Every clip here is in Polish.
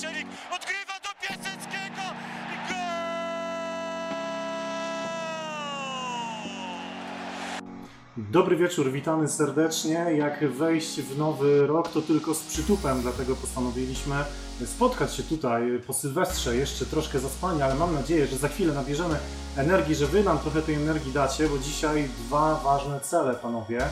Kościelik odgrywa do Piaseckiego i gol! Dobry wieczór, witamy serdecznie. Jak wejść w nowy rok, to tylko z przytupem, dlatego postanowiliśmy spotkać się tutaj po Sylwestrze, jeszcze troszkę zaspani, ale mam nadzieję, że za chwilę nabierzemy energii, że Wy nam trochę tej energii dacie, bo dzisiaj dwa ważne cele, panowie.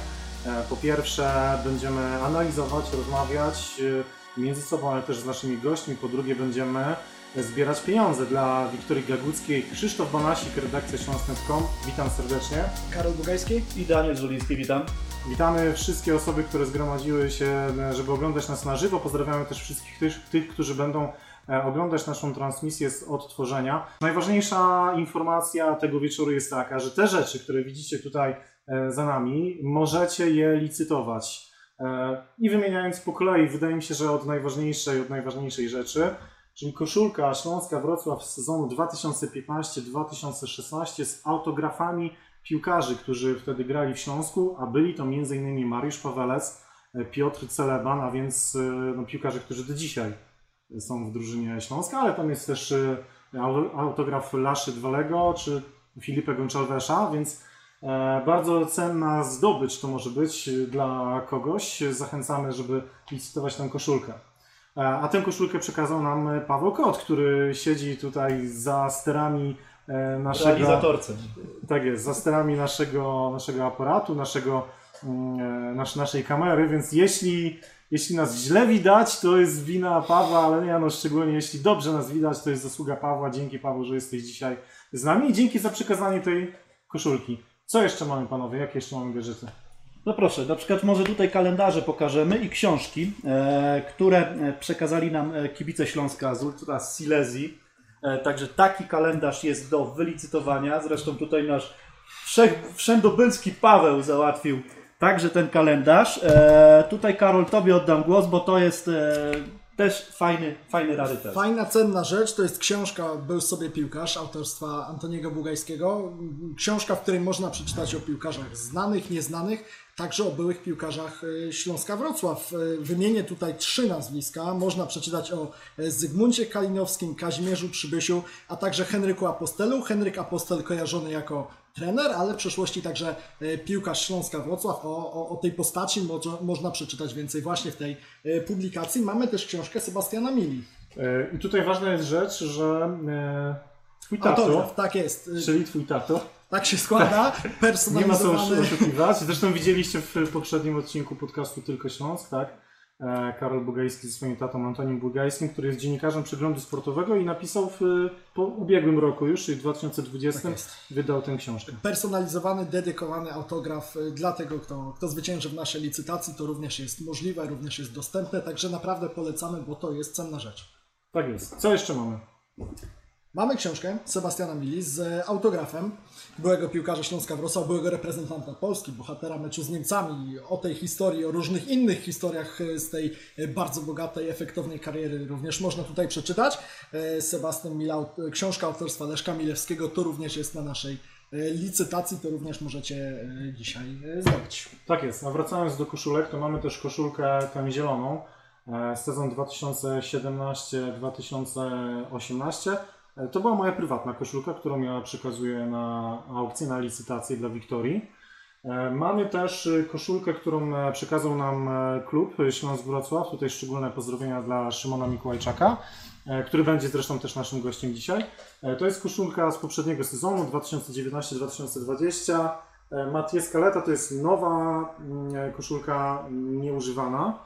E, Po pierwsze, będziemy analizować, rozmawiać e, między sobą, ale też z naszymi gośćmi. Po drugie, będziemy zbierać pieniądze dla Wiktorii Gaguckiej. Krzysztof Banasik, redakcja śląsk.com. Witam serdecznie. Karol Bugajski. I Daniel Żuliński, witam. Witamy wszystkie osoby, które zgromadziły się, żeby oglądać nas na żywo. Pozdrawiamy też wszystkich tych, tych którzy będą e, oglądać naszą transmisję z odtworzenia. Najważniejsza informacja tego wieczoru jest taka, że te rzeczy, które widzicie tutaj e, za nami, możecie je licytować. E, I wymieniając po kolei, wydaje mi się, że od najważniejszej, od najważniejszej rzeczy, czyli koszulka Śląska Wrocław z sezonu 2015-2016 z autografami piłkarzy, którzy wtedy grali w Śląsku, a byli to m.in. Mariusz Pawelec, e, Piotr Celeban, a więc e, no, piłkarze, którzy do dzisiaj są w drużynie Śląska, ale tam jest też au- autograf Laszy Dwalego czy Filipe Goncalwesza, więc bardzo cenna zdobycz to może być e, dla kogoś. Zachęcamy, żeby licytować tę koszulkę. E, A tę koszulkę przekazał nam e, Paweł Kot, który siedzi tutaj za sterami e, naszego... Realizatorce. Tak jest, za sterami naszego, naszego aparatu, naszego, mm, e, nasz, naszej kamery, więc jeśli, jeśli nas źle widać, to jest wina Pawła, ale nie, no szczególnie jeśli dobrze nas widać, to jest zasługa Pawła. Dzięki Paweł, że jesteś dzisiaj z nami i dzięki za przekazanie tej koszulki. Co jeszcze mamy panowie? Jakie jeszcze mamy gadżety? No proszę, na przykład może tutaj kalendarze pokażemy i książki, e, które e, przekazali nam e, kibice Śląska z Ultra Silesii. E, także taki kalendarz jest do wylicytowania. Zresztą tutaj nasz wszech, wszędobylski Paweł załatwił także ten kalendarz. E, tutaj Karol, Tobie oddam głos, bo to jest e, też fajny, fajny rarytet. Fajna, cenna rzecz to jest książka Był sobie piłkarz autorstwa Antoniego Bugajskiego. Książka, w której można przeczytać o piłkarzach znanych, nieznanych, także o byłych piłkarzach y, Śląska Wrocław. Y, Wymienię tutaj trzy nazwiska. Można przeczytać o y, Zygmuncie Kalinowskim, Kazimierzu Przybysiu, a także Henryku Apostelu. Henryk Apostel kojarzony jako trener, ale w przeszłości także piłkarz Śląska Wrocław. O, o, o tej postaci można, można przeczytać więcej właśnie w tej publikacji. Mamy też książkę Sebastiana Mili. E, I tutaj ważna jest rzecz, że e, twój tato, Autograf, tak jest. Czyli twój tato, Tak się składa. Nie ma co Personalizowany. oszukiwać. Zresztą widzieliście w poprzednim odcinku podcastu Tylko Śląsk, tak? E, Karol Bugajski ze swoim tatą Antonim Bugajskim, który jest dziennikarzem przeglądu sportowego i napisał w po ubiegłym roku już, czyli w 2020, Tak wydał tę książkę. Personalizowany, dedykowany autograf y, dla tego, kto, kto zwycięży w naszej licytacji. To również jest możliwe, również jest dostępne, także naprawdę polecamy, bo to jest cenna rzecz. Tak jest. Co jeszcze mamy? Mamy książkę Sebastiana Mili z autografem byłego piłkarza Śląska Wrocław, byłego reprezentanta Polski, bohatera meczu z Niemcami, o tej historii, o różnych innych historiach y, z tej y, bardzo bogatej, efektownej kariery również można tutaj przeczytać. Y, Sebastian Mila, aut- książka autorstwa Leszka Milewskiego, to również jest na naszej licytacji, to również możecie dzisiaj zdobyć. Tak jest. A wracając do koszulek, to mamy też koszulkę tę zieloną. e, Sezon 2017-2018. E, To była moja prywatna koszulka, którą ja przekazuję na aukcję, na licytację dla Wiktorii. E, Mamy też e, koszulkę, którą przekazał nam klub Śląsk Wrocław. Tutaj szczególne pozdrowienia dla Szymona Mikołajczaka, który będzie zresztą też naszym gościem dzisiaj. To jest koszulka z poprzedniego sezonu 2019-2020. E, Mathieu Scaletta to jest nowa mm, koszulka mm, nieużywana.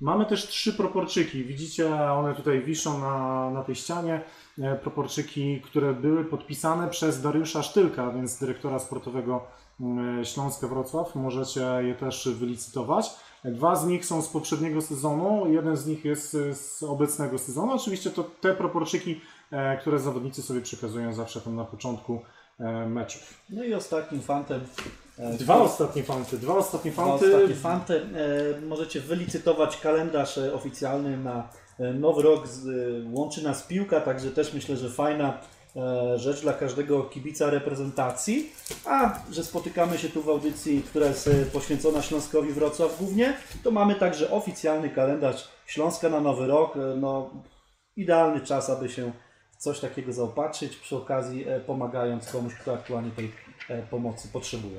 Mamy też trzy proporczyki. Widzicie, one tutaj wiszą na, na tej ścianie. E, Proporczyki, które były podpisane przez Dariusza Sztylka, więc dyrektora sportowego mm, Śląska Wrocław. Możecie je też wylicytować. Dwa z nich są z poprzedniego sezonu, jeden z nich jest e, z obecnego sezonu. Oczywiście to te proporczyki, e, które zawodnicy sobie przekazują zawsze tam na początku e, meczów. No i ostatnim fantem. E, Dwa ostatnie fanty, dwa ostatnie Dwa fanty. ostatnie fanty. E, możecie wylicytować kalendarz e, oficjalny na nowy rok. Łączy nas piłka, także też myślę, że fajna rzecz dla każdego kibica reprezentacji. A że spotykamy się tu w audycji, która jest poświęcona Śląskowi Wrocław głównie, to mamy także oficjalny kalendarz Śląska na nowy rok. No, idealny czas, aby się w coś takiego zaopatrzyć, przy okazji pomagając komuś, kto aktualnie tej pomocy potrzebuje.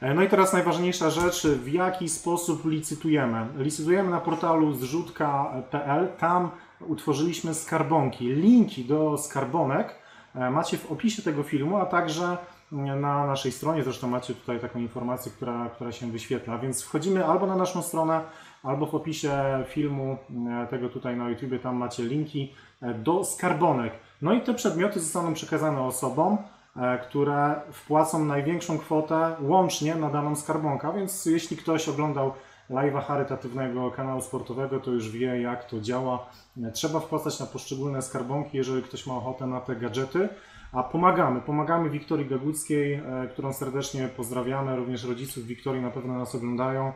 E, No i teraz najważniejsza rzecz, w jaki sposób licytujemy. Licytujemy na portalu zrzutka.pl, tam utworzyliśmy skarbonki. Linki do skarbonek e, macie w opisie tego filmu, a także mm, na naszej stronie, zresztą macie tutaj taką informację, która, która się wyświetla, więc wchodzimy albo na naszą stronę, albo w opisie filmu e, tego tutaj na YouTube, tam macie linki e, do skarbonek. No i te przedmioty zostaną przekazane osobom, e, które wpłacą największą kwotę łącznie na daną skarbonkę. Więc jeśli ktoś oglądał live'a charytatywnego kanału sportowego, to już wie jak to działa. E, Trzeba wpłacać na poszczególne skarbonki, jeżeli ktoś ma ochotę na te gadżety. A pomagamy, pomagamy Wiktorii Gaguckiej, e, którą serdecznie pozdrawiamy, również rodziców Wiktorii na pewno nas oglądają.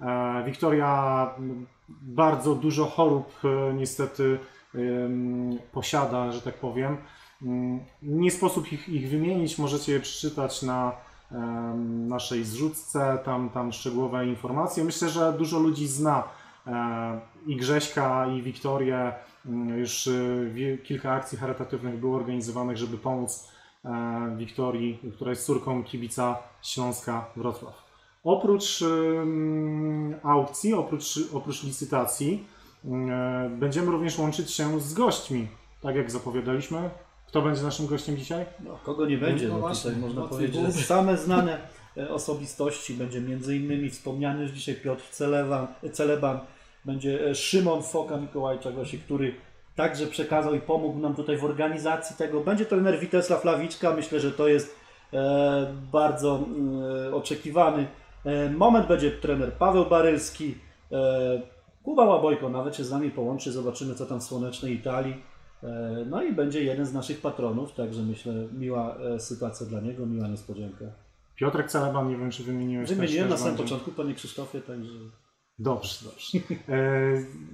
E, Wiktoria bardzo dużo chorób e, niestety posiada, że tak powiem. Mm, Nie sposób ich, ich wymienić, możecie je przeczytać na naszej zrzutce, tam, tam szczegółowe informacje. Myślę, że dużo ludzi zna e, i Grześka, i Wiktorię. Mm, Już wie- kilka akcji charytatywnych było organizowanych, żeby pomóc e, Wiktorii, która jest córką kibica Śląska Wrocław. Oprócz aukcji, oprócz, oprócz licytacji, e, będziemy również łączyć się z gośćmi, tak jak zapowiadaliśmy. Kto będzie naszym gościem dzisiaj? No, kogo nie będzie, No no, właśnie, tutaj można powiedzieć, że same znane e, osobistości, będzie między innymi wspomniany już dzisiaj Piotr Celeban, Celeban będzie e, Szymon Foka Mikołajczak, właśnie, który także przekazał i pomógł nam tutaj w organizacji tego. Będzie trener Witesław Lawiczka, myślę, że to jest e, bardzo e, oczekiwany e, moment. Będzie trener Paweł Barylski, e, Kuba Łabojko nawet się z nami połączy, zobaczymy co tam w słonecznej Italii. E, No i będzie jeden z naszych patronów, także myślę, miła e, sytuacja dla niego, miła niespodzianka. Piotrek Celeban, nie wiem czy wymieniłeś. Wymieniłem na samym będzie. początku, panie Krzysztofie, także Dobrze, dobrze. E,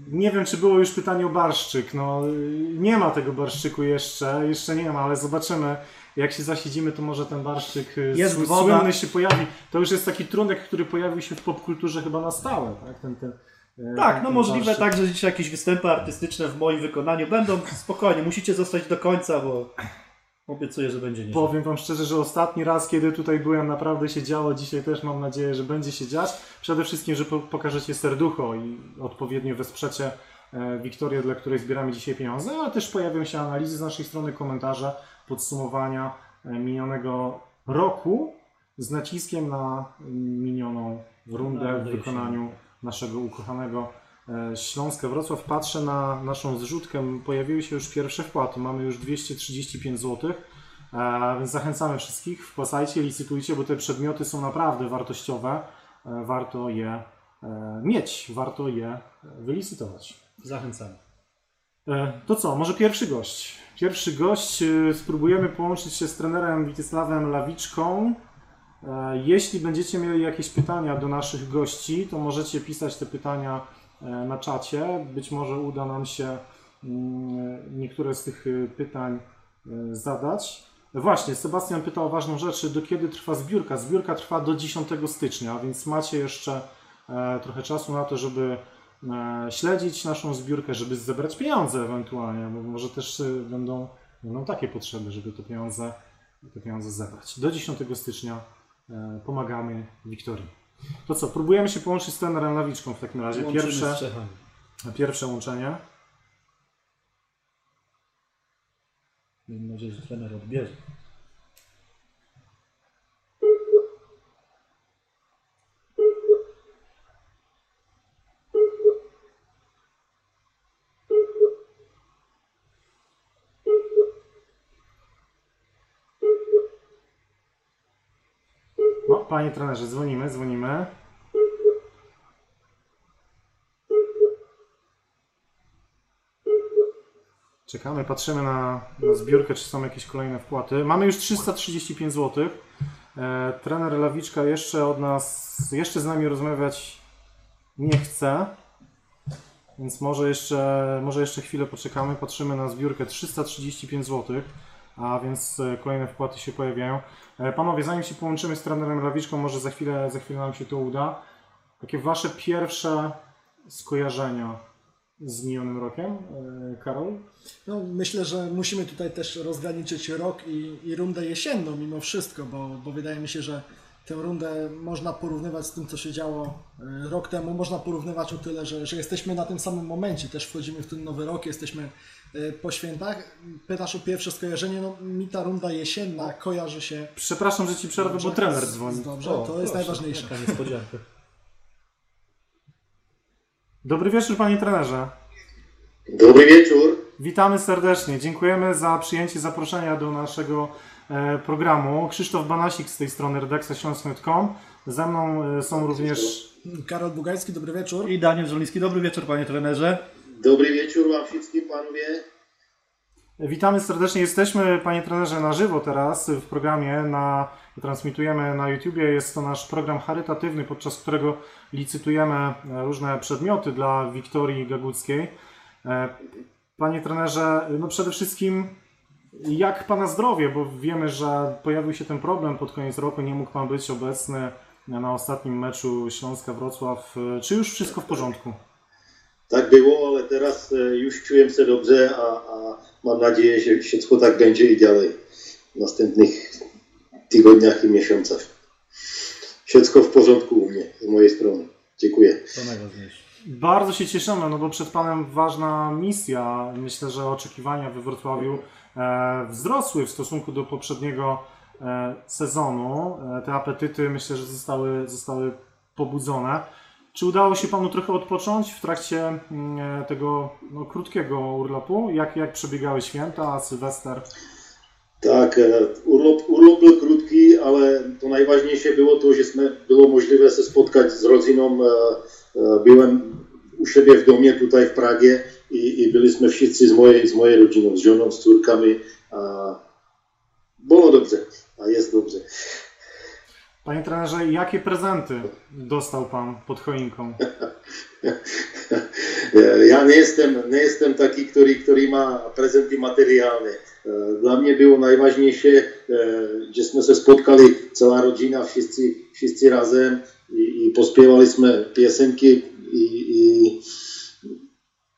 nie wiem, czy było już pytanie o barszczyk. No, y, nie ma tego barszczyku jeszcze, jeszcze nie ma, ale zobaczymy. Jak się zasiedzimy, to może ten barszczyk Jest sły- woda. słynny się pojawi. To już jest taki trunek, który pojawił się w popkulturze chyba na stałe, tak? Ten, ten, e, Tak, ten- no możliwe barszczyk. tak, że dzisiaj jakieś występy artystyczne w moim wykonaniu będą. Spokojnie, musicie zostać do końca, bo obiecuję, że będzie nieźle. Powiem Wam szczerze, że ostatni raz, kiedy tutaj byłem, naprawdę się działo. Dzisiaj też mam nadzieję, że będzie się dziać. Przede wszystkim, że po- pokażecie serducho i odpowiednio wesprzecie e, Wiktorię, dla której zbieramy dzisiaj pieniądze, ale też pojawią się analizy z naszej strony, komentarze, podsumowania e, minionego roku z naciskiem na minioną rundę w wykonaniu naszego ukochanego e, Śląska Wrocław. Patrzę na naszą zrzutkę, pojawiły się już pierwsze wpłaty, mamy już 235 zł, e, więc zachęcamy wszystkich, wpłacajcie, licytujcie, bo te przedmioty są naprawdę wartościowe, e, warto je mieć, warto je wylicytować. Zachęcamy. To co, może pierwszy gość. Pierwszy gość, spróbujemy połączyć się z trenerem Witysławem Lawiczką. E, Jeśli będziecie mieli jakieś pytania do naszych gości, to możecie pisać te pytania e, na czacie. Być może uda nam się mm, niektóre z tych e, pytań zadać. Właśnie, Sebastian pytał o ważną rzecz, do kiedy trwa zbiórka? Zbiórka trwa do 10 stycznia, więc macie jeszcze trochę czasu na to, żeby śledzić naszą zbiórkę, żeby zebrać pieniądze ewentualnie, bo może też będą, będą takie potrzeby, żeby te pieniądze, te pieniądze zebrać. Do 10 stycznia pomagamy Wiktorii. To co, próbujemy się połączyć z trenerem Lawiczką w takim razie. Łączymy z Pierwsze, Czechami. pierwsze łączenie. Miejmy nadzieję, że trener odbierze. No, panie trenerze, dzwonimy, dzwonimy. Czekamy, patrzymy na, na zbiórkę, czy są jakieś kolejne wpłaty. Mamy już 335 zł. E, trener Lawiczka jeszcze od nas, jeszcze z nami rozmawiać nie chce. Więc może jeszcze, może jeszcze chwilę poczekamy. Patrzymy na zbiórkę 335 zł. A więc e, kolejne wpłaty się pojawiają. E, Panowie, zanim się połączymy z trenerem Lawiczką, może za chwilę, za chwilę nam się to uda. Takie wasze pierwsze skojarzenia z minionym rokiem, e, Karol? No, myślę, że musimy tutaj też rozgraniczyć rok i, i rundę jesienną mimo wszystko, bo, bo wydaje mi się, że tę rundę można porównywać z tym, co się działo rok temu. Można porównywać o tyle, że, że jesteśmy na tym samym momencie, też wchodzimy w ten nowy rok, jesteśmy po świętach. Pytasz o pierwsze skojarzenie, no mi ta runda jesienna kojarzy się Przepraszam, że ci przerwę, bo trener dzwoni. Dobrze, O, to jest proszę, najważniejsze. Jaka niespodzianka. Dobry wieczór, panie trenerze. Dobry wieczór. Witamy serdecznie. Dziękujemy za przyjęcie zaproszenia do naszego e, programu. Krzysztof Banasik z tej strony redakcja śląsk.com. Ze mną e, są również Karol Bugajski, dobry wieczór. I Daniel Żoliński, dobry wieczór panie trenerze. Dobry wieczór wam wszystkim panowie. Witamy serdecznie. Jesteśmy, panie trenerze, na żywo teraz w programie. Na, transmitujemy na YouTubie. Jest to nasz program charytatywny, podczas którego licytujemy e, różne przedmioty dla Wiktorii Gaguckiej. E, Panie trenerze, no przede wszystkim jak pana zdrowie, bo wiemy, że pojawił się ten problem pod koniec roku, nie mógł pan być obecny na ostatnim meczu Śląska-Wrocław. E, Czy już wszystko w porządku? Tak było, ale teraz e, już czuję się dobrze, a, a mam nadzieję, że wszystko tak będzie i dalej w następnych tygodniach i miesiącach. Wszystko w porządku u mnie, z mojej strony. Dziękuję. To najważniejsze. Bardzo się cieszymy, no bo przed Panem ważna misja. Myślę, że oczekiwania we Wrocławiu e, wzrosły w stosunku do poprzedniego e, sezonu. Te apetyty myślę, że zostały, zostały pobudzone. Czy udało się Panu trochę odpocząć w trakcie mm, e, tego no, krótkiego urlopu? Jak, jak przebiegały święta, Sylwester? Tak, e, urlop, urlop był krótki, ale to najważniejsze było to, że było możliwe się spotkać z rodziną. E, Byłem u siebie w domie tutaj w Pragie i, i byliśmy wszyscy z mojej, z mojej rodziną, z żoną, z córkami. A było dobrze, a jest dobrze. Panie trenerze, jakie prezenty dostał Pan pod choinką? Ja nie jestem, nie jestem taki, który, który ma prezenty materialne. E, Dla mnie było najważniejsze, żeśmy się spotkali, cała rodzina, wszyscy, wszyscy razem i, i pośpiewaliśmy piosenki i, i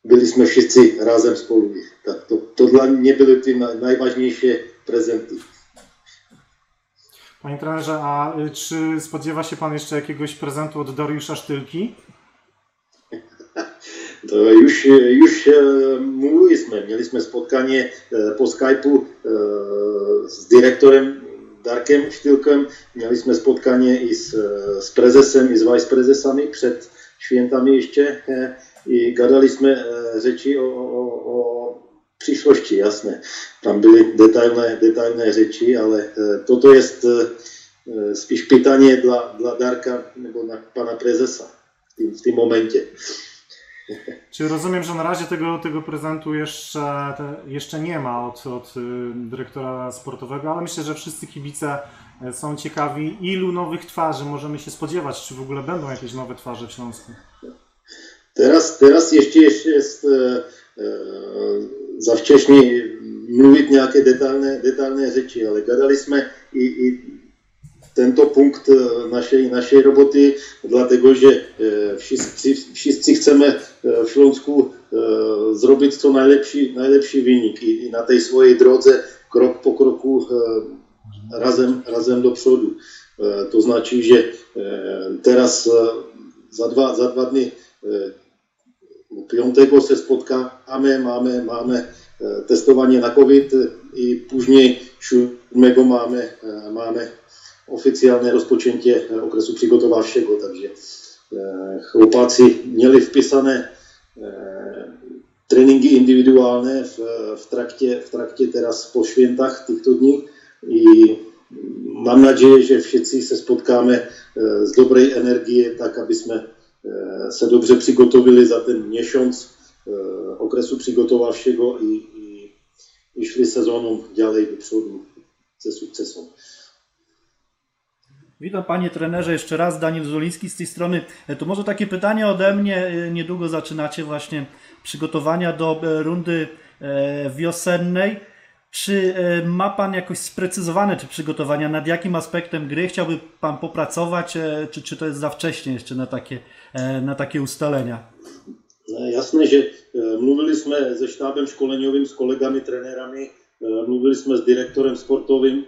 byliśmy wszyscy razem spolu. Tak, to, to dla mnie były te na- najważniejsze prezenty. Panie trenerze, a y, czy spodziewa się Pan jeszcze jakiegoś prezentu od Dariusza Sztylki? To już, już e, mówiliśmy, mieliśmy spotkanie e, po Skype'u e, z dyrektorem Darkiem Sztylkiem, mieliśmy spotkanie i z, e, z prezesem i z viceprezesami przed świętami jeszcze i gadaliśmy rzeczy o, o, o przyszłości, jasne. Tam były detailne, detailne rzeczy, ale e, to, to jest e, e, spíš pytanie dla, dla Darka nebo na pana prezesa w tym, w tym momencie. Czy rozumiem, że na razie tego, tego prezentu jeszcze, te, jeszcze nie ma od, od y, dyrektora sportowego, ale myślę, że wszyscy kibice są ciekawi, ilu nowych twarzy możemy się spodziewać, czy w ogóle będą jakieś nowe twarze w Śląsku. Teraz, teraz jeszcze, jeszcze jest e, e, za wcześnie mówić nejaké detailne, detailne rzeczy, ale gadaliśmy i, i tento punkt e, naszej, naszej roboty, dlatego że e, wszyscy, wszyscy chcemy e, w Śląsku e, zrobić co najlepszy, najlepszy wynik i, i na tej swojej drodze krok po kroku e, razem, razem do przodu. E, to znaczy, że e, teraz e, za dwa, za dwa dni e, piątego se spotkamy, mamy, mamy e, testowanie na COVID i później siódmego mamy, e, mamy oficjalne rozpoczęcie e, okresu przygotowawczego, także e, chłopacy mieli wpisane e, treningi indywidualne w, w, trakcie, w trakcie teraz po świętach těchto dni i mam nadzieję, że wszyscy się spotkamy e, z dobrej energii, tak abyśmy e, se dobrze przygotowili za ten miesiąc e, okresu przygotowawczego i, i, i szli sezoną dalej do przodu ze sukcesem. Witam panie trenerze jeszcze raz, Daniel Żoliński z tej strony. E, To może takie pytanie ode mnie. E, Niedługo zaczynacie właśnie przygotowania do e, rundy e, wiosennej. Czy e, ma pan jakoś sprecyzowane czy przygotowania, nad jakim aspektem gry chciałby pan popracować, e, czy, czy to jest za wcześnie jeszcze na takie, e, na takie ustalenia? Že eh, mluvili jsme se štábem školeňovým, s kolegami, trenérami, eh, mluvili jsme s direktorem sportovým,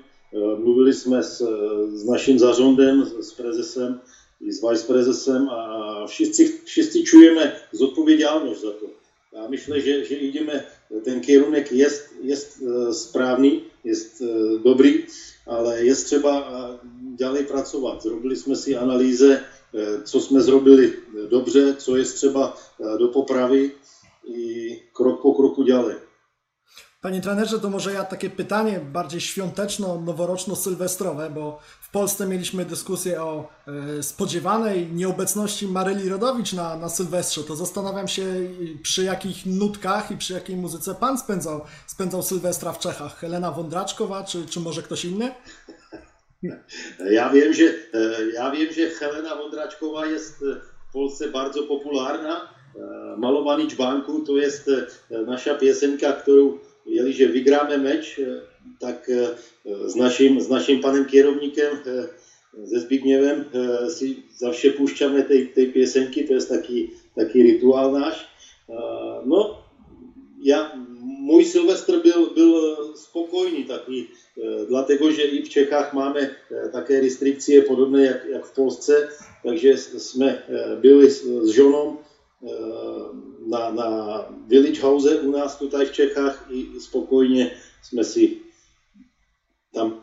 mluvili jsme s, s naším zařondem, s prezesem i s viceprezesem a všichni, všichni čujeme zodpovědnost za to. Já myslím, že, že ideme, ten kierunek je, je správný, je dobrý, ale je třeba ďalej pracovat. Zrobili jsme si analýze, co jsme zrobili dobře, co je třeba do poprawy i krok po kroku ďalej. Panie trenerze, to może ja takie pytanie bardziej świąteczno-noworoczno-sylwestrowe, bo w Polsce mieliśmy dyskusję o e, spodziewanej nieobecności Maryli Rodowicz na, na Sylwestrze. To zastanawiam się, przy jakich nutkach i przy jakiej muzyce pan spędzał, spędzał Sylwestra w Czechach. Helena Wądraczkowa, czy, czy może ktoś inny? Ja wiem, že, ja wiem, že Helena Vondračková je v Polsce bardzo popularná. Malovaný čbánku, to je naša piesenka, ktorú Jeliže vygráme meč, tak s naším, s naším panem kierovníkem, se Zbigněvem, si zavše púšťame tej, tej piesenky, to je taký, taký rituál náš. No, ja, můj Silvestr byl, byl spokojný takový, dlatego, že i v Čechách máme také restrikcie podobné jak, jak v Polsce, takže jsme byli s, s ženou na, na Village House u nás tutaj v Čechách i spokojně jsme si tam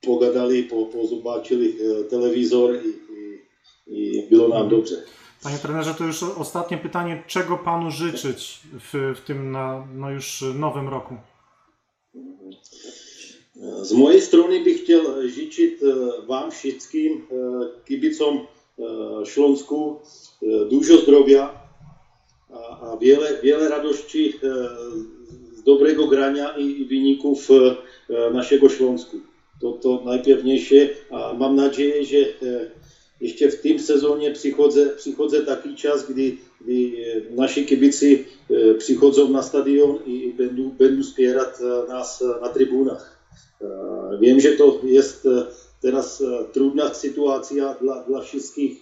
pogadali, po, pozobáčili telewizor i, i, i było nam dobrze. Panie trenerze, to już ostatnie pytanie. Czego panu życzyć w, w tym na, no już nowym roku? Z mojej strony bych chtěl žičit vám všetkým kibicom Šlonsku dużo zdrowia a, a wiele, wiele radości dobrego grania i wyników naszego Śląsku. To, to najpewniejsze, a mam nadzieję, że ještě v tým sezóně přichodze, přichodze taký čas, kdy, kdy naši kibici přichodzą na stadion i będą, będą wspierać nás na tribunách. Wiem, že to jest teraz trudná sytuacja dla, dla wszystkich,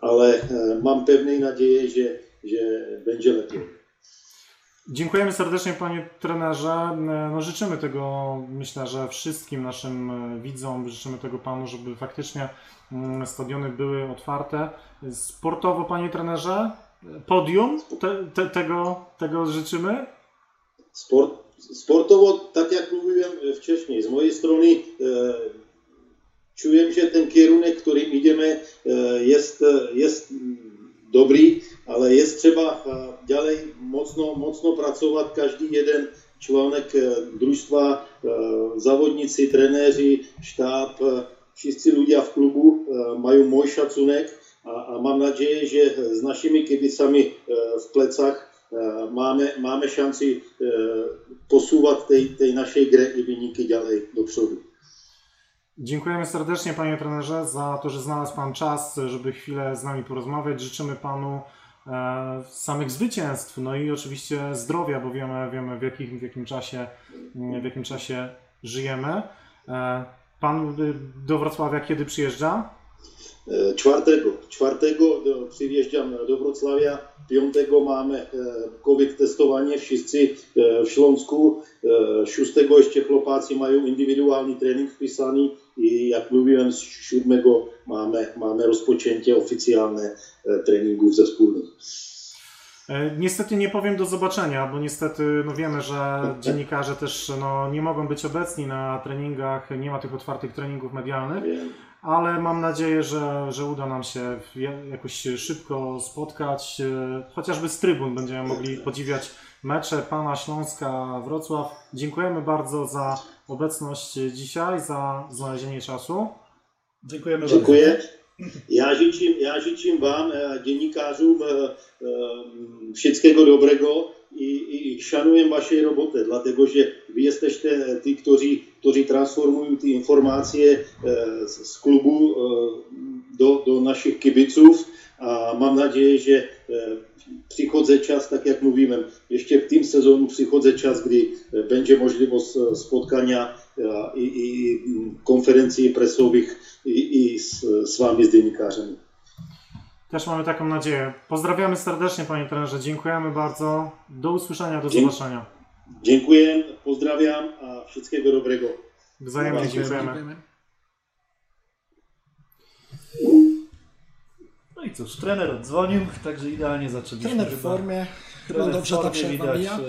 ale mam pewnej nadzieję, że, że będzie lepiej. Dziękujemy serdecznie panie trenerze. No, życzymy tego, myślę, że wszystkim naszym widzom, życzymy tego panu, żeby faktycznie stadiony były otwarte. Sportowo, panie trenerze, podium te, te, tego, tego życzymy? Sport, sportowo, tak jak mówiłem wcześniej, z mojej strony e, czuję, że ten kierunek, którym idziemy, e, jest, jest dobrý, ale jest trzeba dalej mocno, mocno pracować. Każdy jeden członek družstva, zawodnicy, trenéři, štáb, wszyscy ludzie w klubu mają mój szacunek a, a mam nadzieję, że z naszymi kibicami w plecach mamy, mamy szansę posuwać tej, tej naszej gry i wyniki dalej do przodu. Dziękujemy serdecznie panie trenerze za to, że znalazł pan czas, żeby chwilę z nami porozmawiać. Życzymy panu e, samych zwycięstw, no i oczywiście zdrowia, bo wiemy, wiemy w, jakim, w, jakim czasie, w jakim czasie żyjemy. E, pan do Wrocławia kiedy przyjeżdża? Czwartego. Czwartego przyjeżdżam do Wrocławia. Piątego mamy COVID testowanie wszyscy w Śląsku. Szóstego jeszcze chłopacy mają indywidualny trening wpisany i jak mówiłem, z siódmego mamy, mamy rozpoczęcie oficjalne treningów zespólnych. Niestety nie powiem do zobaczenia, bo niestety no wiemy, że dziennikarze też no, nie mogą być obecni na treningach, nie ma tych otwartych treningów medialnych, ale mam nadzieję, że, że uda nam się jakoś szybko spotkać, chociażby z trybun będziemy mogli podziwiać mecze Pana Śląska Wrocław. Dziękujemy bardzo za obecność dzisiaj, za znalezienie czasu. Dziękujemy Dziękuję. bardzo. Ja życzę, ja życzę Wam, dziennikarzom, wszystkiego dobrego i, i szanuję Waszej roboty, dlatego że Wy jesteście ci, którzy, którzy transformują te informacje z klubu do, do naszych kibiców. A mam nadzieję, że przychodzę czas, tak jak mówiłem, jeszcze w tym sezonie przychodzę czas, gdy będzie możliwość spotkania i, i konferencji prasowych i, i z, z Wami, z dziennikarzami. Też mamy taką nadzieję. Pozdrawiamy serdecznie Panie Trenerze, dziękujemy bardzo. Do usłyszenia, do zobaczenia. Dziękuję, pozdrawiam, a wszystkiego dobrego. Wzajemnie dziękujemy. Dziękujemy. No i cóż, trener odzwonił, także idealnie zaczęliśmy. Trener w chyba. formie, chyba Trener dobrze w ta formie przerwa widać mija. e,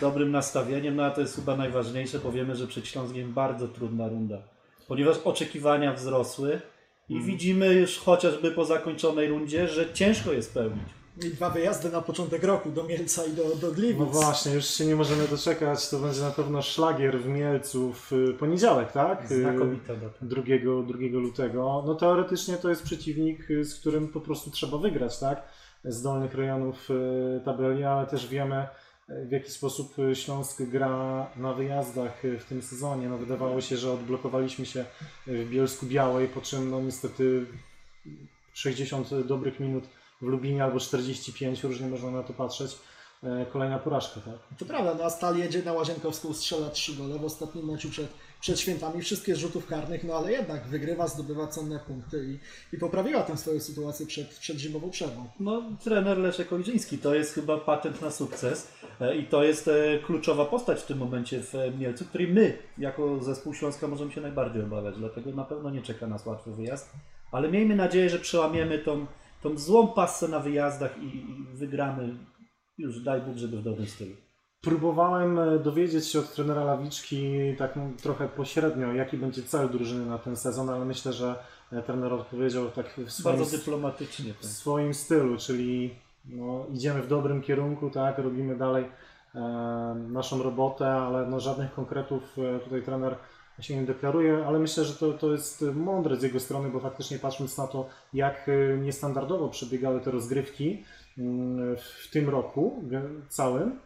dobrym nastawieniem, no a to jest chyba najważniejsze. Powiemy, że przed Śląskiem bardzo trudna runda, ponieważ oczekiwania wzrosły i Mhm. widzimy już chociażby po zakończonej rundzie, że ciężko jest pełnić. I dwa wyjazdy na początek roku do Mielca i do, do Gliwic. No właśnie, już się nie możemy doczekać. To będzie na pewno szlagier w Mielcu w y, poniedziałek, tak? Znakomita data. 2, 2 lutego. No teoretycznie to jest przeciwnik, y, z którym po prostu trzeba wygrać, tak? Z dolnych rejonów y, tabeli, ale też wiemy w jaki sposób Śląsk gra na wyjazdach w tym sezonie. No wydawało się, że odblokowaliśmy się w Bielsku Białej, po czym no niestety 60 dobrych minut w Lubinie albo 45, różnie można na to patrzeć. E, Kolejna porażka, tak? To prawda, no a Stal jedzie na Łazienkowską, strzela trzy gole w ostatnim meczu przed, przed świętami, wszystkie rzutów karnych, no ale jednak wygrywa, zdobywa cenne punkty i, i poprawiła tę swoją sytuację przed, przed zimową przerwą. No, trener Leszek Oliczyński to jest chyba patent na sukces e, i to jest e, kluczowa postać w tym momencie w e, Mielcu, której my jako zespół Śląska możemy się najbardziej obawiać, dlatego na pewno nie czeka nas łatwy wyjazd, ale miejmy nadzieję, że przełamiemy tą, tą złą passę na wyjazdach i, i wygramy już daj Bóg, żeby w dobrym stylu. Próbowałem e, dowiedzieć się od trenera Lawiczki tak trochę pośrednio, jaki będzie cel drużyny na ten sezon, ale myślę, że e, trener odpowiedział tak w swoim, Bardzo dyplomatycznie. w swoim stylu, czyli no, idziemy w dobrym kierunku, tak, robimy dalej e, naszą robotę, ale no, żadnych konkretów e, tutaj trener się nie deklaruje, ale myślę, że to, to jest mądre z jego strony, bo faktycznie patrząc na to, jak niestandardowo przebiegały te rozgrywki w tym roku całym,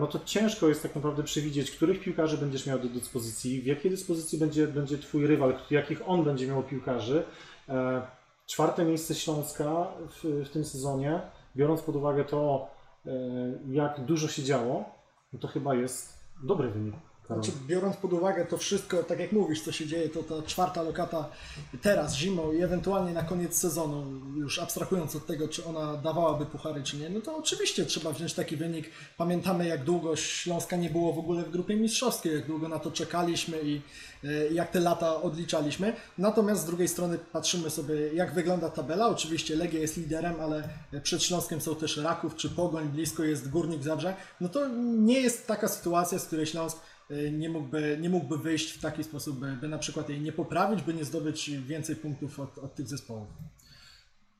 no to ciężko jest tak naprawdę przewidzieć, których piłkarzy będziesz miał do dyspozycji, w jakiej dyspozycji będzie, będzie Twój rywal, jakich on będzie miał piłkarzy. E, Czwarte miejsce Śląska w, w tym sezonie, biorąc pod uwagę to, e, jak dużo się działo, no to chyba jest dobry wynik. Znaczy, biorąc pod uwagę to wszystko, tak jak mówisz, co się dzieje, to ta czwarta lokata teraz, zimą i ewentualnie na koniec sezonu, już abstrahując od tego, czy ona dawałaby puchary, czy nie, no to oczywiście trzeba wziąć taki wynik. Pamiętamy, jak długo Śląska nie było w ogóle w grupie mistrzowskiej, jak długo na to czekaliśmy i e, jak te lata odliczaliśmy. Natomiast z drugiej strony patrzymy sobie, jak wygląda tabela. Oczywiście Legia jest liderem, ale przed Śląskiem są też Raków czy Pogoń, blisko jest Górnik Zabrze. No to nie jest taka sytuacja, z której Śląsk nie mógłby, nie mógłby wyjść w taki sposób, by, by na przykład jej nie poprawić, by nie zdobyć więcej punktów od, od tych zespołów.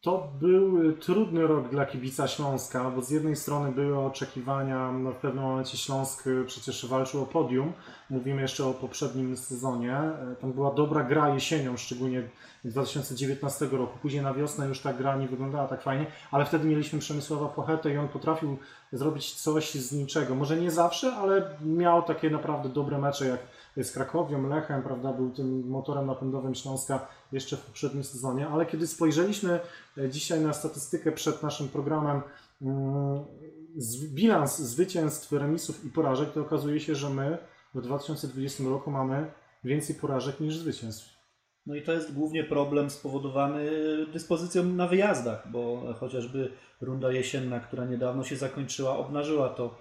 To był trudny rok dla kibica Śląska, bo z jednej strony były oczekiwania, no w pewnym momencie Śląsk y, przecież walczył o podium, mówimy jeszcze o poprzednim sezonie, E, tam była dobra gra jesienią, szczególnie 2019 roku, później na wiosnę już ta gra nie wyglądała tak fajnie, ale wtedy mieliśmy Przemysława Pochetę i on potrafił zrobić coś z niczego, może nie zawsze, ale miał takie naprawdę dobre mecze jak z Krakowią, Lechem, prawda, był tym motorem napędowym Śląska jeszcze w poprzednim sezonie, ale kiedy spojrzeliśmy e, dzisiaj na statystykę przed naszym programem, mm, bilans zwycięstw, remisów i porażek, to okazuje się, że my w 2020 roku mamy więcej porażek niż zwycięstw. No i to jest głównie problem spowodowany dyspozycją na wyjazdach, bo chociażby runda jesienna, która niedawno się zakończyła, obnażyła to,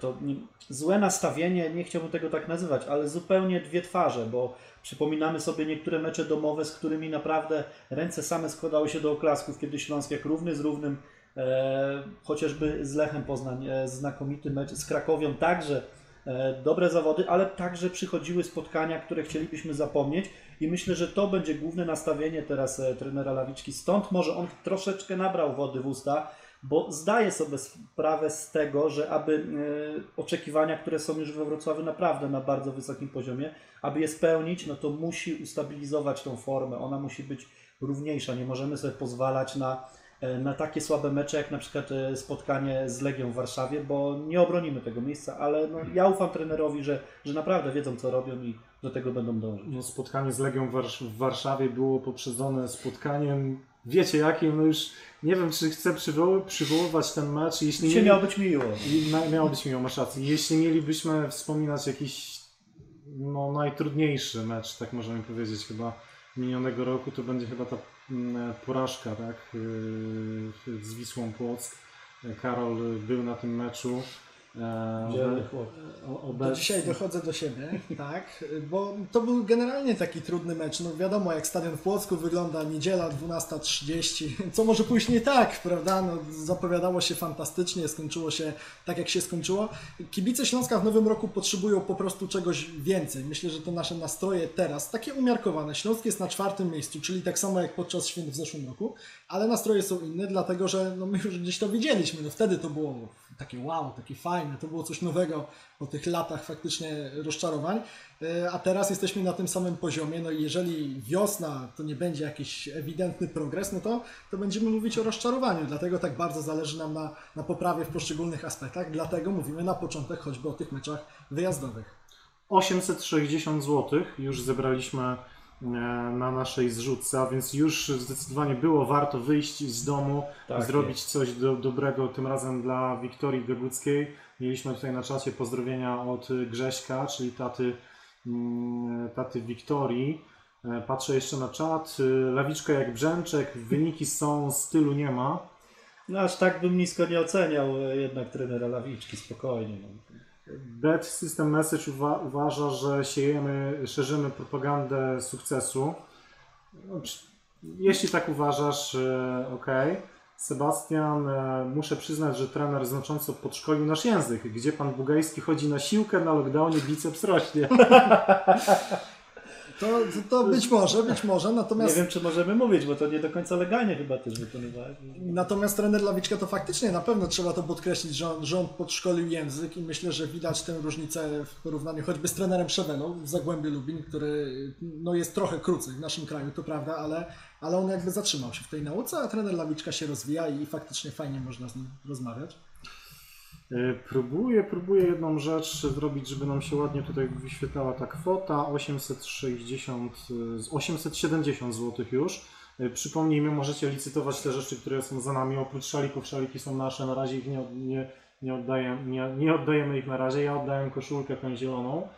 to nie- złe nastawienie, nie chciałbym tego tak nazywać, ale zupełnie dwie twarze, bo przypominamy sobie niektóre mecze domowe, z którymi naprawdę ręce same składały się do oklasków, kiedy Śląsk jak równy z równym, e, chociażby z Lechem Poznań, e, znakomity mecz, z Krakowią także e, dobre zawody, ale także przychodziły spotkania, które chcielibyśmy zapomnieć i myślę, że to będzie główne nastawienie teraz e, trenera Lawiczki. Stąd może on troszeczkę nabrał wody w usta, bo zdaje sobie sprawę z tego, że aby e, oczekiwania, które są już we Wrocławiu naprawdę na bardzo wysokim poziomie, aby je spełnić, no to musi ustabilizować tą formę. Ona musi być równiejsza. Nie możemy sobie pozwalać na, e, na takie słabe mecze, jak na przykład e, spotkanie z Legią w Warszawie, bo nie obronimy tego miejsca, ale no, ja ufam trenerowi, że, że naprawdę wiedzą, co robią i do tego będą dążyć. No, spotkanie z Legią w Warszawie było poprzedzone spotkaniem, wiecie jakim, no już nie wiem, czy chcę przywoły, przywoływać ten mecz, jeśli Dzisiaj miało być miło. Miało być miło, masz rację. Jeśli mielibyśmy wspominać jakiś no, najtrudniejszy mecz, tak możemy powiedzieć chyba minionego roku, to będzie chyba ta mm, porażka, tak, yy, z Wisłą Płock. Karol był na tym meczu. E, Dzielny chłop. Do dzisiaj dochodzę do siebie, tak, bo to był generalnie taki trudny mecz. No wiadomo, jak stadion w Płocku wygląda, niedziela 12.30, co może pójść nie tak, prawda? No, zapowiadało się fantastycznie, skończyło się tak, jak się skończyło. Kibice Śląska w nowym roku potrzebują po prostu czegoś więcej. Myślę, że to nasze nastroje teraz, takie umiarkowane. Śląsk jest na czwartym miejscu, czyli tak samo jak podczas święt w zeszłym roku, ale nastroje są inne, dlatego że no, my już gdzieś to widzieliśmy. No, wtedy to było takie wow, takie fajne, to było coś nowego po tych latach faktycznie rozczarowań, E, a teraz jesteśmy na tym samym poziomie, no i jeżeli wiosna to nie będzie jakiś ewidentny progres, no to, to będziemy mówić o rozczarowaniu, dlatego tak bardzo zależy nam na, na poprawie w poszczególnych aspektach, dlatego mówimy na początek choćby o tych meczach wyjazdowych. 860 zł już zebraliśmy na naszej zrzutce, a więc już zdecydowanie było warto wyjść z domu, Tak zrobić coś do, dobrego, tym razem dla Wiktorii Geguckiej. Mieliśmy tutaj na czacie pozdrowienia od Grześka, czyli taty, mm, taty Wiktorii. E, Patrzę jeszcze na czat. E, Lawiczka jak brzęczek, wyniki są, stylu nie ma. No aż tak bym nisko nie oceniał e, jednak trenera Lawiczki, spokojnie. No. Bad System Message uwa- uważa, że siejemy, szerzymy propagandę sukcesu. No, jeśli tak uważasz, ok. Sebastian, e, muszę przyznać, że trener znacząco podszkolił nasz język. Gdzie pan Bugajski chodzi na siłkę, na lockdownie biceps rośnie. To, to, to być może, być może, Nie natomiast wiem, czy możemy mówić, bo to nie do końca legalnie chyba też wykonywałeś. Natomiast trener Lawiczka to faktycznie na pewno trzeba to podkreślić, że on, że on podszkolił język i myślę, że widać tę różnicę w porównaniu choćby z trenerem Szeweną w Zagłębiu Lubin, który no, jest trochę krócej w naszym kraju, to prawda, ale, ale on jakby zatrzymał się w tej nauce, a trener Lawiczka się rozwija i faktycznie fajnie można z nim rozmawiać. E, Próbuję, próbuję jedną rzecz zrobić, żeby nam się ładnie tutaj wyświetlała ta kwota 860, e, z 870 zł już. E, Przypomnijmy, możecie licytować te rzeczy, które są za nami. Oprócz szalików, szaliki są nasze, na razie ich nie, nie, nie, oddajemy, nie, nie oddajemy ich na razie. Ja oddałem koszulkę tą zieloną,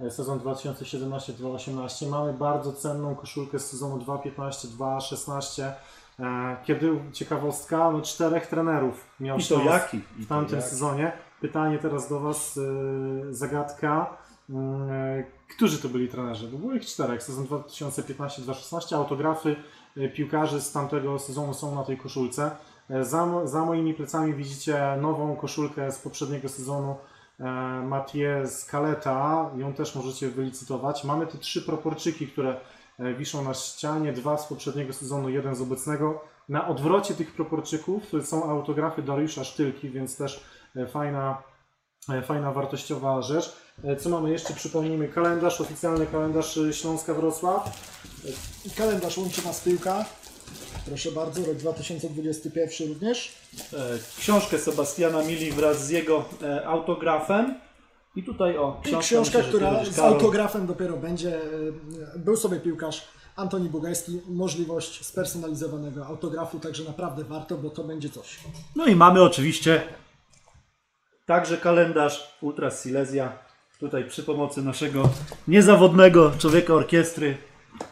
e, sezon 2017-2018. Mamy bardzo cenną koszulkę z sezonu 2015-2016. E, Kiedy ciekawostka, no czterech trenerów miał I to jaki? I w tamtym jaki? sezonie. Pytanie teraz do Was, e, zagadka. E, Którzy to byli trenerzy? Bo było ich czterech. Sezon 2015-2016. Autografy piłkarzy z tamtego sezonu są na tej koszulce. Za, za moimi plecami widzicie nową koszulkę z poprzedniego sezonu Mathieu Scaleta. Ją też możecie wylicytować. Mamy te trzy proporczyki, które wiszą na ścianie. Dwa z poprzedniego sezonu, jeden z obecnego. Na odwrocie tych proporczyków są autografy Dariusza Sztylki, więc też e, fajna, e, fajna wartościowa rzecz. E, Co mamy jeszcze? Przypomnijmy kalendarz, oficjalny kalendarz e, Śląska Wrocław. Kalendarz łączy nas piłka. Proszę bardzo, rok 2021 również. E, Książkę Sebastiana Mili wraz z jego e, autografem. I tutaj o, I książka, książka, myślę, która z autografem dopiero będzie. e, Był sobie piłkarz Antoni Bugajski, możliwość spersonalizowanego autografu, także naprawdę warto, bo to będzie coś. No i mamy oczywiście także kalendarz Ultra Silesia. Tutaj przy pomocy naszego niezawodnego człowieka orkiestry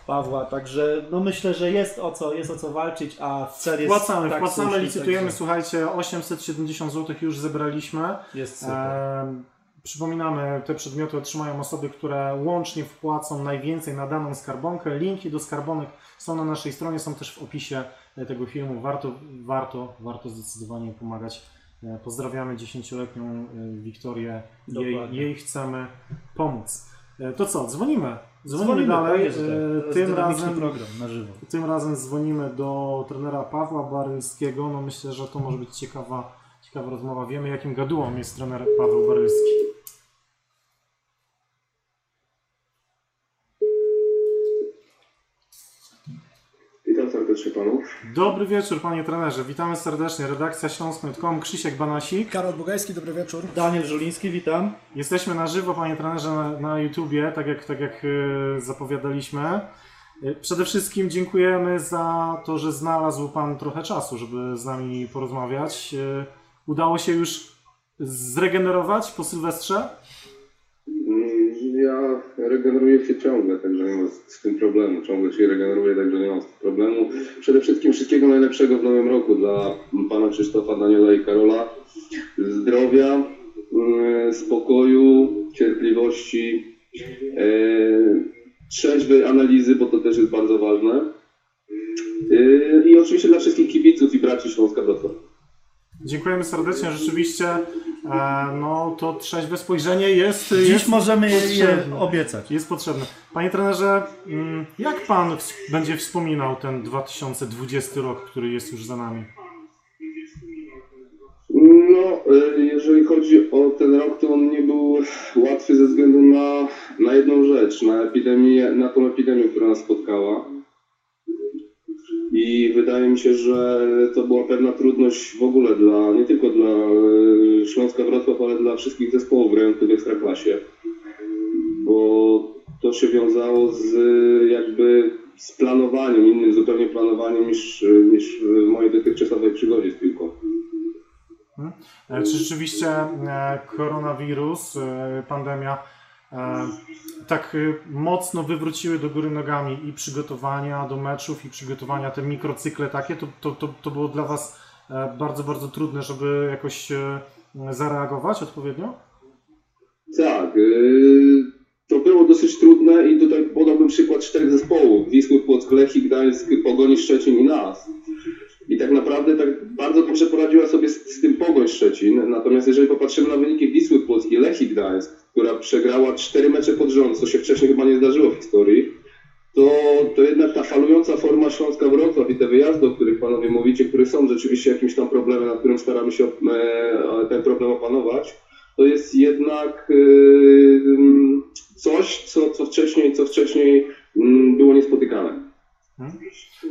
Pawła. Także no myślę, że jest o co, jest o co walczyć, a cel jest Wpłacamy, tak wpłacamy, licytujemy. także Słuchajcie, 870 zł już zebraliśmy. Jest super. Ehm, Przypominamy, te przedmioty otrzymają osoby, które łącznie wpłacą najwięcej na daną skarbonkę. Linki do skarbonek są na naszej stronie, są też w opisie e, tego filmu. Warto, warto, warto zdecydowanie pomagać. E, Pozdrawiamy dziesięcioletnią e, Wiktorię. Jej, jej chcemy pomóc. To co, dzwonimy. Dzwonimy, Dzwonimy, dalej. tak. Tym razem program na żywo. tym razem dzwonimy do trenera Pawła Barylskiego. No myślę, że to może być ciekawa, ciekawa rozmowa. Wiemy, jakim gadułą jest trener Paweł Barylski. Witam serdecznie panów. Dobry wieczór, panie trenerze. Witamy serdecznie. Redakcja Śląsk.com, Krzysiek Banasik. Karol Bugajski, dobry wieczór. Daniel Żuliński, witam. Jesteśmy na żywo, panie trenerze, na, na YouTubie, tak jak, tak jak e, zapowiadaliśmy. E, Przede wszystkim dziękujemy za to, że znalazł pan trochę czasu, żeby z nami porozmawiać. Udało się już zregenerować po Sylwestrze? Ja regeneruje się ciągle, także nie ma z, tym problemu. Ciągle się regeneruje, także nie ma z tym problemu. Przede wszystkim wszystkiego najlepszego w nowym roku dla pana Krzysztofa, Daniela i Karola. Zdrowia, mm, spokoju, cierpliwości, e, trzeźwej analizy, bo to też jest bardzo ważne. E, I oczywiście dla wszystkich kibiców i braci Śląska Wrocław. Dziękujemy serdecznie. Rzeczywiście e, no, to trzeźwe spojrzenie jest, Dziś jest możemy je potrzebne. obiecać. Jest potrzebne. Panie trenerze, mm, jak pan będzie wspominał ten 2020 rok, który jest już za nami? No, e, jeżeli chodzi o ten rok, to on nie był łatwy ze względu na, na jedną rzecz, na epidemię, na tą epidemię, która nas spotkała. I wydaje mi się, że to była pewna trudność w ogóle dla, nie tylko dla e, Śląska Wrocław, ale dla wszystkich zespołów grających w Ekstraklasie. Bo to się wiązało z jakby z planowaniem, innym zupełnie planowaniem niż, niż w mojej dotychczasowej przygodzie z piłką. E, Czy rzeczywiście e, koronawirus, pandemia tak e, mocno wywróciły do góry nogami i przygotowania do meczów, i przygotowania, te mikrocykle takie, to, to, to, to było dla Was e, bardzo, bardzo trudne, żeby jakoś e, zareagować odpowiednio? Tak, yy, to było dosyć trudne i tutaj podałbym przykład czterech zespołów. Wisły, Płock, Lechii, Gdańsk, Pogoni, Szczecin i nas. I tak naprawdę tak bardzo dobrze poradziła sobie z, z tym Pogoń Szczecin. Natomiast jeżeli popatrzymy na wyniki Wisły Płock i Lechii Gdańsk, która przegrała cztery mecze pod rząd, co się wcześniej chyba nie zdarzyło w historii, to, to jednak ta falująca forma Śląska Wrocław i te wyjazdy, o których panowie mówicie, które są rzeczywiście jakimś tam problemem, nad którym staramy się e, ten problem opanować, to jest jednak yy, coś, co, co wcześniej, co wcześniej mm, było niespotykane.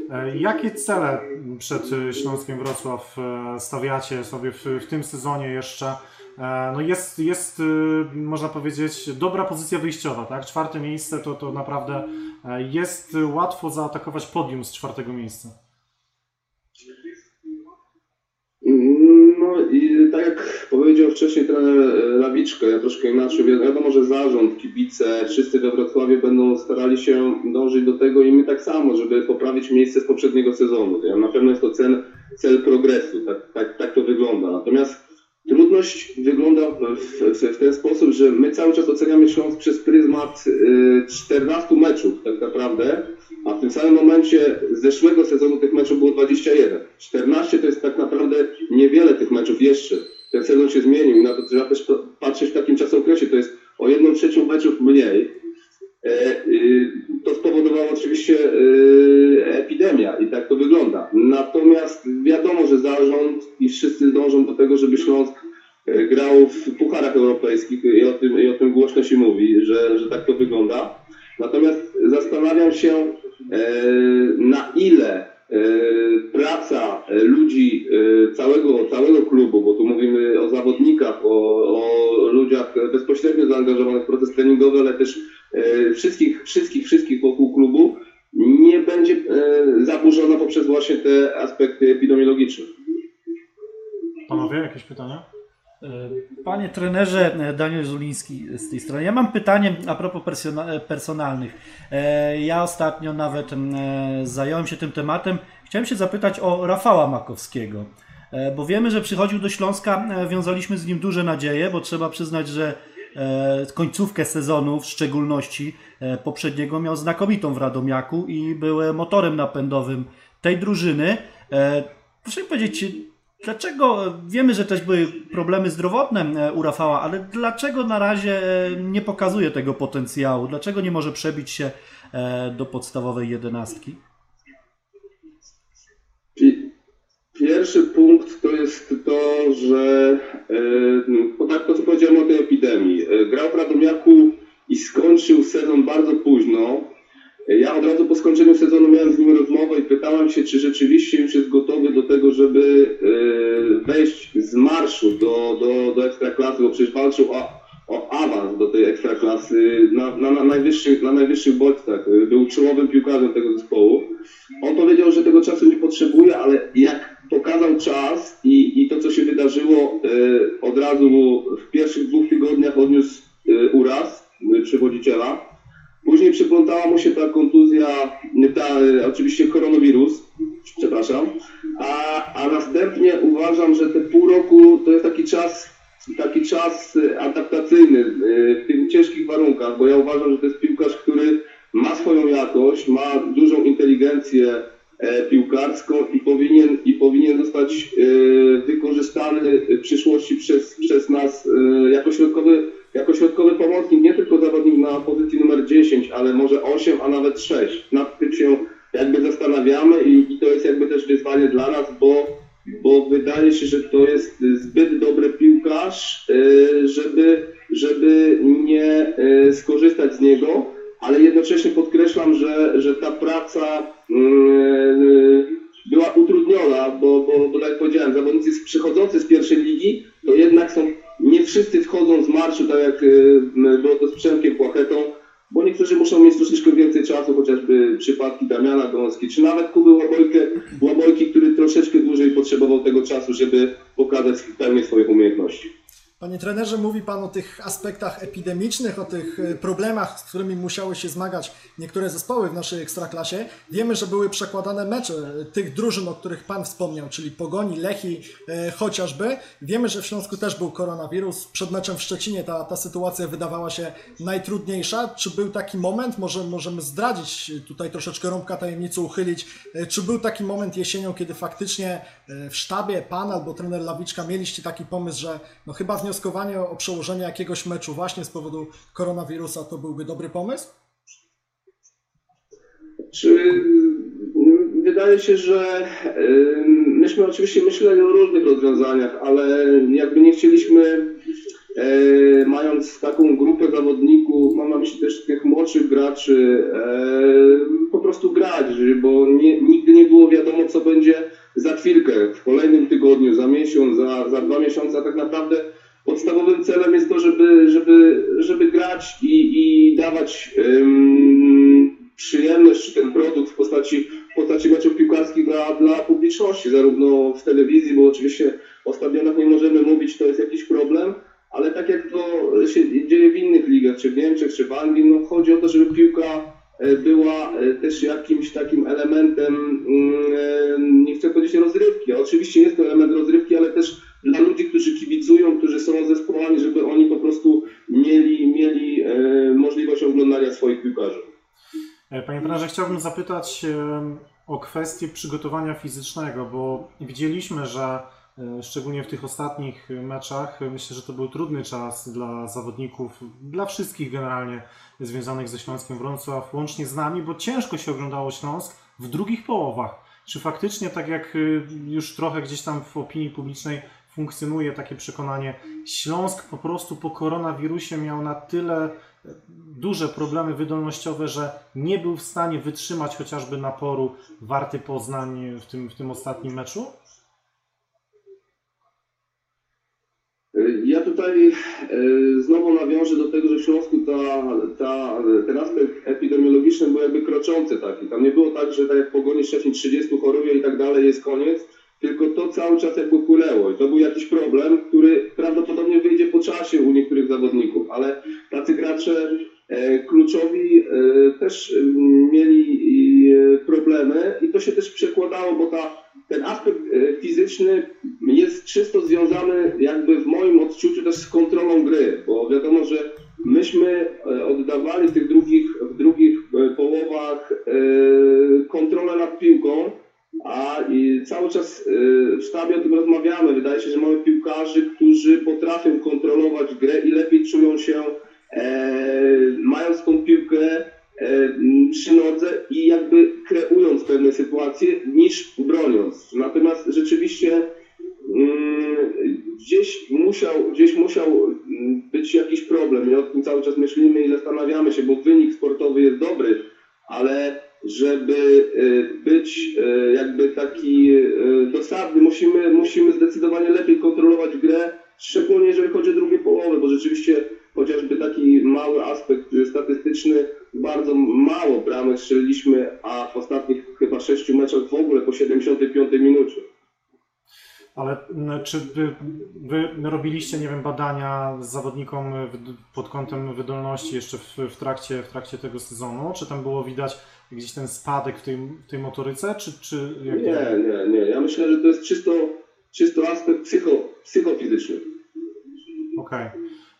E, Jakie cele przed Śląskiem Wrocław e, stawiacie sobie w, w tym sezonie jeszcze? E, No jest, jest, można powiedzieć, dobra pozycja wyjściowa, tak? Czwarte miejsce to, to naprawdę jest łatwo zaatakować podium z czwartego miejsca. No i tak jak powiedział wcześniej trener e, Lawiczka, ja troszkę inaczej, wi- wiadomo, że zarząd, kibice, wszyscy we Wrocławiu będą starali się dążyć do tego i my tak samo, żeby poprawić miejsce z poprzedniego sezonu. Ja, na pewno jest to cel, cel progresu, tak, tak, tak to wygląda. Natomiast trudność wygląda w, w, w ten sposób, że my cały czas oceniamy Śląsk przez pryzmat y, 14 meczów tak naprawdę, a w tym samym momencie z zeszłego sezonu tych meczów było 21. 14 to jest tak naprawdę niewiele tych meczów jeszcze. Ten sezon się zmienił i na to trzeba też pa- patrzeć w takim czasokresie. To jest o jedną trzecią meczów mniej. E, y, To spowodowało oczywiście y, epidemia i tak to wygląda. Natomiast wiadomo, że zarząd i wszyscy dążą do tego, żeby Śląsk e, grał w pucharach europejskich i o tym, i o tym głośno się mówi, że, że tak to wygląda. Natomiast zastanawiam się, e, na ile e, praca e, ludzi e, całego, całego klubu, bo tu mówimy o zawodnikach, o, o ludziach bezpośrednio zaangażowanych w proces treningowy, ale też e, wszystkich, wszystkich, wszystkich wokół klubu, nie będzie e, zaburzona poprzez właśnie te aspekty epidemiologiczne. Panowie, jakieś pytania? E, Panie trenerze, e, Daniel Zuliński z tej strony. Ja mam pytanie a propos e, personalnych. Ja ostatnio nawet zająłem się tym tematem. Chciałem się zapytać o Rafała Makowskiego, bo wiemy, że przychodził do Śląska, wiązaliśmy z nim duże nadzieje, bo trzeba przyznać, że końcówkę sezonu w szczególności poprzedniego miał znakomitą w Radomiaku i był motorem napędowym tej drużyny. Proszę mi powiedzieć, Dlaczego, wiemy, że też były problemy zdrowotne e, u Rafała, ale dlaczego na razie e, nie pokazuje tego potencjału? Dlaczego nie może przebić się e, do podstawowej jedenastki? Pi- Pierwszy punkt to jest to, że po tak to co powiedziałem o tej epidemii. Grał w Radomiaku i skończył sezon bardzo późno. Ja od razu po skończeniu sezonu miałem z nim rozmowę i pytałem się, czy rzeczywiście już jest gotowy do tego, żeby e, wejść z marszu do, do, do ekstraklasy, bo przecież walczył o, o awans do tej ekstraklasy na, na, na, najwyższych, na najwyższych bodźcach. Był czołowym piłkarzem tego zespołu. On powiedział, że tego czasu nie potrzebuje, ale jak pokazał czas i, i to, co się wydarzyło, e, od razu w pierwszych dwóch tygodniach odniósł e, uraz przewodziciela. Później przyplątała mu się ta kontuzja, ta, e, oczywiście koronawirus, przepraszam, a, a następnie uważam, że te pół roku to jest taki czas, taki czas e, adaptacyjny e, w tych ciężkich warunkach, bo ja uważam, że to jest piłkarz, który ma swoją jakość, ma dużą inteligencję piłkarską i powinien, i powinien zostać wykorzystany w przyszłości przez, przez nas jako środkowy, jako środkowy pomocnik, nie tylko zawodnik na pozycji numer 10, ale może 8, a nawet 6. Nad tym się jakby zastanawiamy i, i to jest jakby też wyzwanie dla nas, bo, bo wydaje się, że to jest zbyt dobry piłkarz, e, żeby, żeby nie e, skorzystać z niego, ale jednocześnie podkreślam, że, że ta praca mm, była utrudniona, bo, bo, bo tak jak powiedziałem, zawodnicy przychodzący z pierwszej ligi, to jednak są, nie wszyscy wchodzą z marszu, tak jak y, było to z Przemkiem Płachetą, bo niektórzy muszą mieć troszeczkę więcej czasu, chociażby przypadki Damiana Gąski, czy nawet Kuby Łabojkę, Łabojki, który troszeczkę dłużej potrzebował tego czasu, żeby pokazać w pełni swoich umiejętności. Panie trenerze, mówi Pan o tych aspektach epidemicznych, o tych e, problemach, z którymi musiały się zmagać niektóre zespoły w naszej ekstraklasie. Wiemy, że były przekładane mecze tych drużyn, o których Pan wspomniał, czyli Pogoni, Lechi e, chociażby. Wiemy, że w Śląsku też był koronawirus. Przed meczem w Szczecinie ta, ta sytuacja wydawała się najtrudniejsza. Czy był taki moment, może możemy zdradzić, tutaj troszeczkę rąbka tajemnicy uchylić, e, czy był taki moment jesienią, kiedy faktycznie e, w sztabie Pan albo trener Lawiczka mieliście taki pomysł, że no chyba wnioskowanie o przełożenie jakiegoś meczu właśnie z powodu koronawirusa to byłby dobry pomysł? Czy y, wydaje się, że y, myśmy oczywiście myśleli o różnych rozwiązaniach, ale jakby nie chcieliśmy, y, mając taką grupę zawodników, mam na myśli też tych młodszych graczy, po prostu grać, bo nie, nigdy nie było wiadomo, co będzie za chwilkę, w kolejnym tygodniu, za miesiąc, za, za dwa miesiące, a tak naprawdę podstawowym celem jest to, żeby, żeby, żeby grać i, i dawać ym, przyjemność czy ten produkt w postaci, w postaci meczów piłkarskich dla, dla publiczności, zarówno w telewizji, bo oczywiście o stadionach nie możemy mówić, to jest jakiś problem, ale tak jak to się dzieje w innych ligach, czy w Niemczech, czy w Anglii, no chodzi o to, żeby piłka e, była e, też jakimś takim elementem, mm, nie chcę powiedzieć rozrywki, oczywiście jest to element rozrywki, ale też dla ludzi, którzy kibicują, którzy są zespołami, żeby oni po prostu mieli, mieli e, możliwość oglądania swoich piłkarzy. E, Panie trenerze, chciałbym zapytać e, o kwestię przygotowania fizycznego, bo widzieliśmy, że szczególnie w tych ostatnich meczach, myślę, że to był trudny czas dla zawodników, dla wszystkich generalnie związanych ze Śląskiem Wrocław, łącznie z nami, bo ciężko się oglądało Śląsk w drugich połowach. Czy faktycznie, tak jak już trochę gdzieś tam w opinii publicznej funkcjonuje takie przekonanie, Śląsk po prostu po koronawirusie miał na tyle duże problemy wydolnościowe, że nie był w stanie wytrzymać chociażby naporu Warty Poznań w tym, w tym ostatnim meczu? Ja tutaj e, znowu nawiążę do tego, że w Śląsku ta, ta, ten aspekt epidemiologiczny był jakby kroczący taki. Tam nie było tak, że tak jak w Pogoni Szczecin 30 choruje i tak dalej jest koniec, tylko to cały czas jakby płynęło i to był jakiś problem, który prawdopodobnie wyjdzie po czasie u niektórych zawodników, ale tacy gracze e, kluczowi e, też e, mieli e, problemy i to się też przekładało, bo ta, ten aspekt fizyczny jest czysto związany jakby w moim odczuciu też z kontrolą gry, bo wiadomo, że myśmy oddawali w tych drugich, w drugich połowach kontrolę nad piłką, a i cały czas y, w sztabie o tym rozmawiamy. Wydaje się, że mamy piłkarzy, którzy potrafią kontrolować grę i lepiej czują się e, mając tą piłkę e, przy nodze i jakby kreując pewne sytuacje niż broniąc. Natomiast rzeczywiście mm, gdzieś musiał, gdzieś musiał mm, być jakiś problem i o tym cały czas myślimy i zastanawiamy się, bo wynik sportowy jest dobry, ale żeby e, być e, jakby taki e, dosadny, musimy, musimy zdecydowanie lepiej kontrolować grę, szczególnie jeżeli chodzi o drugie połowy, bo rzeczywiście chociażby taki mały aspekt statystyczny, bardzo mało bramek strzeliliśmy, a w ostatnich chyba sześciu meczach w ogóle po 75 minucie. Ale czy wy, wy robiliście, nie wiem, badania z zawodnikom pod kątem wydolności jeszcze w, w, trakcie, w trakcie tego sezonu? Czy tam było widać gdzieś ten spadek w tej, w tej motoryce? Czy, czy jak Nie, nie, nie. Ja myślę, że to jest czysto, czysto aspekt psycho, psychofizyczny. Okej.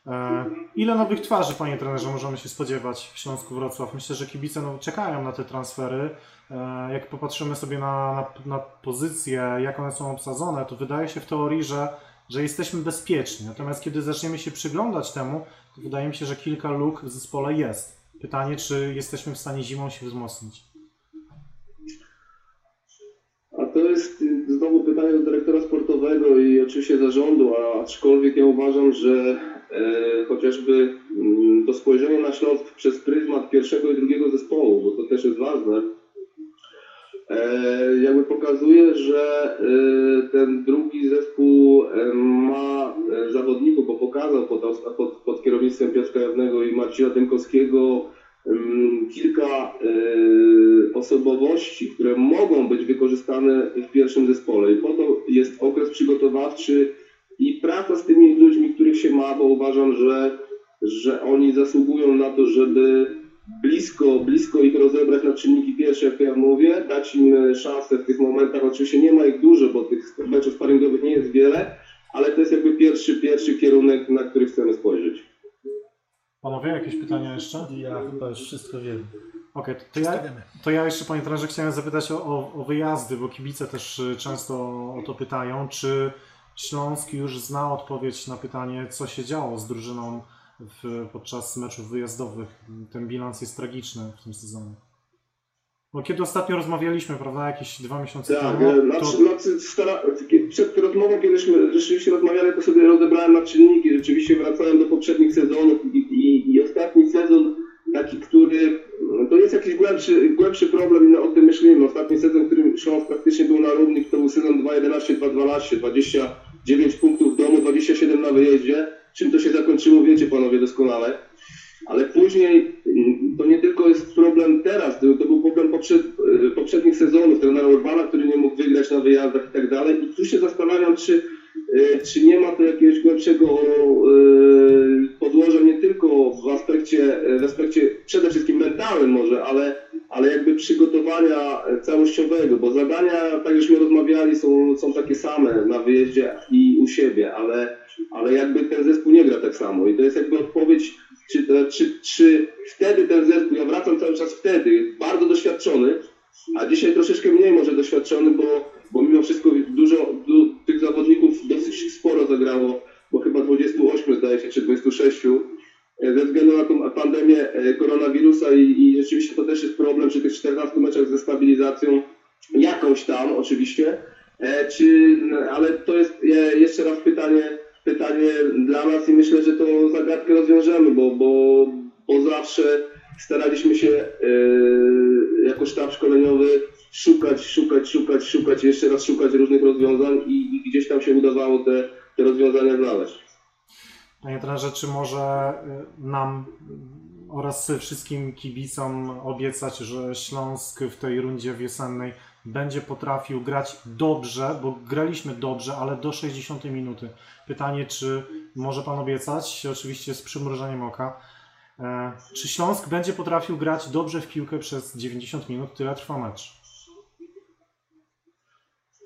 E, Ile nowych twarzy, panie trenerze, możemy się spodziewać w Śląsku Wrocław? Myślę, że kibice no, czekają na te transfery. E, Jak popatrzymy sobie na, na, na pozycje, jak one są obsadzone, to wydaje się w teorii, że, że jesteśmy bezpieczni. Natomiast kiedy zaczniemy się przyglądać temu, to wydaje mi się, że kilka luk w zespole jest. Pytanie, czy jesteśmy w stanie zimą się wzmocnić? A to jest y, znowu pytanie do dyrektora sportowego i oczywiście zarządu, a aczkolwiek ja uważam, że e, chociażby mm, to spojrzenie na Śląsk przez pryzmat pierwszego i drugiego zespołu, bo to też jest ważne, jakby pokazuje, że e, ten drugi zespół e, ma e, zawodników, bo pokazał pod, pod, pod kierownictwem Piotra Jawnego i Marcina Dękowskiego kilka e, osobowości, które mogą być wykorzystane w pierwszym zespole. I po to jest okres przygotowawczy i praca z tymi ludźmi, których się ma, bo uważam, że, że oni zasługują na to, żeby blisko, blisko ich rozebrać na czynniki pierwsze, jak to ja mówię, dać im szansę w tych momentach. Oczywiście nie ma ich dużo, bo tych meczów sparingowych nie jest wiele, ale to jest jakby pierwszy, pierwszy kierunek, na który chcemy spojrzeć. Panowie, jakieś pytania jeszcze? Ja chyba już wszystko wiem. Okej, to, to ja. To ja jeszcze, panie trenerze, chciałem zapytać o, o, o wyjazdy, bo kibice też y, często o to pytają. Czy Śląsk już zna odpowiedź na pytanie, co się działo z drużyną w, podczas meczów wyjazdowych? Ten bilans jest tragiczny w tym sezonie. Bo kiedy ostatnio rozmawialiśmy, prawda, jakieś dwa miesiące Tak, temu, e, to, znaczy, stara, przed rozmową, kiedyśmy rzeczywiście rozmawiali, to sobie rozebrałem na czynniki, rzeczywiście wracałem do poprzednich sezonów i, i, i ostatni sezon taki, który, to jest jakiś głębszy, głębszy problem i o tym myślimy. Ostatni sezon, w którym Śląsk praktycznie był na równi, to był sezon 2-11-2-12, 29 punktów w domu, 27 na wyjeździe. Czym to się zakończyło, wiecie panowie doskonale. Ale później mm, to nie tylko jest problem teraz, to, był problem poprzed, e, poprzednich sezonów, trenera Urbana, który nie mógł wygrać na wyjazdach i tak dalej. I tu się zastanawiam, czy, czy nie ma to jakiegoś głębszego e, podłoża nie tylko w aspekcie, w aspekcie przede wszystkim mentalnym może, ale, ale jakby przygotowania całościowego, bo zadania, tak żeśmy rozmawiali, są, są takie same na wyjeździe i u siebie, ale, ale jakby ten zespół nie gra tak samo i to jest jakby odpowiedź czy, to- czy, czy wtedy ten zespół, ja wracam cały czas wtedy, bardzo doświadczony, a dzisiaj troszeczkę mniej może doświadczony, bo, bo mimo wszystko dużo du, zagrało, bo chyba 28 zdaje się, czy 26, e, ze względu na tą pandemię e, koronawirusa i, i rzeczywiście to też jest problem przy tych 14 meczach ze stabilizacją, jakąś tam oczywiście, e, czy, ale to jest jeszcze raz pytanie, pytanie dla nas i myślę, że tą zagadkę rozwiążemy, bo, bo, bo zawsze staraliśmy się jako sztab szkoleniowy szukać, szukać, szukać, szukać, jeszcze raz szukać różnych rozwiązań i, i gdzieś tam się udawało te, te rozwiązania znaleźć. panie trenerze, czy może y, nam oraz wszystkim kibicom obiecać, że Śląsk w tej rundzie wiosennej będzie potrafił grać dobrze, bo graliśmy dobrze, ale do 60 minuty. Pytanie, czy może Pan obiecać, oczywiście z przymrużeniem oka, e, czy Śląsk będzie potrafił grać dobrze w piłkę przez 90 minut, tyle trwa mecz?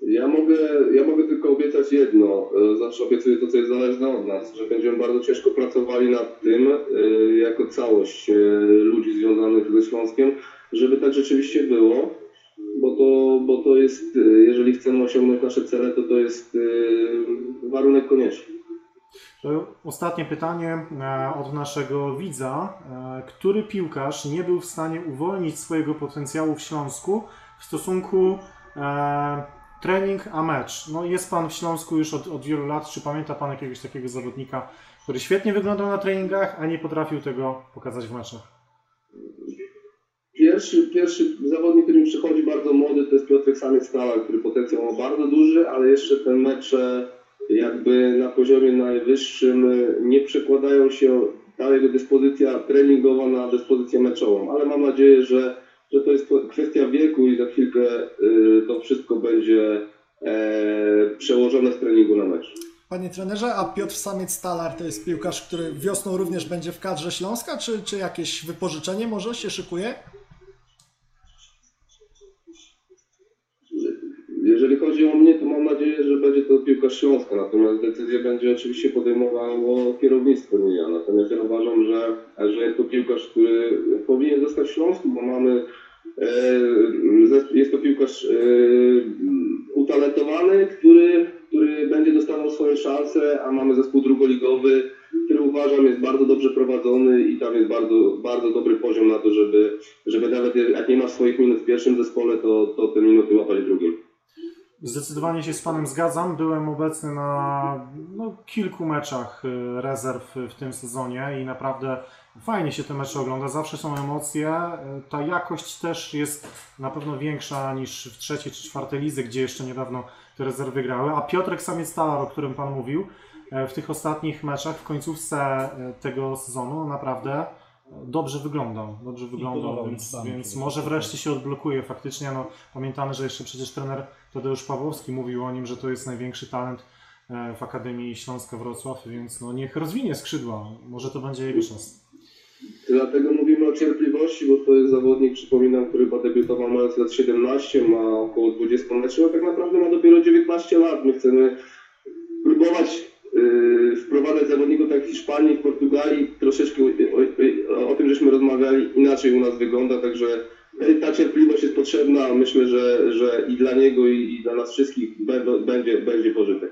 Ja mogę, ja mogę tylko obiecać jedno, e, znaczy obiecuję to, co jest zależne od nas, że będziemy bardzo ciężko pracowali nad tym, e, jako całość e, ludzi związanych ze Śląskiem, żeby tak rzeczywiście było, bo to, bo to jest, e, jeżeli chcemy osiągnąć nasze cele, to to jest warunek konieczny. Ostatnie pytanie od naszego widza. Który piłkarz nie był w stanie uwolnić swojego potencjału w Śląsku w stosunku trening a mecz? No jest Pan w Śląsku już od, od wielu lat. Czy pamięta Pan jakiegoś takiego zawodnika, który świetnie wyglądał na treningach, a nie potrafił tego pokazać w meczach? Pierwszy, pierwszy zawodnik, który mi przychodzi bardzo młody, to jest Piotrek Samiec Stała, który potencjał ma bardzo duży, ale jeszcze te mecze jakby na poziomie najwyższym y, nie przekładają się ta jego dyspozycja treningowa na dyspozycję meczową, ale mam nadzieję, że, że to jest kwestia wieku i za chwilkę y, to wszystko będzie e, przełożone z treningu na mecz. Panie trenerze, a Piotr Samiec-Stalar to jest piłkarz, który wiosną również będzie w kadrze Śląska, czy, czy jakieś wypożyczenie może się szykuje? Jeżeli chodzi o mnie, to mam nadzieję, że będzie to piłkarz Śląska, natomiast decyzję będzie oczywiście podejmowało kierownictwo, nie ja. Natomiast ja uważam, że, że jest to piłkarz, który powinien zostać w Śląsku, bo mamy jest to piłkarz e, utalentowany, który, który będzie dostawał swoje szanse, a mamy zespół drugoligowy, który uważam jest bardzo dobrze prowadzony i tam jest bardzo, bardzo dobry poziom na to, żeby, żeby nawet jak nie ma swoich minut w pierwszym zespole, to, to te minuty łapać w drugim. Zdecydowanie się z Panem zgadzam. Byłem obecny na no, kilku meczach y, rezerw w tym sezonie i naprawdę fajnie się te mecze ogląda. Zawsze są emocje. Y, Ta jakość też jest na pewno większa niż w trzeciej czy czwartej lidze, gdzie jeszcze niedawno te rezerwy grały. A Piotrek Samiec-Talar, o którym Pan mówił, y, w tych ostatnich meczach, w końcówce tego sezonu naprawdę dobrze wyglądał. Dobrze wyglądał, więc, więc może wreszcie się odblokuje faktycznie. No, pamiętamy, że jeszcze przecież trener Tadeusz Pawłowski mówił o nim, że to jest największy talent e, w Akademii Śląska Wrocław, więc no niech rozwinie skrzydła. Może to będzie jego czas. Dlatego mówimy o cierpliwości, bo to jest zawodnik, przypominam, który chyba debiutował mając lat 17, ma około 20 meczów, a tak naprawdę ma dopiero 19 lat. My chcemy próbować yy, wprowadzać zawodników tak w Hiszpanii, w Portugalii. Troszeczkę o, o, o tym żeśmy rozmawiali, inaczej u nas wygląda, także ta cierpliwość jest potrzebna. Myślę, że, że i dla niego, i, i dla nas wszystkich będą, będzie, będzie pożytek.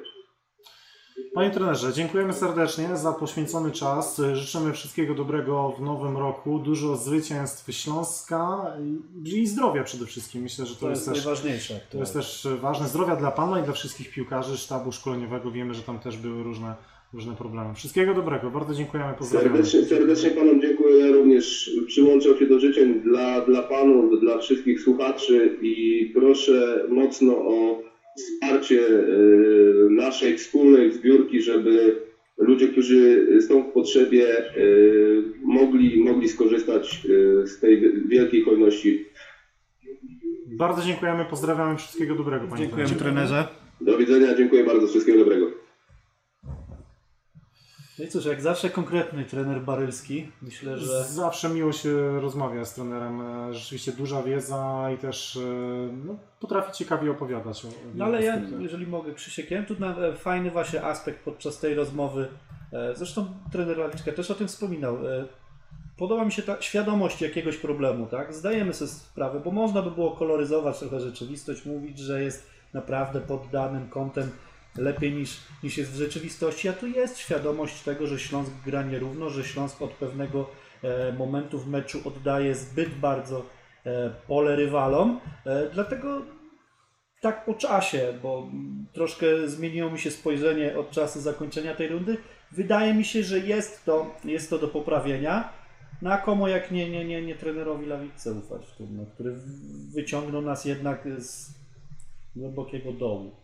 Panie trenerze, dziękujemy serdecznie za poświęcony czas. Życzymy wszystkiego dobrego w nowym roku, dużo zwycięstw Śląska i- i zdrowia przede wszystkim. Myślę, że to, To jest jest też najważniejsze. To jest też ważne. Zdrowia dla Pana i dla wszystkich piłkarzy sztabu szkoleniowego. Wiemy, że tam też były różne, różne problemy. Wszystkiego dobrego. Bardzo dziękujemy. Pozdrawiamy. Serdecznie, serdecznie Panom dziękuję. Ja również przyłączam się do życzeń dla, dla Panów, dla wszystkich słuchaczy i proszę mocno o wsparcie e, naszej wspólnej zbiórki, żeby ludzie, którzy są w potrzebie, e, mogli, mogli skorzystać e, z tej wielkiej hojności. Bardzo dziękujemy. Pozdrawiamy. Wszystkiego dobrego. Panie Dziękujemy trenerze. trenerze. Do widzenia, dziękuję bardzo, wszystkiego dobrego. No i cóż, jak zawsze konkretny trener Barylski. Myślę, że Zawsze miło się rozmawia z trenerem. E, Rzeczywiście duża wiedza i też e, no, potrafi ciekawie opowiadać. O, o No ale ja, jeżeli mogę, Krzysiek, ja tu na, e, fajny właśnie aspekt podczas tej rozmowy. Zresztą trener Lawiczka też o tym wspominał. Podoba mi się ta świadomość jakiegoś problemu, tak? Zdajemy sobie sprawę, bo można by było koloryzować trochę rzeczywistość, mówić, że jest naprawdę pod danym kątem lepiej niż, niż jest w rzeczywistości, a tu jest świadomość tego, że Śląsk gra nierówno, że Śląsk od pewnego e, momentu w meczu oddaje zbyt bardzo e, pole rywalom, e, dlatego tak po czasie, bo troszkę zmieniło mi się spojrzenie od czasu zakończenia tej rundy. Wydaje mi się, że jest to, jest to do poprawienia. No a komu jak nie, nie, nie, nie trenerowi Lawicce ufać w no, który wyciągnął nas jednak z głębokiego dołu.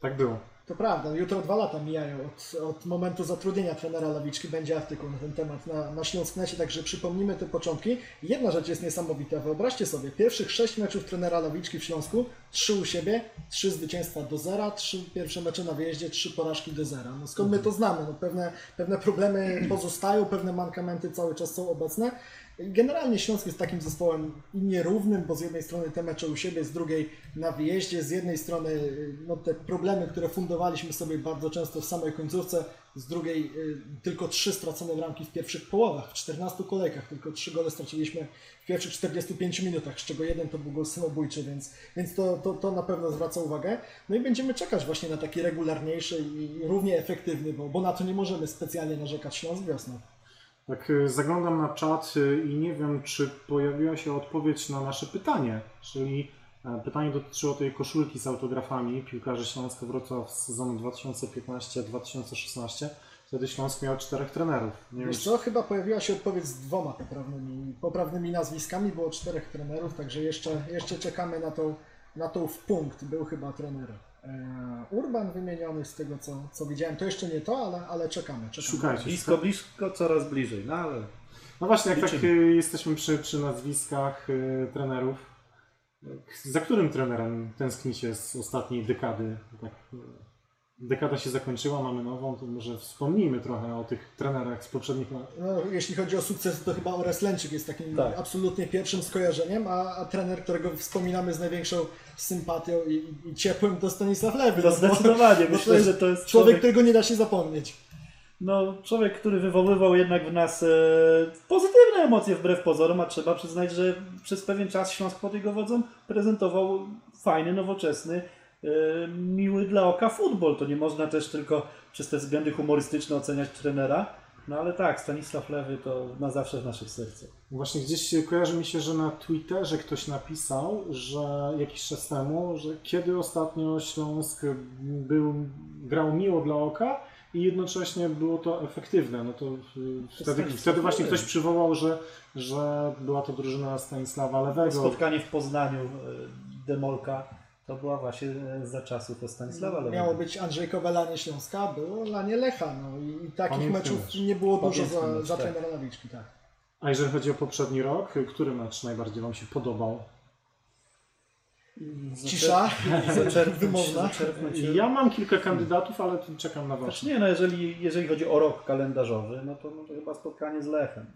Tak było. To prawda, jutro dwa lata mijają od, od momentu zatrudnienia trenera Lawiczki. Będzie artykuł na ten temat na, na Śląsknecie, także przypomnimy te początki. Jedna rzecz jest niesamowita. Wyobraźcie sobie, pierwszych sześć meczów trenera Lawiczki w Śląsku, trzy u siebie, trzy zwycięstwa do zera, trzy pierwsze mecze na wyjeździe, trzy porażki do zera. No skąd my to znamy? No pewne, pewne problemy pozostają, pewne mankamenty cały czas są obecne. Generalnie Śląsk jest takim zespołem nierównym, bo z jednej strony te mecze u siebie, z drugiej na wyjeździe, z jednej strony y, no, te problemy, które fundowaliśmy sobie bardzo często w samej końcówce, z drugiej y, tylko trzy stracone bramki w pierwszych połowach, w 14 kolejkach, tylko trzy gole straciliśmy w pierwszych 45 minutach, z czego jeden to był gol samobójczy, więc, więc to, to, to na pewno zwraca uwagę. No i będziemy czekać właśnie na taki regularniejszy i równie efektywny, bo, bo na to nie możemy specjalnie narzekać Śląsk wiosną. Tak, y, zaglądam na czat y, i nie wiem, czy pojawiła się odpowiedź na nasze pytanie, czyli e, pytanie dotyczyło tej koszulki z autografami piłkarzy Śląska Wrocław z sezonu 2015-2016. Wtedy Śląsk miał czterech trenerów. Nie Wiesz co, chyba pojawiła się odpowiedź z dwoma poprawnymi, poprawnymi nazwiskami, było czterech trenerów, także jeszcze, jeszcze czekamy na tą, na tą w punkt. Był chyba trener e, Urban wymieniony z tego, co, co widziałem. To jeszcze nie to, ale, ale czekamy. czekamy. Szukajcie. Blisko, blisko, coraz bliżej, no ale No właśnie, jak tak Liczymy. y, jesteśmy przy, przy nazwiskach y, trenerów, Za którym trenerem tęsknicie z ostatniej dekady? Tak, e, dekada się zakończyła, mamy nową, to może wspomnijmy trochę o tych trenerach z poprzednich lat. No, jeśli chodzi o sukces, to chyba Ores Lęczyk jest takim Tak. absolutnie pierwszym skojarzeniem, a, a trener, którego wspominamy z największą sympatią i, i ciepłem, to Stanisław Lewy. No bo- zdecydowanie, bo myślę, że to jest człowiek, człowiek, którego nie da się zapomnieć. no, człowiek, który wywoływał jednak w nas e, pozytywne emocje wbrew pozorom, a trzeba przyznać, że przez pewien czas Śląsk pod jego wodzą prezentował fajny, nowoczesny, miły dla oka futbol. To nie można też tylko przez te względy humorystyczne oceniać trenera. No ale tak, Stanisław Lewy to na zawsze w naszych sercach. Właśnie gdzieś kojarzy mi się, że na Twitterze ktoś napisał, że jakiś czas temu, że kiedy ostatnio Śląsk był, grał miło dla oka i jednocześnie było to efektywne. No to y, wtedy, wtedy właśnie ktoś przywołał, że, że była to drużyna Stanisława Lewego. Spotkanie w Poznaniu e, Demolka to była właśnie e, za czasów Stanisława Lewego. Miało być Andrzejkowe lanie Śląska, było lanie Lecha. No i, i takich Pamiętny meczów mecz. nie było dużo Pamiętny za, mecz, za tak. trenera Nawiczki. Tak. A jeżeli chodzi o poprzedni rok, który mecz najbardziej Wam się podobał? Cisza, Zaczerpnąć, wymowna. Ja mam kilka kandydatów, ale tu czekam na Znaczy Wasze. nie, no jeżeli, jeżeli chodzi o rok kalendarzowy, no to, no to chyba spotkanie z Lechem.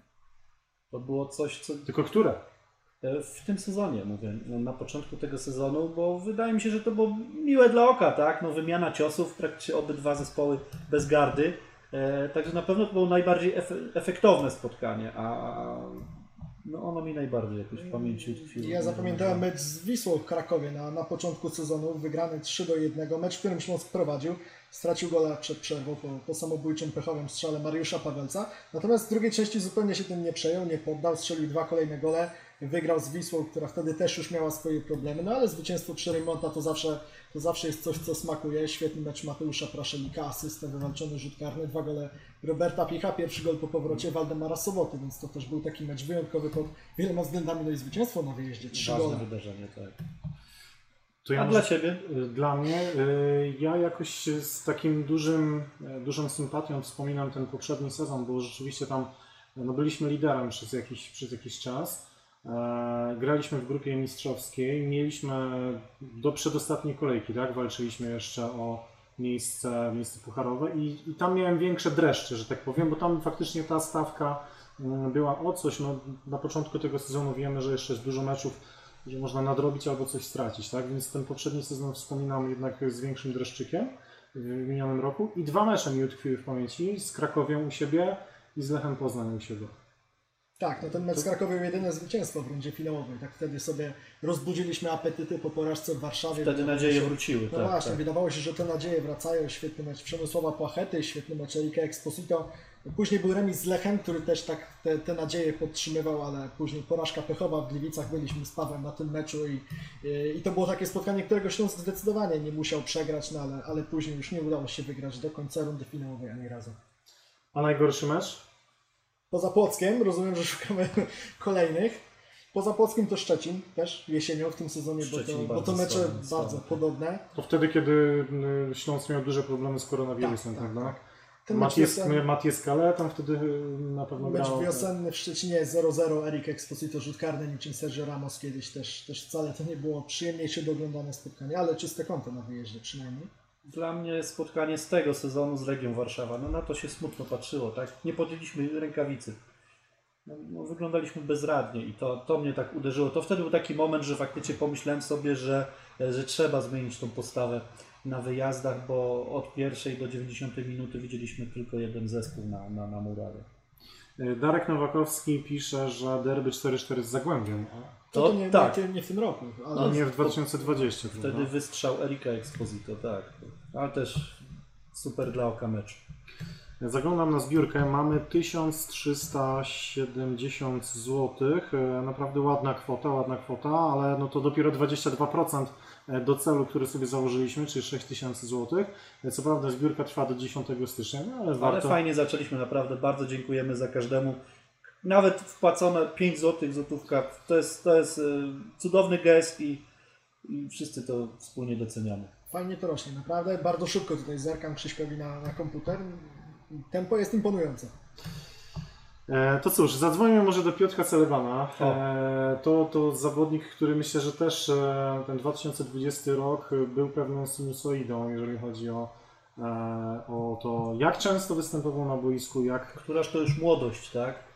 To było coś, co Tylko które? E, w tym sezonie, mówię, no, na początku tego sezonu, bo wydaje mi się, że to było miłe dla oka, tak? No wymiana ciosów, praktycznie obydwa zespoły bez gardy. E, także na pewno to było najbardziej efe- efektowne spotkanie, a no ono mi najbardziej jakoś w pamięci utkwiło. Ja zapamiętałem mecz z Wisłą w Krakowie na, na początku sezonu, wygrany 3 do 1, mecz, w którym Śląsk prowadził, stracił gola przed przerwą po, po samobójczym pechowym strzale Mariusza Pawelca, natomiast w drugiej części zupełnie się tym nie przejął, nie poddał, strzelił dwa kolejne gole, wygrał z Wisłą, która wtedy też już miała swoje problemy, no ale zwycięstwo przy Remonta to zawsze, to zawsze jest coś, co smakuje, świetny mecz Mateusza Praszelika, asystę, wywalczony rzut karny, dwa gole Roberta Piecha, pierwszy gol po powrocie Waldemara Soboty, więc to też był taki mecz wyjątkowy pod wieloma względami, no i zwycięstwo na wyjeździe, trzy Ważne gole. wydarzenie, tak. To ja A może- dla Ciebie? Y, Dla mnie, y, ja jakoś z takim dużym, y, dużą sympatią wspominam ten poprzedni sezon, bo rzeczywiście tam no, byliśmy liderem przez jakiś, przez jakiś czas. E, Graliśmy w grupie mistrzowskiej, mieliśmy do przedostatniej kolejki, tak? Walczyliśmy jeszcze o miejsce, miejsce pucharowe i, i tam miałem większe dreszcze, że tak powiem, bo tam faktycznie ta stawka mm, była o coś. No, na początku tego sezonu wiemy, że jeszcze jest dużo meczów, że można nadrobić albo coś stracić, tak? Więc ten poprzedni sezon wspominam jednak z większym dreszczykiem w minionym roku i dwa mecze mi utkwiły w pamięci z Krakowią u siebie i z Lechem Poznań u siebie. Tak, no ten mecz z Krakowią jedyne zwycięstwo w rundzie finałowej. Tak wtedy sobie rozbudziliśmy apetyty po porażce w Warszawie. Wtedy nadzieje się- wróciły. No tak, właśnie, tak. wydawało się, że te nadzieje wracają. Świetny mecz Przemysława Płachety, świetny mecz Erika Exposito. Później był remis z Lechem, który też tak te, te nadzieje podtrzymywał, ale później porażka pechowa w Gliwicach. Byliśmy z Pawem na tym meczu i, i to było takie spotkanie, którego Śląsk zdecydowanie nie musiał przegrać, no ale, ale później już nie udało się wygrać do końca rundy finałowej ani razu. A najgorszy mecz? Poza Płockiem, rozumiem, że szukamy kolejnych. Poza Płockiem to Szczecin też jesienią w tym sezonie, bo to, bo to bardzo mecze bardzo słaby. podobne. To wtedy, kiedy y, Śląsk miał duże problemy z koronawirusem, Tak, tak, prawda? tak. Ten Matias Kale tam wtedy y, na pewno mecz grał. wiosenny w Szczecinie 0-0, Erik Exposito rzut karny niczym Sergio Ramos kiedyś też, też wcale to nie było przyjemniejsze do oglądania spotkanie, ale czyste konto na wyjeździe przynajmniej. Dla mnie spotkanie z tego sezonu z Legią Warszawa, no na to się smutno patrzyło, tak? Nie podjęliśmy rękawicy. No, no, wyglądaliśmy bezradnie i to, to mnie tak uderzyło. To wtedy był taki moment, że faktycznie pomyślałem sobie, że, że trzeba zmienić tą postawę na wyjazdach, bo od pierwszej do 90 minuty widzieliśmy tylko jeden zespół na, na, na murawie. Y, Darek Nowakowski pisze, że derby 4-4 z Zagłębiem, To, To to nie, tak. nie, nie w tym roku, ale no nie w 2020. Wtedy prawda? wystrzał Erika Exposito, tak. Ale też super dla oka mecz. Zaglądam na zbiórkę, mamy 1370 zł. E, Naprawdę ładna kwota, ładna kwota, ale no to dopiero 22% do celu, który sobie założyliśmy, czyli 6000 zł. E, Co prawda zbiórka trwa do 10 stycznia, no ale Ale warto. fajnie zaczęliśmy, naprawdę bardzo dziękujemy za każdemu. Nawet wpłacone 5 zł złotówka, to jest, to jest cudowny gest i, i wszyscy to wspólnie doceniamy. Fajnie to rośnie, naprawdę. Bardzo szybko tutaj zerkam Krzyśkowi na, na komputer. Tempo jest imponujące. E, to cóż, zadzwonimy może do Piotra Celebana. E, to, to zawodnik, który myślę, że też e, ten 2020 rok był pewną sinusoidą, jeżeli chodzi o, e, o to, jak często występował na boisku, jak Któraż to już młodość, tak?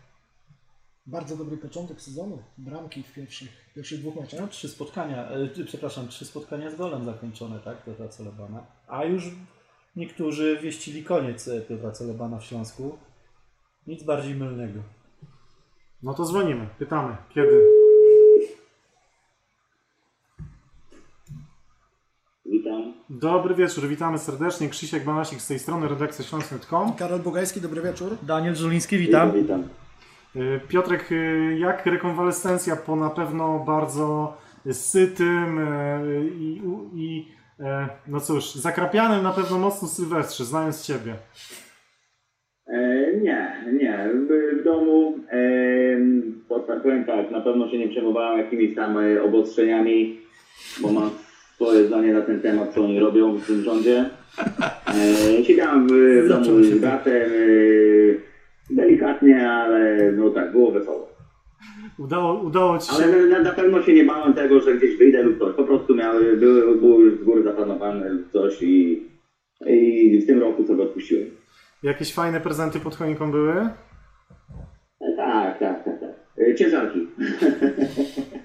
Bardzo dobry początek sezonu. Bramki w pierwszych, pierwszych dwóch meczach. No, trzy spotkania, e, przepraszam, trzy spotkania z golem zakończone, tak, Piotra Celebana. A już niektórzy wieścili koniec e, Piotra Celebana w Śląsku. Nic bardziej mylnego. No to dzwonimy, pytamy, kiedy. Witam. Dobry wieczór, witamy serdecznie. Krzysiek Banasik z tej strony, redakcja śląsk.com. Karol Bugajski, dobry wieczór. Daniel Żuliński, witam. Witam. Y, Piotrek, y, jak rekonwalescencja po na pewno bardzo sytym y, i, i e, no cóż, zakrapianym na pewno mocno Sylwestrze, znając Ciebie. E, nie, nie. W, w domu e, po- powiem tak, na pewno się nie przejmowałem jakimiś tam e, obostrzeniami, bo mam swoje zdanie na ten temat, co oni robią w tym rządzie. E, siedziałem w, w domu Zaczął się z bratem, e, delikatnie, ale no tak, było wesoło. Udało, udało Ci się... Ale na, na pewno się nie bałem tego, że gdzieś wyjdę lub coś. Po prostu miały, były, było już z góry zaplanowane lub coś i, i w tym roku sobie odpuściłem. Jakieś fajne prezenty pod choinką były? Tak, tak, tak, tak. E, Ciężarki.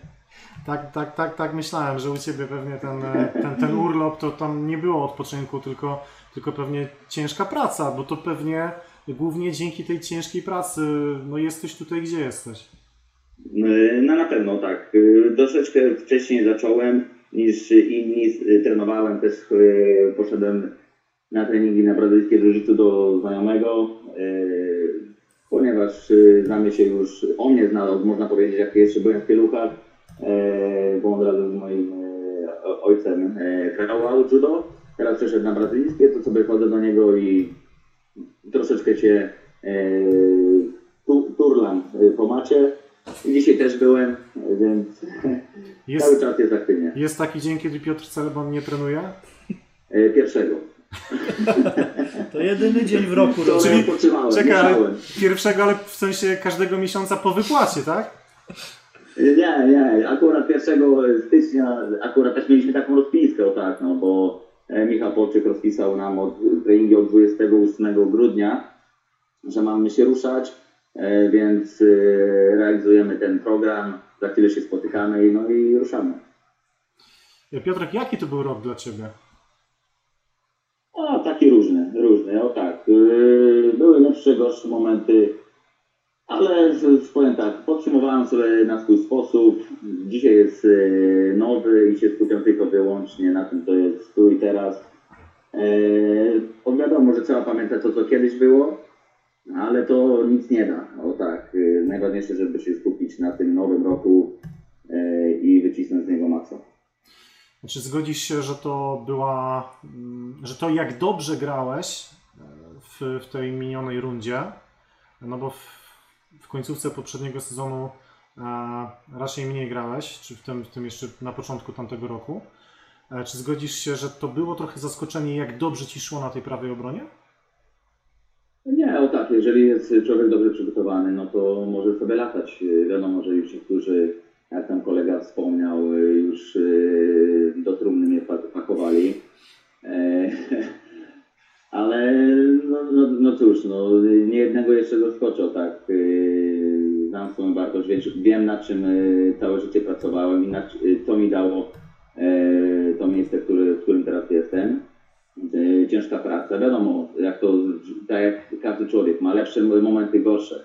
Tak, tak, tak, tak myślałem, że u Ciebie pewnie ten, e, ten, ten urlop to tam nie było odpoczynku, tylko, tylko pewnie ciężka praca, bo to pewnie głównie dzięki tej ciężkiej pracy no jesteś tutaj, gdzie jesteś. E, No na pewno tak. E, Troszeczkę wcześniej zacząłem niż inni. E, Trenowałem też, poszedłem na treningi na brazylijskie jiu do znajomego, ponieważ znamy się już, on mnie znał, można powiedzieć, jak jeszcze byłem w Pieluchach, bo on razem z moim ojcem trenował judo. Teraz przeszedł na brazylijskie, to sobie chodzę do niego i troszeczkę się e, tu, turlam po macie. Dzisiaj też byłem, więc cały Jest, czas jest aktywnie. jest taki dzień, kiedy Piotr Celebon nie trenuje? E, Pierwszego. To jedyny dzień w roku. To Czyli- Czekaj, pierwszego, ale w sensie każdego miesiąca po wypłacie, tak? Nie, nie, akurat 1 stycznia, akurat też mieliśmy taką rozpiskę, o tak, no bo Michał Polczyk rozpisał nam od treningi od 28 grudnia, że mamy się ruszać, e, więc e, realizujemy ten program, za chwilę się spotykamy i no i ruszamy. Piotrek, jaki to był rok dla Ciebie? O, takie różne, różne, o tak. Były lepsze, gorsze momenty, ale powiem tak, podsumowałem sobie na swój sposób. Dzisiaj jest yy, nowy i się skupiam tylko wyłącznie na tym, co jest tu i teraz. Yy, Bo wiadomo, że trzeba pamiętać to, co kiedyś było, ale to nic nie da. O tak, yy, najważniejsze, żeby się skupić na tym nowym roku i wycisnąć z niego maksa. Czy zgodzisz się, że to była, mm, że to jak dobrze grałeś e, w, w tej minionej rundzie, no bo w, w końcówce poprzedniego sezonu e, raczej mniej grałeś, czy w tym, w tym jeszcze na początku tamtego roku. E, Czy zgodzisz się, że to było trochę zaskoczenie, jak dobrze ci szło na tej prawej obronie? Nie, o tak, jeżeli jest człowiek dobrze przygotowany, no to może sobie latać. Wiadomo, że już niektórzy, jak tam kolega wspomniał, już y, do trumny mnie pak- pakowali. Ale no, no, no cóż, no, nie jednego jeszcze zaskoczą, tak. Y, Znam swoją wartość, wiem, na czym y, całe życie pracowałem i na, y, to mi dało to miejsce, który, w którym teraz jestem. Ciężka praca. Wiadomo, jak to, tak jak każdy człowiek ma lepsze momenty, gorsze,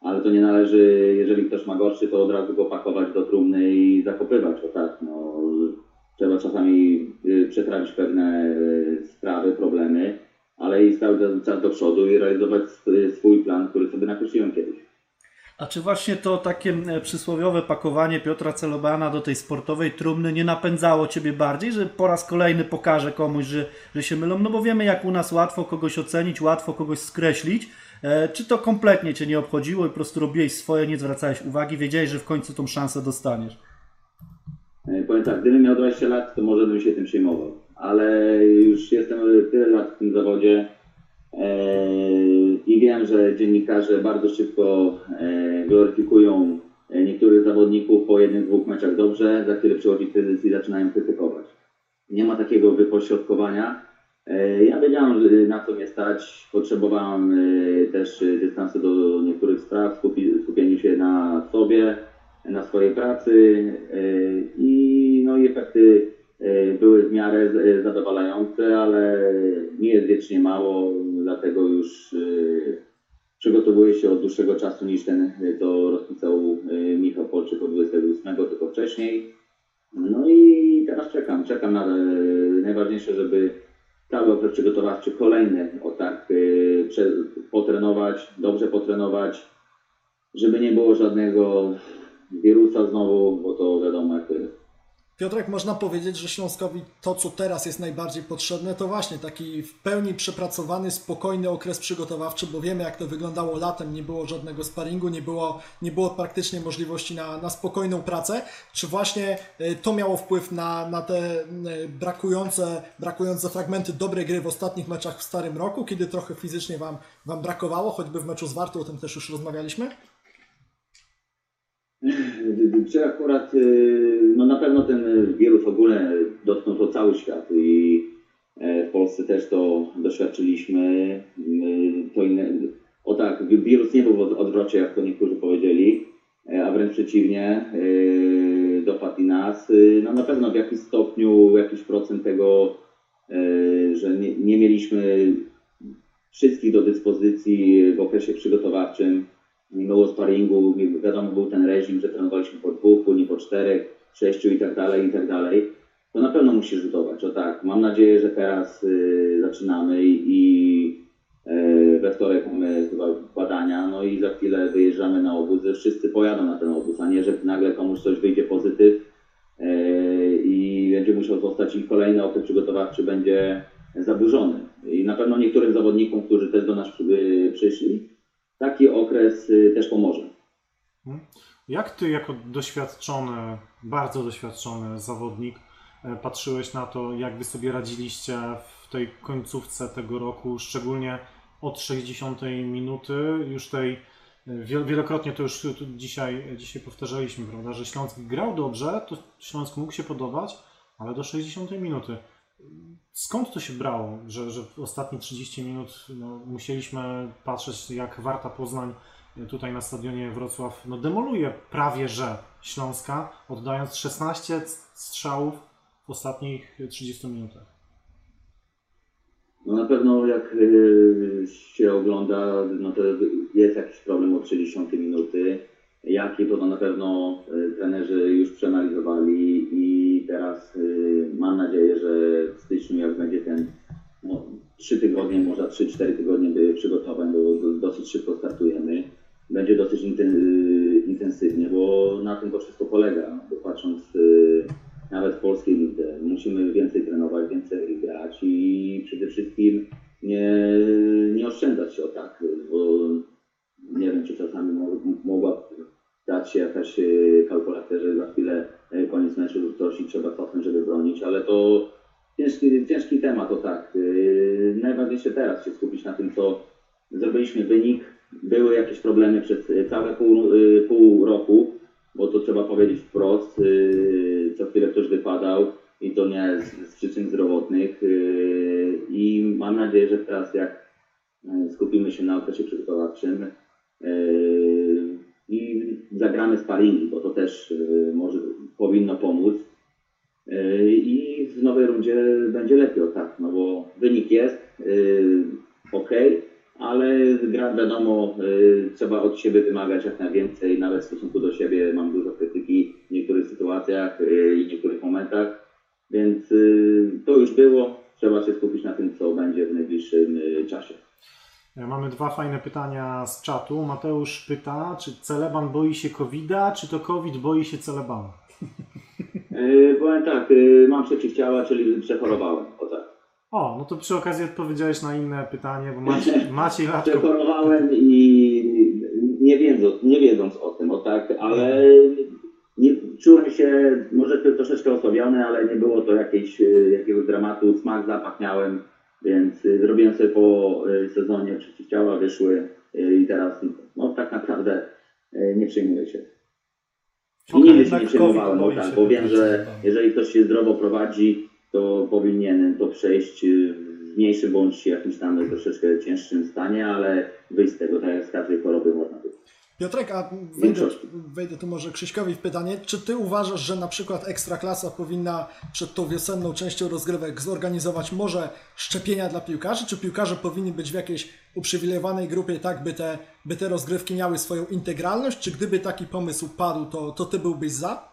ale to nie należy, jeżeli ktoś ma gorszy, to od razu go pakować do trumny i zakopywać, o tak, no. Trzeba czasami przetrawić pewne sprawy, problemy, ale i cały czas do przodu i realizować sw- swój plan, który sobie nakreśliłem kiedyś. A czy właśnie to takie przysłowiowe pakowanie Piotra Celobana do tej sportowej trumny nie napędzało Ciebie bardziej, że po raz kolejny pokaże komuś, że, że się mylą? No bo wiemy, jak u nas łatwo kogoś ocenić, łatwo kogoś skreślić. E, czy to kompletnie Cię nie obchodziło i po prostu robiłeś swoje, nie zwracałeś uwagi, wiedziałeś, że w końcu tą szansę dostaniesz? E, Powiem tak, gdybym miał 20 lat, to może bym się tym przejmował, ale już jestem tyle lat w tym zawodzie. e, i wiem, że dziennikarze bardzo szybko e, gloryfikują e, niektórych zawodników po jednych, dwóch meczach dobrze, za chwilę przychodzi kryzys i zaczynają krytykować. Nie ma takiego wypośrodkowania. Ja wiedziałem, na co mnie stać. Potrzebowałem też dystansu do niektórych spraw, skupi, skupieniu się na sobie, na swojej pracy i, no, i efekty były w miarę e, zadowalające, ale nie jest wiecznie mało, dlatego już e, przygotowuję się od dłuższego czasu niż ten, e, to rozpisał e, Michał Polczyk od 28, tylko wcześniej. No i teraz czekam, czekam na e, najważniejsze, żeby cały okres przygotowawczy kolejny o tak e, potrenować, dobrze potrenować, żeby nie było żadnego wirusa znowu, bo to wiadomo jak to jest. Piotrek, można powiedzieć, że Śląskowi to, co teraz jest najbardziej potrzebne, to właśnie taki w pełni przepracowany, spokojny okres przygotowawczy, bo wiemy, jak to wyglądało latem. Nie było żadnego sparingu, nie było, nie było praktycznie możliwości na, na spokojną pracę. Czy właśnie e, to miało wpływ na, na te e, brakujące, brakujące fragmenty dobrej gry w ostatnich meczach w Starym Roku, kiedy trochę fizycznie Wam, wam brakowało, choćby w meczu z Wartą, o tym też już rozmawialiśmy? Czy akurat, y, no na pewno ten wirus w ogóle dotknął to cały świat i e, w Polsce też to doświadczyliśmy. Y, To inne, o tak, wirus nie był w od- odwrocie, jak to niektórzy powiedzieli, e, a wręcz przeciwnie, y, dopadł i nas. No na pewno w jakimś stopniu, jakiś procent tego, e, że nie, nie mieliśmy wszystkich do dyspozycji w okresie przygotowawczym nie było sparingu, nie- wiadomo był ten reżim, że trenowaliśmy po dwóch, później po czterech, sześciu i tak dalej, i tak dalej. To na pewno musi rzutować, o tak. Mam nadzieję, że teraz y, zaczynamy i, i y, we wtorek mamy chyba badania, no i za chwilę wyjeżdżamy na obóz, że wszyscy pojadą na ten obóz, a nie, że nagle komuś coś wyjdzie pozytyw y, i będzie musiał zostać i kolejny okres przygotowawczy będzie zaburzony. I na pewno niektórym zawodnikom, którzy też do nas y, przyszli, taki okres y, też pomoże. Jak ty, jako doświadczony, bardzo doświadczony zawodnik, e, patrzyłeś na to, jak wy sobie radziliście w tej końcówce tego roku, szczególnie od 60 minuty, już tej e, wiel- wielokrotnie to już dzisiaj, dzisiaj powtarzaliśmy, prawda, że Śląsk grał dobrze, to Śląsk mógł się podobać, ale do 60 minuty. Skąd to się brało, że, że w ostatnie 30 minut no, musieliśmy patrzeć, jak Warta Poznań tutaj na stadionie Wrocław no, demoluje prawie że Śląska, oddając 16 strzałów w ostatnich 30 minutach. No na pewno jak y, się ogląda, no to jest jakiś problem od 60 minuty. Jaki to, na pewno y, trenerzy już przeanalizowali i teraz y, mam nadzieję, że w styczniu jak będzie ten no, 3 tygodnie, może 3-4 tygodnie by przygotowań, bo do- dosyć szybko startujemy. Będzie dosyć y, intensywnie, bo na tym to wszystko polega. Bo patrząc nawet w polskiej lidze, musimy więcej trenować, więcej grać i przede wszystkim nie, nie oszczędzać się o tak, bo nie wiem, czy czasami mo- mogła dać się jakaś e, kalkulacja, że za chwilę e, koniec meczu coś i trzeba cofnąć, żeby bronić, ale to ciężki, ciężki temat, to tak. E, Najważniejsze teraz się skupić na tym, co zrobiliśmy wynik. Były jakieś problemy przez e, całe pół, e, pół roku, bo to trzeba powiedzieć wprost. e, Co chwilę ktoś wypadał i to nie z, z przyczyn zdrowotnych. e, I mam nadzieję, że teraz jak e, skupimy się na okresie przygotowawczym, Yy, i zagramy sparingi, bo to też yy, może, powinno pomóc. Yy, I w nowej rundzie będzie lepiej, tak, no bo wynik jest yy, ok, ale gra wiadomo, trzeba od siebie wymagać jak najwięcej, nawet w stosunku do siebie mam dużo krytyki w niektórych sytuacjach i niektórych momentach, więc to już było, trzeba się skupić na tym, co będzie w najbliższym czasie. E, Mamy dwa fajne pytania z czatu. Mateusz pyta, czy Celeban boi się COVID-a, czy to COVID boi się Celebana? Yy, powiem tak, yy, mam przeciwciała, czyli przechorowałem. O tak. O, no to przy okazji odpowiedziałeś na inne pytanie, bo Maciej, Maciej Latko... Przechorowałem i nie wiedząc, nie wiedząc o tym, o tak, ale nie, czułem się może troszeczkę osłabiony, ale nie było to jakieś, yy, jakiegoś dramatu. Smak, zapach miałem Więc y, zrobiłem sobie po y, sezonie przeciwciała, wyszły y, i teraz no tak naprawdę nie przejmuję się. I Okej, nigdy się jednak nie przejmowałem, COVID bo, tak, bo wiem, że prostu. jeżeli ktoś się zdrowo prowadzi, to powinien to przejść w mniejszym bądź jakimś tam troszeczkę cięższym stanie, ale wyjść z tego, tak jak z każdej choroby można wyjść. Piotrek, a wejdę, wejdę tu może Krzyśkowi w pytanie. Czy ty uważasz, że na przykład Ekstraklasa powinna przed tą wiosenną częścią rozgrywek zorganizować może szczepienia dla piłkarzy? Czy piłkarze powinni być w jakiejś uprzywilejowanej grupie, tak by te, by te rozgrywki miały swoją integralność? Czy gdyby taki pomysł padł, to, to ty byłbyś za?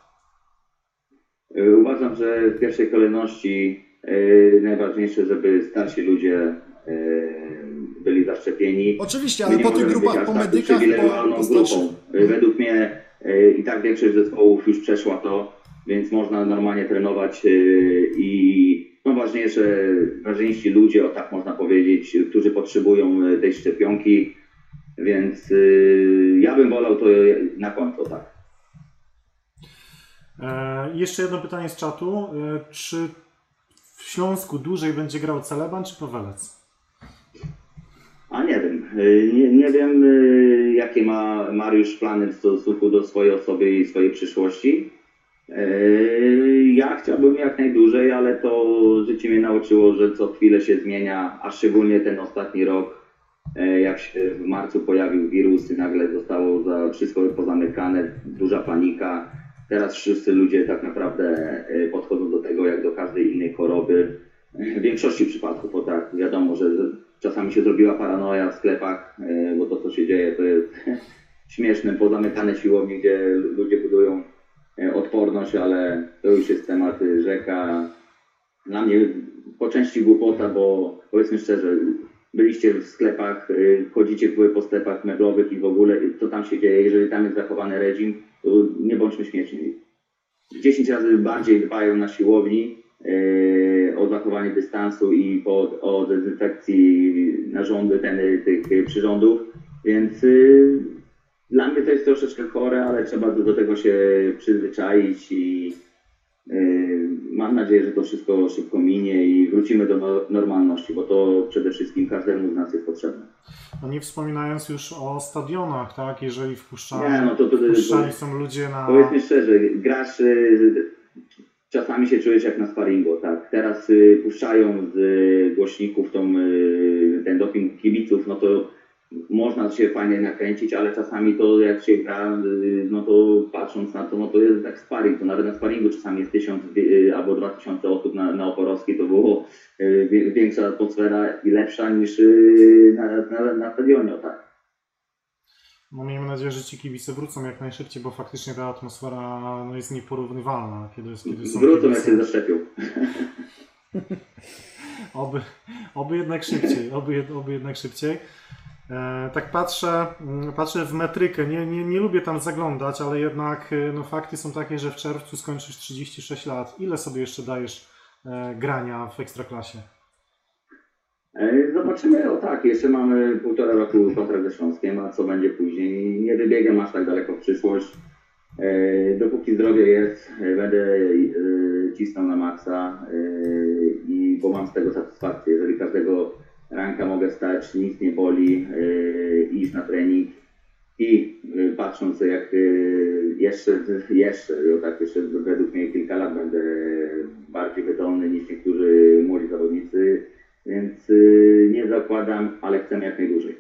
Y, Uważam, że w pierwszej kolejności y, najważniejsze, żeby starsi ludzie y, byli zaszczepieni. Oczywiście, ale po tych grupach, po medykach, po, po grupą. Y, Według mnie y, i tak większość zespołów już przeszła to, więc można normalnie trenować y, i no ważniejsze, ważniejsi ludzie, o tak można powiedzieć, którzy potrzebują tej szczepionki, więc ja bym wolał to na końcu, tak. E, jeszcze jedno pytanie z czatu. E, czy w Śląsku dłużej będzie grał Celeban czy Pawelec? A nie wiem. Y, Nie, nie wiem, y, jakie ma Mariusz plany w stosunku do swojej osoby i swojej przyszłości. Y, Ja chciałbym jak najdłużej, ale to życie mnie nauczyło, że co chwilę się zmienia, a szczególnie ten ostatni rok, jak się w marcu pojawił wirus i nagle zostało wszystko pozamykane, duża panika. Teraz wszyscy ludzie tak naprawdę podchodzą do tego jak do każdej innej choroby. W większości przypadków, bo tak, wiadomo, że czasami się zrobiła paranoja w sklepach, e, bo to co się dzieje to jest śmieszne, pozamykane siłownie, gdzie ludzie budują e, odporność, ale to już jest temat e, rzeka. Dla mnie po części głupota, bo powiedzmy szczerze, byliście w sklepach, chodzicie po sklepach meblowych i w ogóle, co tam się dzieje, jeżeli tam jest zachowany reżim, to nie bądźmy śmieszni. 10 razy bardziej dbają na siłowni o zachowanie dystansu i po, o dezynfekcji narządy ten, tych e, przyrządów, więc y, dla mnie to jest troszeczkę chore, ale trzeba do, do tego się przyzwyczaić i y, mam nadzieję, że to wszystko szybko minie i wrócimy do no, normalności, bo to przede wszystkim każdemu z nas jest potrzebne. No nie wspominając już o stadionach, tak? Jeżeli wpuszczani, Nie, no to- to- to- wpuszczani są ludzie na... Powiedzmy szczerze, grasz, y, czasami się czujesz jak na sparingu, tak. Teraz y, puszczają z y, głośników tą, y, ten doping kibiców, no to można się fajnie nakręcić, ale czasami to jak się gra, y, no to patrząc na to, no to jest tak sparing, to nawet na sparingu czasami jest tysiąc y, albo dwa tysiące osób na, na Oporowskiej, to było y, większa atmosfera i lepsza niż na, na, na stadionie, tak. No miejmy nadzieję, że ci kibice wrócą jak najszybciej, bo faktycznie ta atmosfera no, jest nieporównywalna, kiedy, kiedy są Wrócą jak się zaszczepią. Oby, oby jednak szybciej, oby, oby jednak szybciej. E, tak patrzę, mm, patrzę w metrykę, nie, nie, nie lubię tam zaglądać, ale jednak e, no, fakty są takie, że w czerwcu skończysz 36 lat. Ile sobie jeszcze dajesz e, grania w Ekstraklasie? E, Zobaczymy, o tak, jeszcze mamy półtora roku kontrakt ze Śląskiem, a co będzie później, nie wybiegam aż tak daleko w przyszłość. E, Dopóki zdrowie jest, będę e, cisnął na maksa i bo mam z tego satysfakcję. Jeżeli każdego ranka mogę stać, nic nie boli, iść na trening i patrząc jak jeszcze, jeszcze, tak jeszcze według mnie kilka lat będę bardziej wydolny niż niektórzy młodzi zawodnicy, więc y, nie zakładam, ale chcemy jak najdłużej.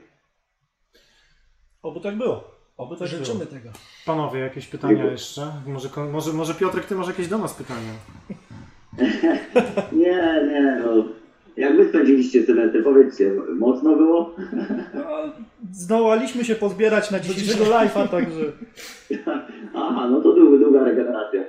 Oby tak było. Oby tak Życzymy było. tego. Panowie, jakieś pytania Dziękuję. jeszcze? Może, może, może Piotrek, ty masz jakieś do nas pytania? Nie, nie, no. Jak wy spędziliście semestr, powiedzcie, mocno było? No, zdołaliśmy się pozbierać na dzisiejszego live'a, także Aha, no to długa, długa regeneracja.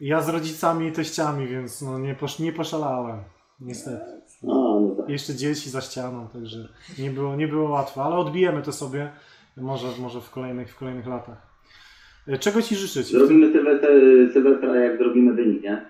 Ja z rodzicami i teściami, więc no, nie, posz, nie poszalałem. Niestety. A, no tak. Jeszcze dzieci za ścianą, także nie było, nie było łatwo, ale odbijemy to sobie może, może w, kolejnych, w kolejnych latach. E, Czego Ci życzyć? Zrobimy Sylwestra, Sylwestra jak zrobimy wynik, nie?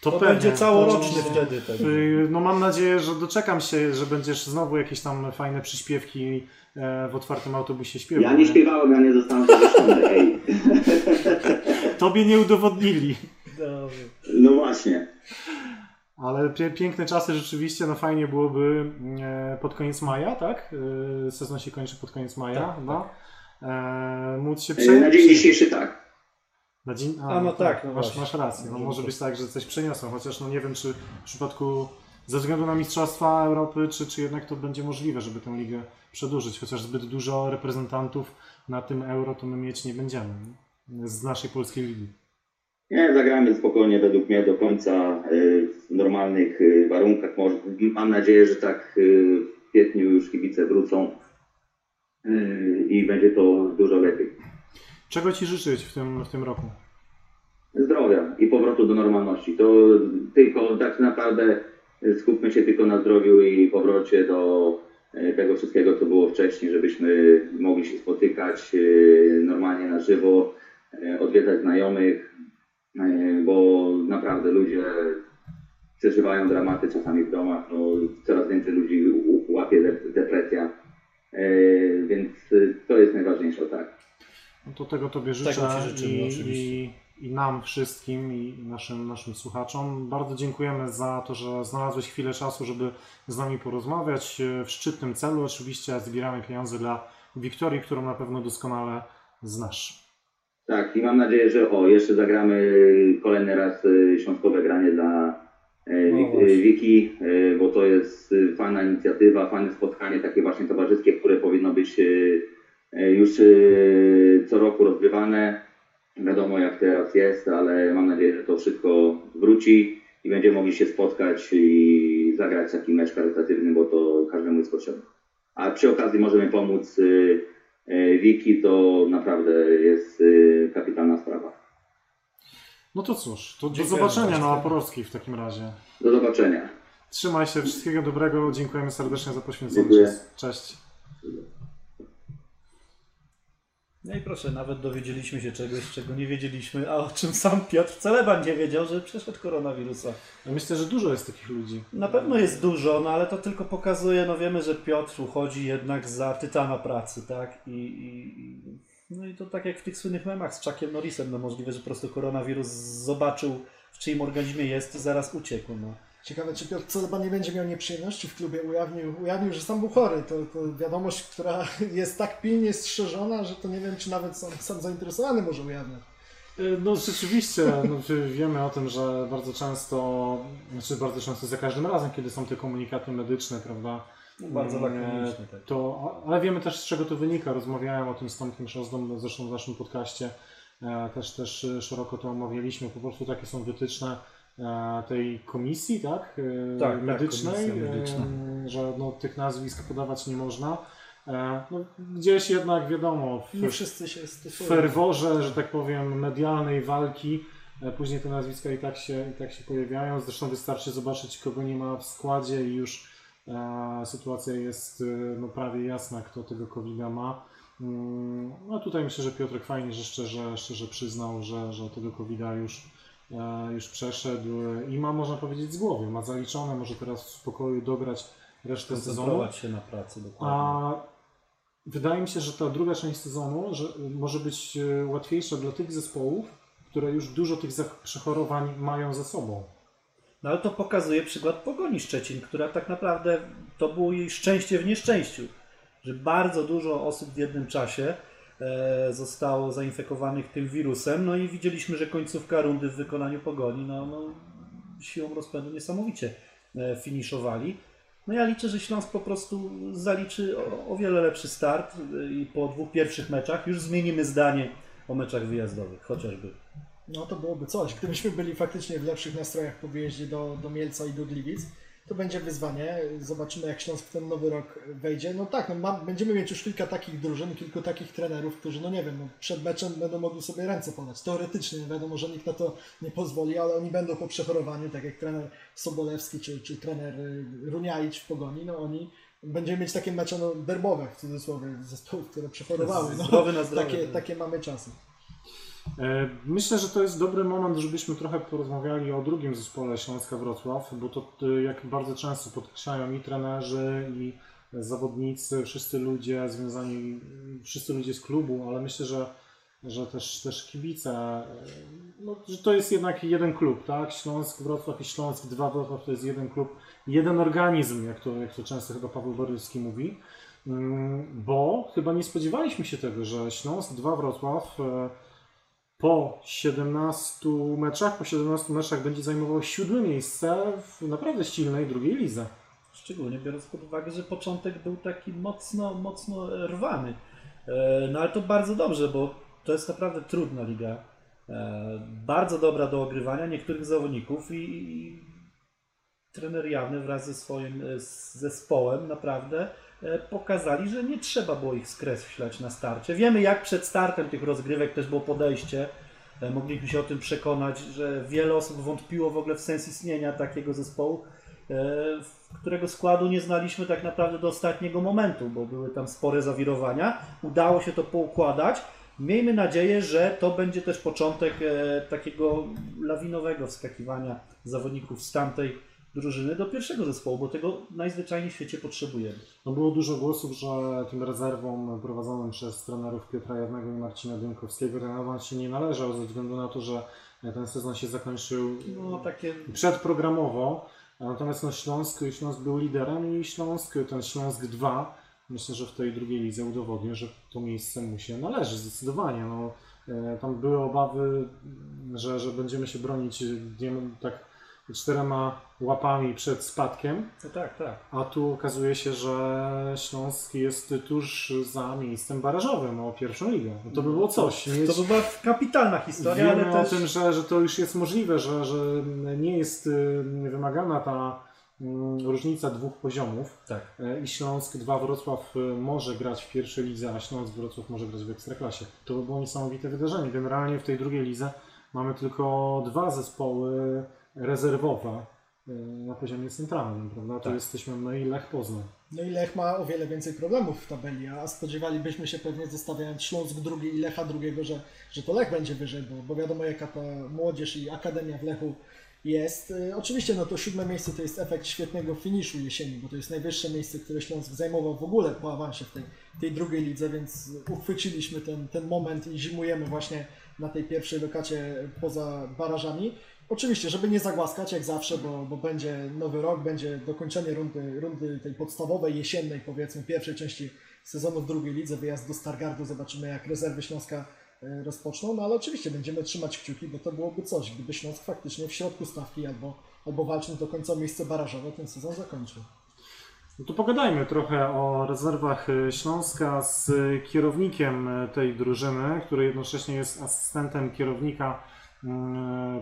to pewnie, będzie całoroczny to- wtedy. Ten. Y, No mam nadzieję, że doczekam się, że będziesz znowu jakieś tam fajne przyśpiewki e, w otwartym autobusie śpiewał. Ja nie śpiewałem, ja nie zostałem zawieszony. Tobie nie udowodnili. Dobrze. No właśnie. Ale piękne czasy rzeczywiście, no fajnie byłoby e, pod koniec maja, tak? E, sezon się kończy pod koniec maja Tak, chyba. E, móc się E, prze... Na dzień dzisiejszy tak. Na dzień... A, no tak, no masz, właśnie. masz rację. No, Może być tak, że coś przeniosą, chociaż no nie wiem, czy w przypadku ze względu na Mistrzostwa Europy, czy, czy jednak to będzie możliwe, żeby tę ligę przedłużyć, chociaż zbyt dużo reprezentantów na tym Euro to my mieć nie będziemy nie? z naszej polskiej ligi. Nie, zagramy spokojnie według mnie do końca y, w normalnych y, warunkach. Mam nadzieję, że tak y, w kwietniu już kibice wrócą i będzie to dużo lepiej. Czego Ci życzyć w tym, w tym roku? Zdrowia i powrotu do normalności. To tylko tak naprawdę skupmy się tylko na zdrowiu i powrocie do tego wszystkiego, co było wcześniej, żebyśmy mogli się spotykać normalnie na żywo, odwiedzać znajomych, bo naprawdę ludzie przeżywają dramaty czasami w domach, no, coraz więcej ludzi łapie de- depresja, y, więc to jest najważniejsze, tak. No to tego Tobie życzę Tego życzymy, i, i, i nam wszystkim i naszym, naszym słuchaczom. Bardzo dziękujemy za to, że znalazłeś chwilę czasu, żeby z nami porozmawiać. W szczytnym celu oczywiście zbieramy pieniądze dla Wiktorii, którą na pewno doskonale znasz. Tak, i mam nadzieję, że o, jeszcze zagramy y, kolejny raz y, świątkowe granie dla y, No Wiki, bo to jest fajna inicjatywa, fajne spotkanie takie właśnie towarzyskie, które powinno być już co roku rozgrywane. Wiadomo jak teraz jest, ale mam nadzieję, że to wszystko wróci i będziemy mogli się spotkać i zagrać taki mecz charytatywny, bo to każdemu jest potrzebne. A przy okazji możemy pomóc Wiki, to naprawdę jest y, kapitalna sprawa. No to cóż, to do zobaczenia na Oporowskiej w takim razie. Do zobaczenia. Trzymaj się, wszystkiego dobrego. Dziękujemy serdecznie za poświęcony Dziękuję. czas. Cześć. No i proszę, nawet dowiedzieliśmy się czegoś, czego nie wiedzieliśmy, a o czym sam Piotr Celeban nie wiedział, że przeszedł koronawirusa. Ja myślę, że dużo jest takich ludzi. Na pewno jest dużo, no ale to tylko pokazuje, no wiemy, że Piotr uchodzi jednak za tytana pracy, tak? I, i, i- no i to tak jak w tych słynnych memach z Chuckiem Norrisem, no możliwe, że po prostu koronawirus zobaczył w czyim organizmie jest i zaraz uciekł, no. Ciekawe, czy Piotr Celeba nie będzie miał nieprzyjemności w klubie. Ujawnił, ujawnił że sam był chory. To, to wiadomość, która jest tak pilnie strzeżona, że to nie wiem, czy nawet sam, sam zainteresowany może ujawniać. Y, No rzeczywiście, no, wiemy o tym, że bardzo często, znaczy bardzo często za każdym razem, kiedy są te komunikaty medyczne, prawda? no bardzo e, lakoniczny, tak. To, ale wiemy też z czego to wynika. Rozmawiałem o tym z Tomkiem Szozdą, zresztą w naszym podcaście e, też, też e, szeroko to omawialiśmy. Po prostu takie są wytyczne e, tej komisji, tak? E, Tak, tak, medycznej, komisja medyczna. e, że no, tych nazwisk podawać nie można. E, No, gdzieś jednak wiadomo, w, Nie wszyscy się w stosują. ferworze, że tak powiem, medialnej walki. e, Później te nazwiska i tak się, i tak się pojawiają. Zresztą wystarczy zobaczyć, kogo nie ma w składzie i już e, sytuacja jest e, no, prawie jasna, kto tego covid ma. Mm, No tutaj myślę, że Piotrek fajnie, że szczerze, szczerze przyznał, że, że tego covid już, e, już przeszedł i ma, można powiedzieć, z głowy. Ma zaliczone, może teraz w spokoju dograć resztę sezonu. Się na pracy, dokładnie. A wydaje mi się, że ta druga część sezonu że może być e, łatwiejsza dla tych zespołów, które już dużo tych przechorowań mają za sobą. No ale to pokazuje przykład Pogoni Szczecin, która tak naprawdę to było jej szczęście w nieszczęściu, że bardzo dużo osób w jednym czasie zostało zainfekowanych tym wirusem, no i widzieliśmy, że końcówka rundy w wykonaniu Pogoni, no, no siłą rozpędu niesamowicie e, finiszowali. No ja liczę, że Śląsk po prostu zaliczy o, o wiele lepszy start e, i po dwóch pierwszych meczach już zmienimy zdanie o meczach wyjazdowych, chociażby. No to byłoby coś. Gdybyśmy byli faktycznie w lepszych nastrojach po wyjeździe do, do Mielca i do Gliwic, to będzie wyzwanie. Zobaczymy, jak Śląsk w ten nowy rok wejdzie. No tak, no będziemy mieć już kilka takich drużyn, kilku takich trenerów, którzy, no nie wiem, no przed meczem będą mogli sobie ręce podać. Teoretycznie, wiadomo, że nikt na to nie pozwoli, ale oni będą po przechorowaniu, tak jak trener Sobolewski czy, czy trener y, Runiaić w Pogoni, no oni Będziemy mieć takie mecze no, derbowe, w cudzysłowie, zespołów, które przechorowały. No, Zdrowy na zdrowie. takie, takie mamy czasy. E, Myślę, że to jest dobry moment, żebyśmy trochę porozmawiali o drugim zespole Śląska Wrocław, bo to e, jak bardzo często podkreślają i trenerzy, i zawodnicy, wszyscy ludzie związani, wszyscy ludzie z klubu, ale myślę, że że też, też kibice, e, no, że to jest jednak jeden klub, tak? Śląsk, Wrocław i Śląsk, dwa Wrocław to jest jeden klub, jeden organizm, jak to, jak to często chyba Paweł Boryski mówi. Mm, Bo chyba nie spodziewaliśmy się tego, że Śląsk, dwa Wrocław po 17 meczach, po 17 meczach będzie zajmował siódme miejsce w naprawdę silnej drugiej lidze. Szczególnie biorąc pod uwagę, że początek był taki mocno, mocno rwany. E, No ale to bardzo dobrze, bo to jest naprawdę trudna liga. E, Bardzo dobra do ogrywania niektórych zawodników i, trener Jawny wraz ze swoim e, zespołem naprawdę pokazali, że nie trzeba było ich skreślać na starcie. Wiemy jak przed startem tych rozgrywek też było podejście. E, Mogliśmy się o tym przekonać, że wiele osób wątpiło w ogóle w sens istnienia takiego zespołu, e, którego składu nie znaliśmy tak naprawdę do ostatniego momentu, bo były tam spore zawirowania. Udało się to poukładać. Miejmy nadzieję, że to będzie też początek e, takiego lawinowego wskakiwania zawodników z tamtej drużyny do pierwszego zespołu, bo tego najzwyczajniej w świecie potrzebujemy. No było dużo głosów, że tym rezerwom prowadzonym przez trenerów Piotra Jawnego i Marcina Dymkowskiego ten awans się nie należał ze względu na to, że ten sezon się zakończył No takie przedprogramowo. Natomiast no, Śląsk, Śląsk był liderem i Śląsk, ten Śląsk 2, myślę, że w tej drugiej lidze udowodnił, że to miejsce mu się należy zdecydowanie. No, e, tam były obawy, że, że będziemy się bronić tak czterema łapami przed spadkiem, no tak, tak. a tu okazuje się, że Śląsk jest tuż za miejscem barażowym o pierwszą ligę. No to by było coś. Mieć... To była kapitalna historia, Wiemy ale też... o tym, że, że to już jest możliwe, że, że nie jest y, wymagana ta mm, różnica dwóch poziomów. Tak. E, I Śląsk 2 Wrocław y, może grać w pierwszej lidze, a Śląsk Wrocław może grać w Ekstraklasie. To by było niesamowite wydarzenie. Generalnie w tej drugiej lidze mamy tylko dwa zespoły rezerwowe y, na poziomie centralnym, prawda? To Tak. jesteśmy no i Lech Poznań. No i Lech ma o wiele więcej problemów w tabeli, a spodziewalibyśmy się pewnie zostawiając Śląsk drugi i Lecha drugiego, że, że to Lech będzie wyżej, bo, bo wiadomo jaka ta młodzież i akademia w Lechu jest. Y, Oczywiście no to siódme miejsce to jest efekt świetnego finiszu jesieni, bo to jest najwyższe miejsce, które Śląsk zajmował w ogóle po awansie w tej, tej drugiej lidze, więc uchwyciliśmy ten, ten moment i zimujemy właśnie na tej pierwszej lokacie poza barażami. Oczywiście, żeby nie zagłaskać jak zawsze, bo, bo będzie nowy rok, będzie dokończenie rundy, rundy tej podstawowej, jesiennej powiedzmy, pierwszej części sezonu w drugiej lidze, wyjazd do Stargardu, zobaczymy jak rezerwy Śląska e, rozpoczną, no ale oczywiście będziemy trzymać kciuki, bo to byłoby coś, gdyby Śląsk faktycznie w środku stawki albo, albo walcząc do końca miejsce barażowe ten sezon zakończył. No to pogadajmy trochę o rezerwach y, Śląska z kierownikiem y, tej drużyny, który jednocześnie jest asystentem kierownika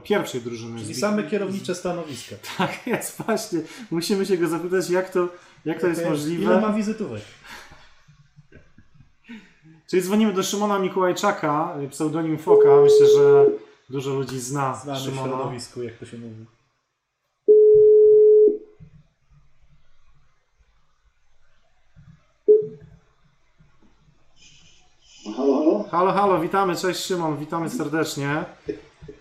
pierwszej drużyny. Czyli same kierownicze stanowiska. Tak jest, właśnie. Musimy się go zapytać, jak to, jak to jest Ile możliwe. ma wizytówek? Czyli dzwonimy do Szymona Mikołajczaka, y, pseudonim Foka. Myślę, że dużo ludzi zna Znany w Szymona. środowisku, jak to się mówi. Halo, halo? Halo, halo, witamy, cześć Szymon, witamy serdecznie.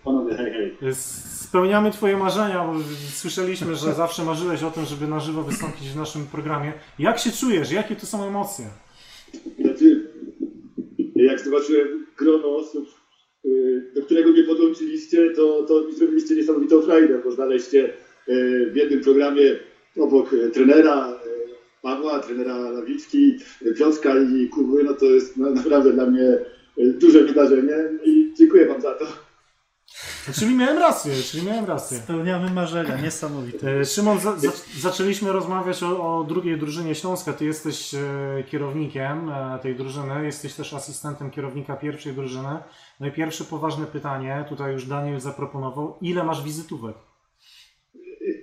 Panowie, hej, hej. Spełniamy Twoje marzenia, bo słyszeliśmy, że zawsze marzyłeś o tym, żeby na żywo wystąpić w naszym programie. Jak się czujesz? Jakie to są emocje? Znaczy, jak zobaczyłem grono osób, y, do którego mnie podłączyliście, to, to mi zrobiliście niesamowitą frajdę, bo znaleźcie y, w jednym programie obok y, trenera Pawła, trenera Lawiczki, y, Piotrka i Kuby, no to jest na- naprawdę dla mnie duże wydarzenie i dziękuję Wam za to. Czyli miałem rację, czyli miałem rację. Spełniamy marzenia, niesamowite. E, Szymon, za, za, zaczęliśmy rozmawiać o, o drugiej drużynie Śląska. Ty jesteś e, kierownikiem e, tej drużyny, jesteś też asystentem kierownika pierwszej drużyny. No i pierwsze poważne pytanie, tutaj już Daniel zaproponował, ile masz wizytówek?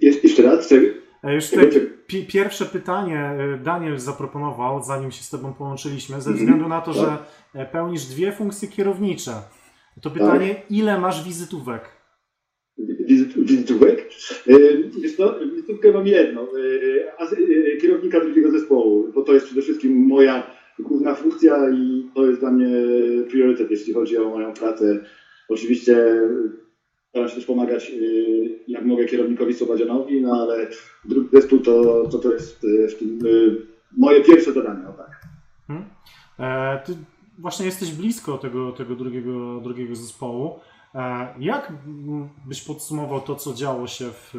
Je- jeszcze raz, Już pi- pierwsze pytanie Daniel zaproponował, zanim się z Tobą połączyliśmy, ze względu na to, że e, pełnisz dwie funkcje kierownicze. To pytanie, ile masz wizytówek? Wizyt, wizytówek. Yy, Wiesz co, wizytówkę mam jedną. Asy- yy, Kierownika drugiego zespołu, bo to jest przede wszystkim moja główna funkcja i to jest dla mnie priorytet, jeśli chodzi o moją pracę. Oczywiście staram się też pomagać, jak mogę, kierownikowi Słowadzianowi, no ale drugi zespół to, to, to jest w tym, moje pierwsze zadanie. O tak. Hmm? E, ty właśnie jesteś blisko tego, tego drugiego, drugiego zespołu. E, Jak byś podsumował to, co działo się w,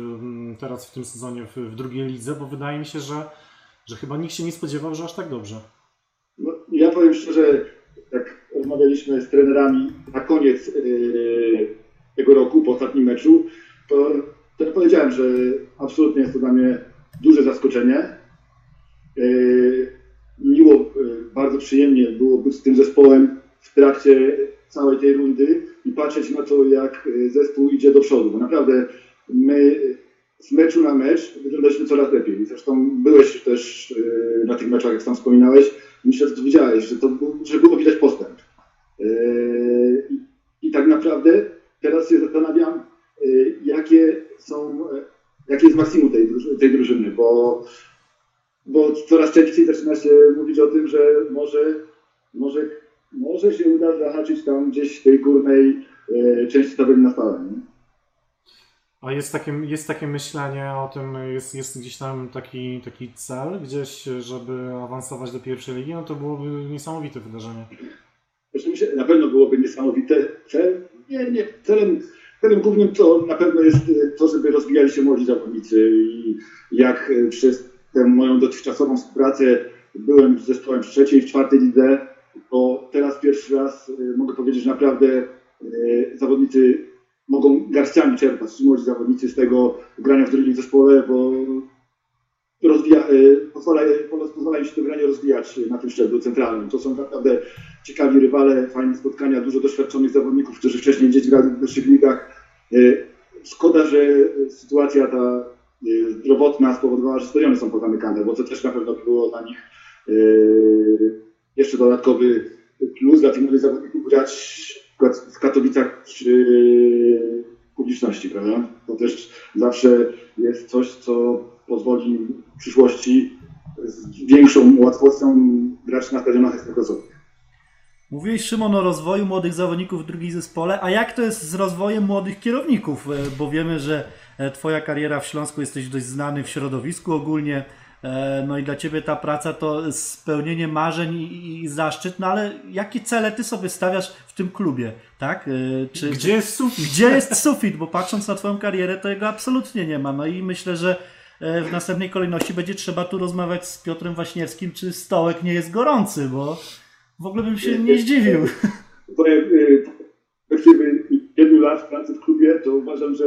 teraz w tym sezonie w, w drugiej lidze? Bo wydaje mi się, że, że chyba nikt się nie spodziewał, że aż tak dobrze. No, ja powiem szczerze, jak rozmawialiśmy z trenerami na koniec yy, tego roku, po ostatnim meczu, to, to powiedziałem, że absolutnie jest to dla mnie duże zaskoczenie. Yy, miło, bardzo przyjemnie było być z tym zespołem w trakcie całej tej rundy i patrzeć na to, jak yy, zespół idzie do przodu, bo naprawdę my z meczu na mecz wyglądaliśmy coraz lepiej. Zresztą byłeś też yy, na tych meczach, jak sam wspominałeś, myślę, że to widziałeś, że, to, że było widać postęp. Yy, I, tak naprawdę teraz się zastanawiam, jakie są, e, jakie jest maksimum tej, tej drużyny, bo, bo coraz częściej zaczyna się mówić o tym, że może, może, może się uda zahaczyć tam gdzieś w tej górnej e, części tabeli na stałe. Nie? A jest takie, jest takie myślenie o tym, jest, jest gdzieś tam taki, taki cel gdzieś, żeby awansować do pierwszej ligi, no to byłoby niesamowite wydarzenie. Oczywiście na pewno byłoby niesamowite. Cel, nie, nie, celem, celem głównym to na pewno jest e, to, żeby rozwijali się młodzi zawodnicy i jak e, przez tę moją dotychczasową współpracę byłem z zespołem w trzeciej, w czwartej lidze, to teraz pierwszy raz e, mogę powiedzieć, że naprawdę e, zawodnicy mogą garściami czerpać, młodzi zawodnicy z tego grania w drugim zespole, bo rozwija, e, pozwala, pozwala im się to granie rozwijać na tym szczeblu centralnym. To są naprawdę ciekawi rywale, fajne spotkania, dużo doświadczonych zawodników, którzy wcześniej gdzieś grali w wyższych ligach. Szkoda, że sytuacja ta zdrowotna spowodowała, że stadiony są pozamykane, bo to też na pewno było dla nich e, jeszcze dodatkowy plus dla tych młodych zawodników grać w Katowicach przy publiczności, prawda? To też zawsze jest coś, co pozwoli w przyszłości z większą łatwością grać na stadionach ekstraklasowych. Mówiłeś Szymon o rozwoju młodych zawodników w drugim zespole, a jak to jest z rozwojem młodych kierowników? E, Bo wiemy, że twoja kariera w Śląsku jesteś dość znany w środowisku ogólnie. E, No i dla ciebie ta praca to spełnienie marzeń i, i zaszczyt, no ale jakie cele ty sobie stawiasz w tym klubie, tak? E, Czy, Gdzie jest sufit? gdzie jest sufit? Bo patrząc na twoją karierę, to jego absolutnie nie ma. No i myślę, że e, w następnej kolejności będzie trzeba tu rozmawiać z Piotrem Waśniewskim, czy stołek nie jest gorący, bo w ogóle bym się nie zdziwił. Z perspektywy wielu lat pracy w klubie, to uważam, że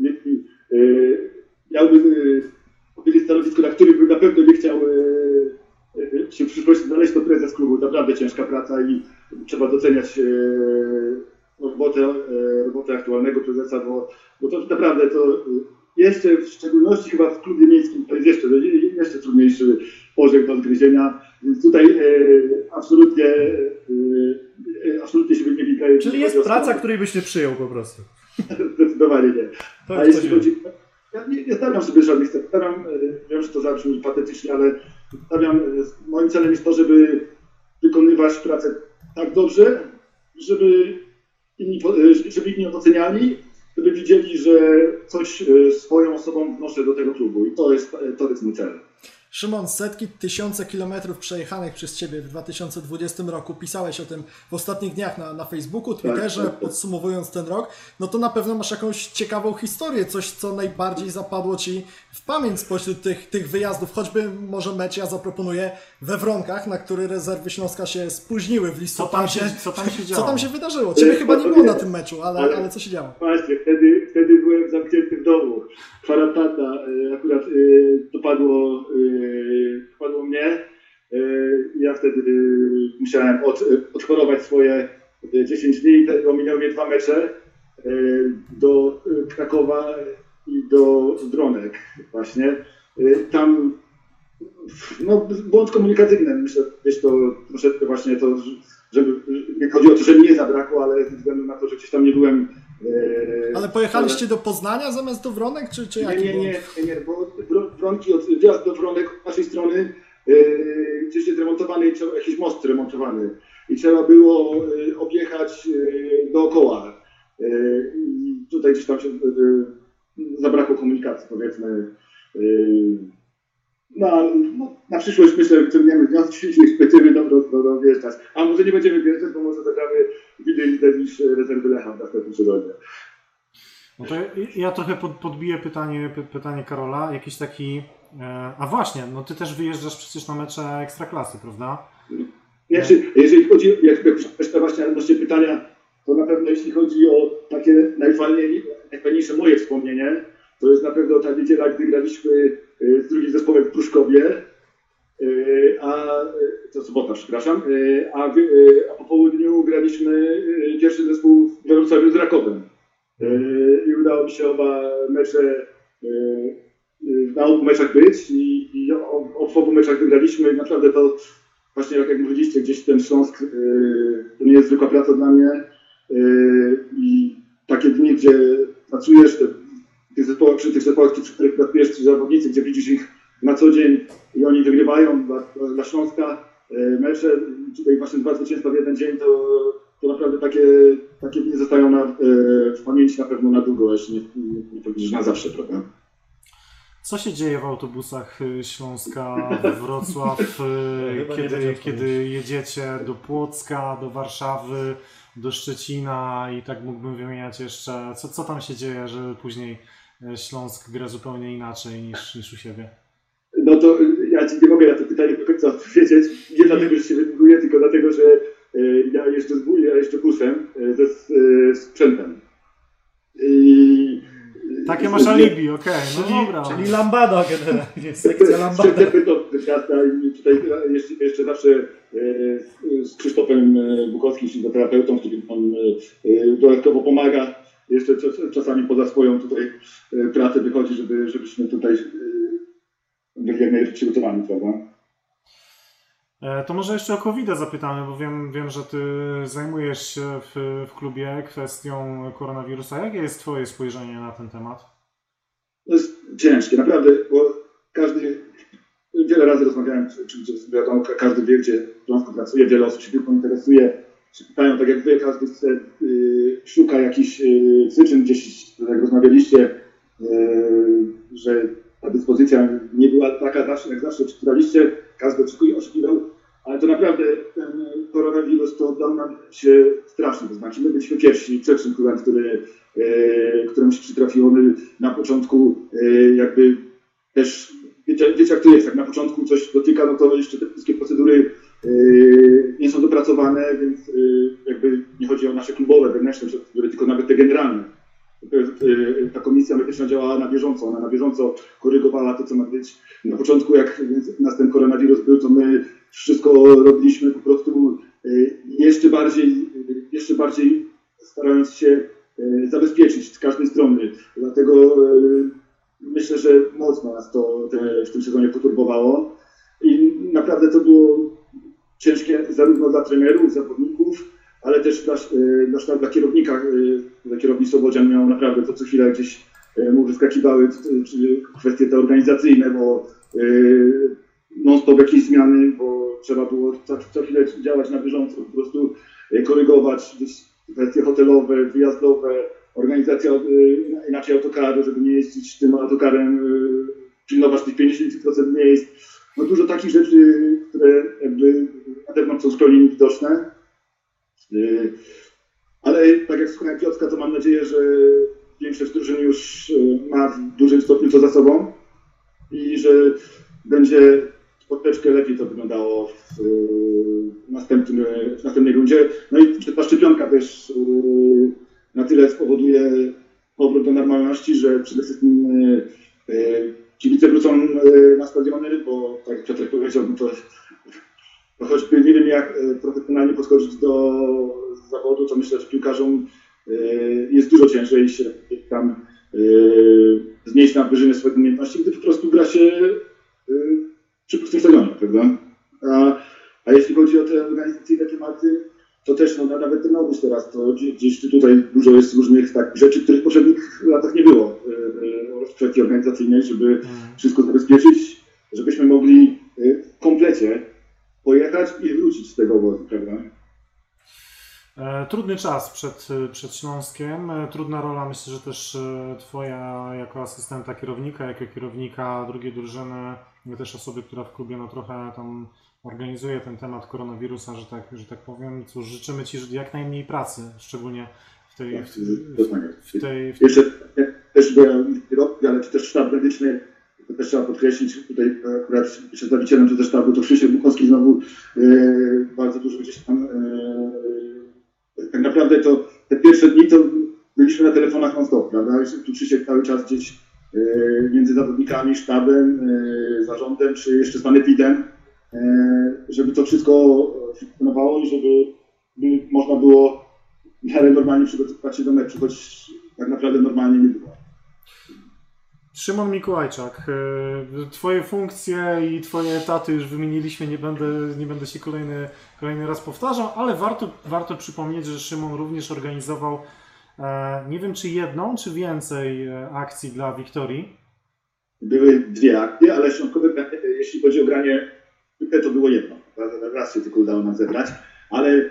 jeśli y, miałbym y, powiedzieć stanowisko, na którym bym na pewno nie chciał y, się w przyszłości znaleźć, to prezes klubu. Naprawdę ciężka praca i trzeba doceniać y, robotę, robotę aktualnego prezesa, bo, bo to naprawdę to jeszcze w szczególności chyba w klubie miejskim to jest jeszcze, jeszcze trudniejszy orzech do odgryzienia. Więc tutaj e, absolutnie, e, e, absolutnie się kraj. Czyli jest praca, której byś nie przyjął po prostu. Zdecydowanie nie. To A jeśli chodzi. Ja nie, nie stawiam sobie żadnych celów. Stawiam, wiem, że to zabrzmi patetycznie, ale stawiam, e, moim celem jest to, żeby wykonywać pracę tak dobrze, żeby inni, e, żeby inni doceniali, żeby widzieli, że coś e, swoją osobą wnoszę do tego klubu. I to jest, to jest mój cel. Szymon, setki, tysiące kilometrów przejechanych przez Ciebie w 2020 roku. Pisałeś o tym w ostatnich dniach na, na Facebooku, Twitterze, tak, tak. podsumowując ten rok. No to na pewno masz jakąś ciekawą historię, coś, co najbardziej zapadło Ci w pamięć spośród tych, tych wyjazdów. Choćby może mecz ja zaproponuję we Wronkach, na który rezerwy Śląska się spóźniły w Co listopadzie. tam się, co tam się działo? Co tam się wydarzyło? Ciebie chyba nie było na tym meczu, ale, ale co się działo? Właśnie, wtedy, wtedy byłem zamknięty w domu. Kwarantanna e, akurat e, dopadło, e, dopadło mnie. Ja wtedy musiałem od, odchorować swoje e, 10 dni. Tego minęły mnie dwa mecze do Krakowa i do Dronek właśnie. Tam no, błąd komunikacyjny. Myślę, gdzieś to troszeczkę właśnie to, żeby, chodzi o to, że mnie zabrakło, ale ze względu na to, że gdzieś tam nie byłem. E, Ale pojechaliście do Poznania zamiast do Wronek, czy, czy nie, jaki nie, nie, nie, nie, bo Wro- Wronki, od, wjazd do Wronek z naszej strony e, gdzieś jest remontowany, jakiś most remontowany i trzeba było e, objechać e, dookoła. I tutaj gdzieś tam się zabrakło komunikacji, powiedzmy. No, no, na przyszłość myślę, że wyciągniemy wnioski i będziemy dobro, dobro wjeżdżać. A może nie będziemy wjeżdżać, bo może zagramy w innej lidze niż e, rezerwy Lecha w następnym sezonie. No to ja, trochę pod, podbiję pytanie, py, pytanie Karola. Jakiś taki. E, a właśnie, no ty też wyjeżdżasz przecież na mecze ekstraklasy, prawda? Znaczy, jeżeli chodzi, jak, jeszcze właśnie odnośnie pytania, to na pewno jeśli chodzi o takie najfajniej, najfajniejsze moje wspomnienie, to jest na pewno ta niedziela, gdy graliśmy z drugim zespołem w Pruszkowie, e, a to sobota, przepraszam, e, a, e, a po południu graliśmy e, pierwszy zespół w Wrocławiu z Rakowem. E, I udało mi się oba mecze e, e, na obu meczach być i, i o, obu meczach wygraliśmy i naprawdę to właśnie jak, jak mówiliście, gdzieś ten Śląsk to nie jest zwykła praca dla mnie i takie dni, gdzie pracujesz te, tych zespołach, przy tych zespołach, przy których pracujesz, ci zawodnicy, gdzie widzisz ich na co dzień i oni wygrywają dla, dla Śląska yy, mecze, tutaj właśnie dwa zwycięstwa w jeden dzień, to, to naprawdę takie, takie dni zostają na, yy, w pamięci na pewno na długo, jeśli nie, nie, powiedzieć, na zawsze, prawda? Co się dzieje w autobusach y, Śląska Wrocław, kiedy, kiedy jedziecie do Płocka, do Warszawy, do Szczecina i tak mógłbym wymieniać jeszcze, co, co tam się dzieje, że później Śląsk gra zupełnie inaczej niż, niż u siebie? No to ja ci nie mogę na to pytanie do końca odpowiedzieć. Nie dlatego, że się wyniguję, tylko dlatego, że y, ja jeszcze z ja jeszcze busem y, ze sprzętem. I, Takie masz alibi, okej, no Czyli, dobra. czyli lambada generalnie, sekcja lambada. Sprzętem to i tutaj jeszcze, jeszcze zawsze z- Krzysztofem Bukowskim, fizjoterapeutą, który y, dodatkowo pomaga. Jeszcze czas, czasami poza swoją tutaj y, pracę wychodzi, żeby, żebyśmy tutaj byli jak najlepiej przygotowani, prawda? E, To może jeszcze o covid zapytamy, bo wiem, wiem, że ty zajmujesz się w, w klubie kwestią koronawirusa. Jakie jest twoje spojrzenie na ten temat? To jest ciężkie, naprawdę, bo każdy, wiele razy rozmawiałem, czy, czy, czy wiadomo, ka- każdy wie, gdzie w Śląsku pracuje, wiele osób się piłką interesuje, się pytają, tak jak wy, każdy chce, y, szuka jakichś y, przyczyn, gdzieś, tak jak rozmawialiście, y, że ta dyspozycja nie była taka zawsze, jak zawsze czytaliście, każdy oczekuje, oszukiwał, ale to naprawdę ten koronawirus to dał nam się strasznie, to znaczy my byliśmy pierwsi, pierwszym klubem, który, y, któremu się przytrafiło, my na początku y, jakby też, wiecie, wiecie jak to jest, jak na początku coś dotyka, no to jeszcze te wszystkie procedury nie są dopracowane, więc y, jakby nie chodzi o nasze klubowe, wewnętrzne procedury, tylko nawet te generalne. Y, Ta komisja medyczna działała na bieżąco, ona na bieżąco korygowała to, co ma być. Na początku, jak nas ten koronawirus był, to my wszystko robiliśmy po prostu y, jeszcze bardziej, y, jeszcze bardziej starając się y, zabezpieczyć z każdej strony. Dlatego y, myślę, że mocno nas to w tym sezonie poturbowało i naprawdę to było ciężkie zarówno dla trenerów, zawodników, ale też dla, y, dla, dla kierownika, y, dla kierownictwa Bodzian miał naprawdę to co chwilę gdzieś y, mu wyskakiwały kwestie te organizacyjne, bo non-stop jakieś zmiany, bo trzeba było co, co chwilę działać na bieżąco, po prostu korygować kwestie hotelowe, wyjazdowe, organizacja inaczej autokaru, żeby nie jeździć tym autokarem, pilnować tych 50% miejsc. No dużo takich rzeczy, które jakby na zewnątrz są zupełnie niewidoczne. Y, Ale tak jak słuchałem Piotrka, to mam nadzieję, że większość drużyn już y, ma w dużym stopniu to za sobą i że będzie spotkeczkę lepiej to wyglądało w, y, następnym, w następnej rundzie. No i ta szczepionka też na tyle spowoduje powrót do normalności, że przede wszystkim kibice wrócą y, na stadiony, bo tak jak Piotrek powiedział, no to, to choćby nie wiem jak profesjonalnie podchodzić do zawodu, to myślę, że piłkarzom y, jest dużo ciężej się tam znieść na wyżyny swoich umiejętności, gdy po prostu gra się przy pustym stadionie, prawda? A, a jeśli chodzi o te organizacyjne tematy, to też no, nawet ten obóz teraz, to gdzieś, tutaj dużo jest różnych tak, rzeczy, których w poprzednich latach nie było y, y, w kwestii organizacyjnej, żeby wszystko zabezpieczyć, żebyśmy mogli y, w komplecie pojechać i wrócić z tego obozu, prawda? E, Trudny czas przed, przed Śląskiem. E, Trudna rola, myślę, że też e, Twoja jako asystenta kierownika, jako kierownika drugiej drużyny też osoby, która w klubie no trochę tam organizuje ten temat koronawirusa, że tak, że tak powiem. Cóż, życzymy Ci jak najmniej pracy, szczególnie w tej, w, Dokładnie. w tej, w Jeszcze też byłem kierowcy, ale też sztab medyczny, to też trzeba podkreślić, tutaj akurat przedstawicielem to też sztabu to Krzysiek Bukowski znowu e, bardzo dużo gdzieś tam e, tak naprawdę to te pierwsze dni to byliśmy na telefonach non stop, prawda? Tu Krzysiek cały czas gdzieś e, między zawodnikami, sztabem, e, zarządem, czy jeszcze z Panepidem, żeby to wszystko funkcjonowało i żeby by można było w miarę normalnie przygotowywać się do meczu, choć tak naprawdę normalnie nie było. Szymon Mikołajczak, e, Twoje funkcje i Twoje etaty już wymieniliśmy, nie będę, nie będę się kolejny, kolejny raz powtarzał, ale warto, warto przypomnieć, że Szymon również organizował e, nie wiem czy jedną, czy więcej e, akcji dla Wiktorii. Były dwie akcje, ale granie, jeśli chodzi o granie, to było jedno. Raz się tylko udało nam zebrać. Ale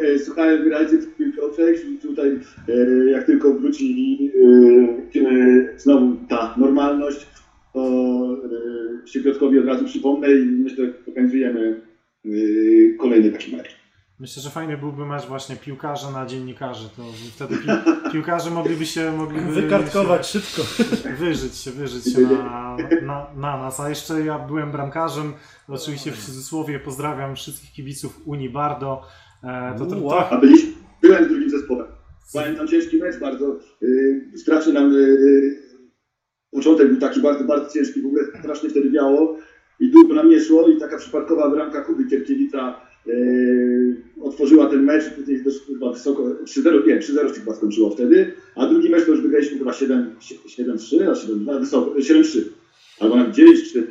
e, słuchałem wyraźnie Piotrek i tutaj e, jak tylko wróci e, znowu ta normalność, to się Piotrkowi od razu przypomnę i myślę, że organizujemy kolejny taki mecz. Myślę, że fajny byłby mecz właśnie piłkarza na dziennikarzy. To wtedy pi piłkarze mogliby się mogliby Wykartkować szybko. Wyżyć się, wyżyć się na, na, na nas. A jeszcze ja byłem bramkarzem. Oczywiście w cudzysłowie pozdrawiam wszystkich kibiców Unii Bardo. E, to, to, to, A byliśmy, byłem z drugim zespołem. Pamiętam ciężki mecz bardzo. Yy, strasznie nam yy, początek był taki bardzo, bardzo ciężki. W ogóle strasznie wtedy wiało i długo nam nie szło i taka przypadkowa bramka Kuby Kierkiewicza otworzyła ten mecz później też chyba wysoko 3-0, nie, 3-0 się chyba skończyło wtedy, a drugi mecz to już wygraliśmy chyba 7-3, a 7-2, wysoko, 7-3. Albo nawet 9-3.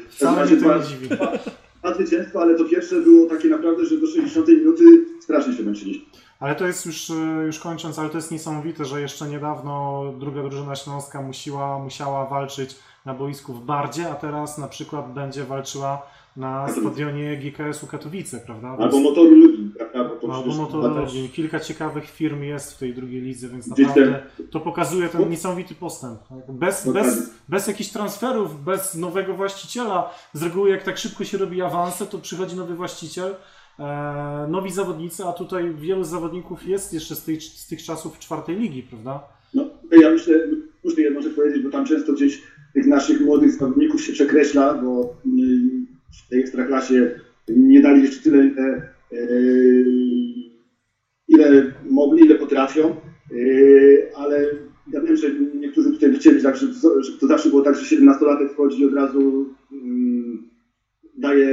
Wcale mnie to nie dziwi. Dwa zwycięstwa, ale to pierwsze było takie naprawdę, że do 60 minuty strasznie się męczyliśmy. Ale to jest już, e, już kończąc, ale to jest niesamowite, że jeszcze niedawno druga drużyna śląska musiała, musiała walczyć na boisku w Bardzie, a teraz na przykład będzie walczyła na stadionie GKS-u Katowice, prawda? Albo motoru Lublin, prawda? Bo to Albo motoru Lublin. Kilka ciekawych firm jest w tej drugiej lidze, więc naprawdę to pokazuje ten niesamowity postęp. tak? Bez, Dokładnie. bez, bez jakichś transferów, bez nowego właściciela. Z reguły jak tak szybko się robi awanse, to przychodzi nowy właściciel, e, nowi zawodnicy, a tutaj wielu zawodników jest jeszcze z, tej, z tych czasów czwartej ligi, prawda? No, ja myślę, muszę jedną rzecz powiedzieć, bo tam często gdzieś tych naszych młodych zawodników się przekreśla, bo mm, w tej ekstraklasie nie dali jeszcze tyle, ile, e, ile mogli, ile potrafią, e, ale ja wiem, że niektórzy tutaj chcieli, tak, żeby to zawsze było tak, że 17-latek wchodzi i od razu mm, daje,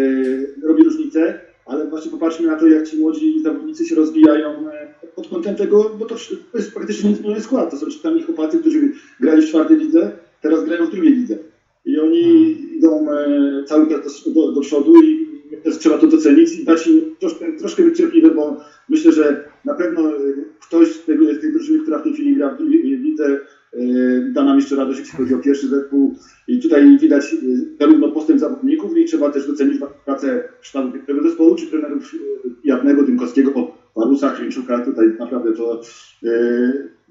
robi różnicę, ale właśnie popatrzmy na to, jak ci młodzi zawodnicy się rozwijają e, pod kątem tego, bo to, jest praktycznie niezmieniony skład. To są ci sami chłopacy, którzy grali w czwartej lidze, teraz grają w drugiej lidze. I oni idą e, cały czas do, do, do przodu i też trzeba to docenić i dać im troszkę, troszkę być cierpliwe, bo myślę, że na pewno e, ktoś z, tego, z tej drużyny, która w tej chwili gra w drugiej lidze, e, da nam jeszcze radość, jeśli chodzi o pierwszy zespół. I tutaj widać zarówno postęp zawodników i trzeba też docenić pracę sztabu pierwszego zespołu, czy trenerów Jawnego, Dymkowskiego, Parusa, Klinczuka. Tutaj naprawdę to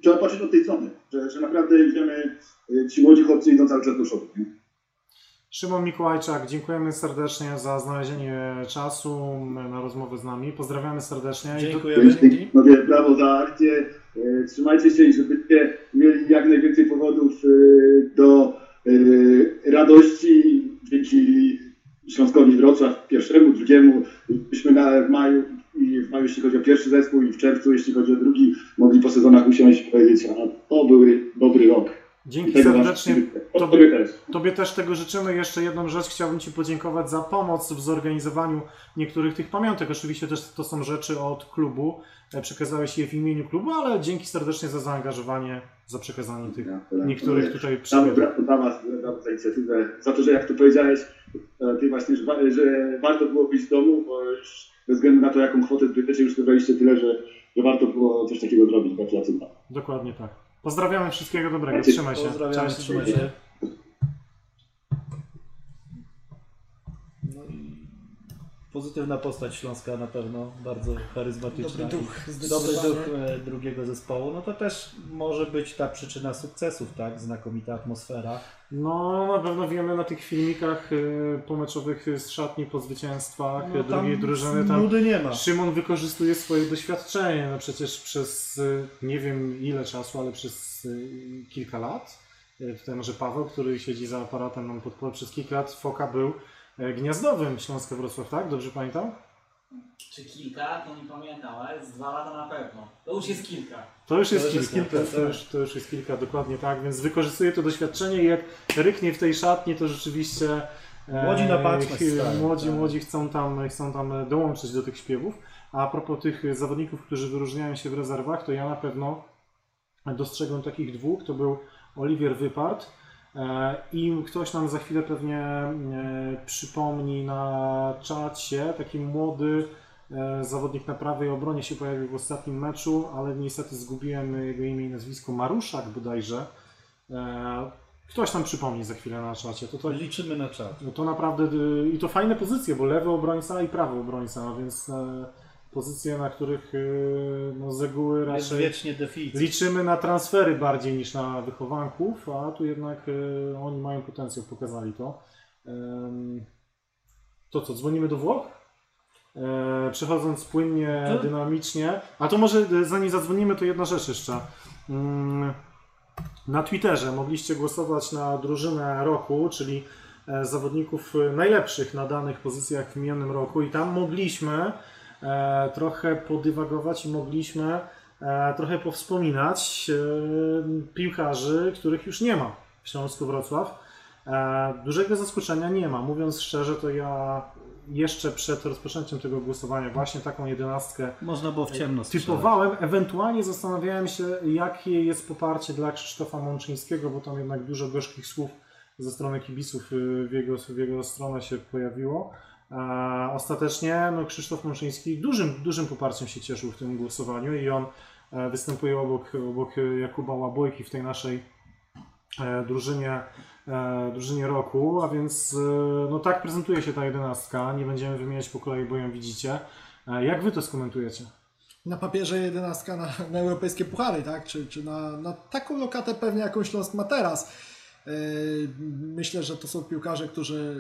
trzeba patrzeć od tej strony, że, że naprawdę idziemy, e, ci młodzi chłopcy idą cały czas do przodu. Nie? Szymon Mikołajczak, dziękujemy serdecznie za znalezienie czasu na rozmowę z nami. Pozdrawiamy serdecznie. Dziękujemy. Dzięki. Brawo za akcję. E, Trzymajcie się i żebyście mieli jak najwięcej powodów e, do e, radości dzięki Śląskowi Wrocław pierwszemu, drugiemu. Byśmy na, w maju i w maju, jeśli chodzi o pierwszy zespół i w czerwcu, jeśli chodzi o drugi, mogli po sezonach usiąść i powiedzieć, a to był dobry rok. Dzięki serdecznie. Tobie, Tobie też. tego życzymy. Jeszcze jedną rzecz chciałbym Ci podziękować za pomoc w zorganizowaniu niektórych tych pamiątek. Oczywiście też to są rzeczy od klubu. E, Przekazałeś je w imieniu klubu, ale dzięki serdecznie za zaangażowanie, za przekazanie tych niektórych tutaj brawo dla Was, za inicjatywę, za to, że jak tu powiedziałeś, e, Ty właśnie, że, że warto było być z domu, bo już bez względu na to, jaką kwotę zbytecie, już wybraliście tyle, że, że warto było coś takiego zrobić. Gratulacje. Dokładnie tak. Pozdrawiamy, wszystkiego dobrego. Trzymaj się. Pozdrawiamy, Cześć. trzymaj się. Pozytywna postać Śląska na pewno, bardzo charyzmatyczna. Dobry duch, Dobry duch e, drugiego zespołu. No to też może być ta przyczyna sukcesów, tak? Znakomita atmosfera. No, na pewno wiemy na tych filmikach y, pomeczowych z szatni po zwycięstwach No, drugiej tam drużyny. Tam Nudy nie ma. Szymon wykorzystuje swoje doświadczenie. No przecież przez y, nie wiem ile czasu, ale przez y, kilka lat. Tutaj może Paweł, który siedzi za aparatem nam pod przez kilka lat Foka był gniazdowym Śląska Wrocław, tak? Dobrze pamiętam? Czy kilka, to nie pamiętam, ale z dwa lata na pewno. To już jest kilka. To już jest już jest kilka, kilka, to, to, tak. już, to już jest kilka, dokładnie tak, więc wykorzystuje to doświadczenie i jak ryknie w tej szatni, to rzeczywiście e, Młodzi na stają, młodzi, tak. młodzi chcą tam, chcą tam dołączyć do tych śpiewów. A propos tych zawodników, którzy wyróżniają się w rezerwach, to ja na pewno dostrzegłem takich dwóch, to był Oliwier Wypart e, i ktoś nam za chwilę pewnie e, przypomni na czacie, taki młody e, zawodnik na prawej obronie się pojawił w ostatnim meczu, ale niestety zgubiłem jego imię i nazwisko, Maruszak bodajże. E, Ktoś nam przypomni za chwilę na czacie. To, to, Liczymy na czas. no to naprawdę y, i to fajne pozycje, bo lewy obrońca i prawy obrońca, a więc e, pozycje, na których y, no, z reguły raczej wiecznie deficyt. liczymy na transfery bardziej niż na wychowanków, a tu jednak y, oni mają potencjał, pokazali to. To co, dzwonimy do Włoch? E, Przechodząc płynnie, To- dynamicznie. A to może y, zanim zadzwonimy, to jedna rzecz jeszcze. Ym, Na Twitterze mogliście głosować na drużynę roku, czyli e, zawodników najlepszych na danych pozycjach w minionym roku i tam mogliśmy e, trochę podywagować i mogliśmy e, trochę powspominać e, piłkarzy, których już nie ma w Śląsku Wrocław. E, dużego zaskoczenia nie ma. Mówiąc szczerze, to ja jeszcze przed rozpoczęciem tego głosowania właśnie taką jedenastkę Można było w ciemno typowałem. Ewentualnie zastanawiałem się, jakie jest poparcie dla Krzysztofa Mączyńskiego, bo tam jednak dużo gorzkich słów ze strony kibiców w jego, w jego stronę się pojawiło. Ostatecznie no, Krzysztof Mączyński dużym, dużym poparciem się cieszył w tym głosowaniu i on e, występuje obok, obok Jakuba Łabojki w tej naszej e, drużynie, e, drużynie roku, a więc no tak prezentuje się ta jedenastka. Nie będziemy wymieniać po kolei, bo ją widzicie. Jak wy to skomentujecie? Na papierze jedenastka na, na europejskie puchary, tak? Czy, czy na, na taką lokatę pewnie jaką Śląsk ma teraz. Yy, Myślę, że to są piłkarze, którzy.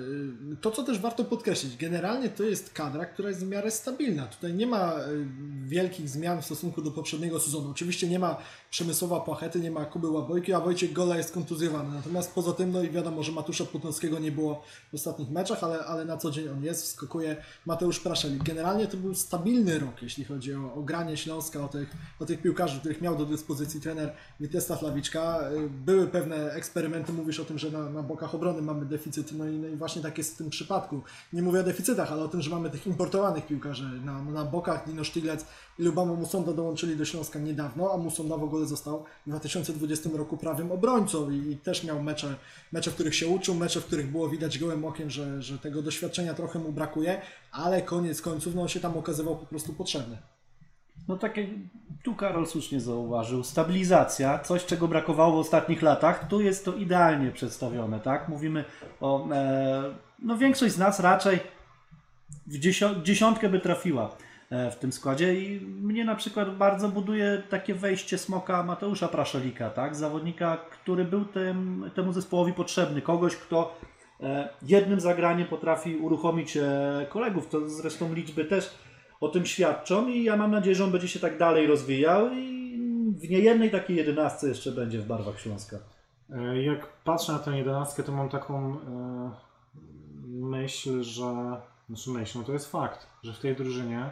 yy, To, co też warto podkreślić, generalnie to jest kadra, która jest w miarę stabilna. Tutaj nie ma yy, wielkich zmian w stosunku do poprzedniego sezonu. Oczywiście nie ma Przemysłowa Płachety, nie ma Kuby Łabojki, a Wojciech Gola jest kontuzjowany. Natomiast poza tym, no i wiadomo, że Matusza Płotnowskiego nie było w ostatnich meczach, ale, ale na co dzień on jest, wskakuje Mateusz Praszelik. Generalnie to był stabilny rok, jeśli chodzi o, o granie Śląska, o tych, o tych piłkarzy, których miał do dyspozycji trener Witesław Lawiczka. Yy, Były pewne eksperymenty, mówisz o tym, że na, na bokach obrony mamy deficyt, no i, no i właśnie tak jest w tym przypadku. Nie mówię o deficytach, ale o tym, że mamy tych importowanych piłkarzy na, na bokach. Dino Sztyglec i Lubamo Musonda dołączyli do Śląska niedawno, a Musonda w ogóle został w 2020 roku prawym obrońcą i, i też miał mecze, mecze, w których się uczył, mecze, w których było widać gołym okiem, że, że tego doświadczenia trochę mu brakuje, ale koniec końców no, on się tam okazywał po prostu potrzebny. No tak jak tu Karol słusznie zauważył, stabilizacja, coś czego brakowało w ostatnich latach, tu jest to idealnie przedstawione, tak? Mówimy o, e, no większość z nas raczej w dziesiątkę by trafiła w tym składzie i mnie na przykład bardzo buduje takie wejście smoka Mateusza Praszelika, tak? Zawodnika, który był tym, temu zespołowi potrzebny, kogoś, kto e, jednym zagraniem potrafi uruchomić e, kolegów, to zresztą liczby też o tym świadczą i ja mam nadzieję, że on będzie się tak dalej rozwijał i w niejednej takiej jedenastce jeszcze będzie w barwach Śląska. E, Jak patrzę na tę jedenastkę, to mam taką e, myśl, że. Znaczy myśl, no to jest fakt, że w tej drużynie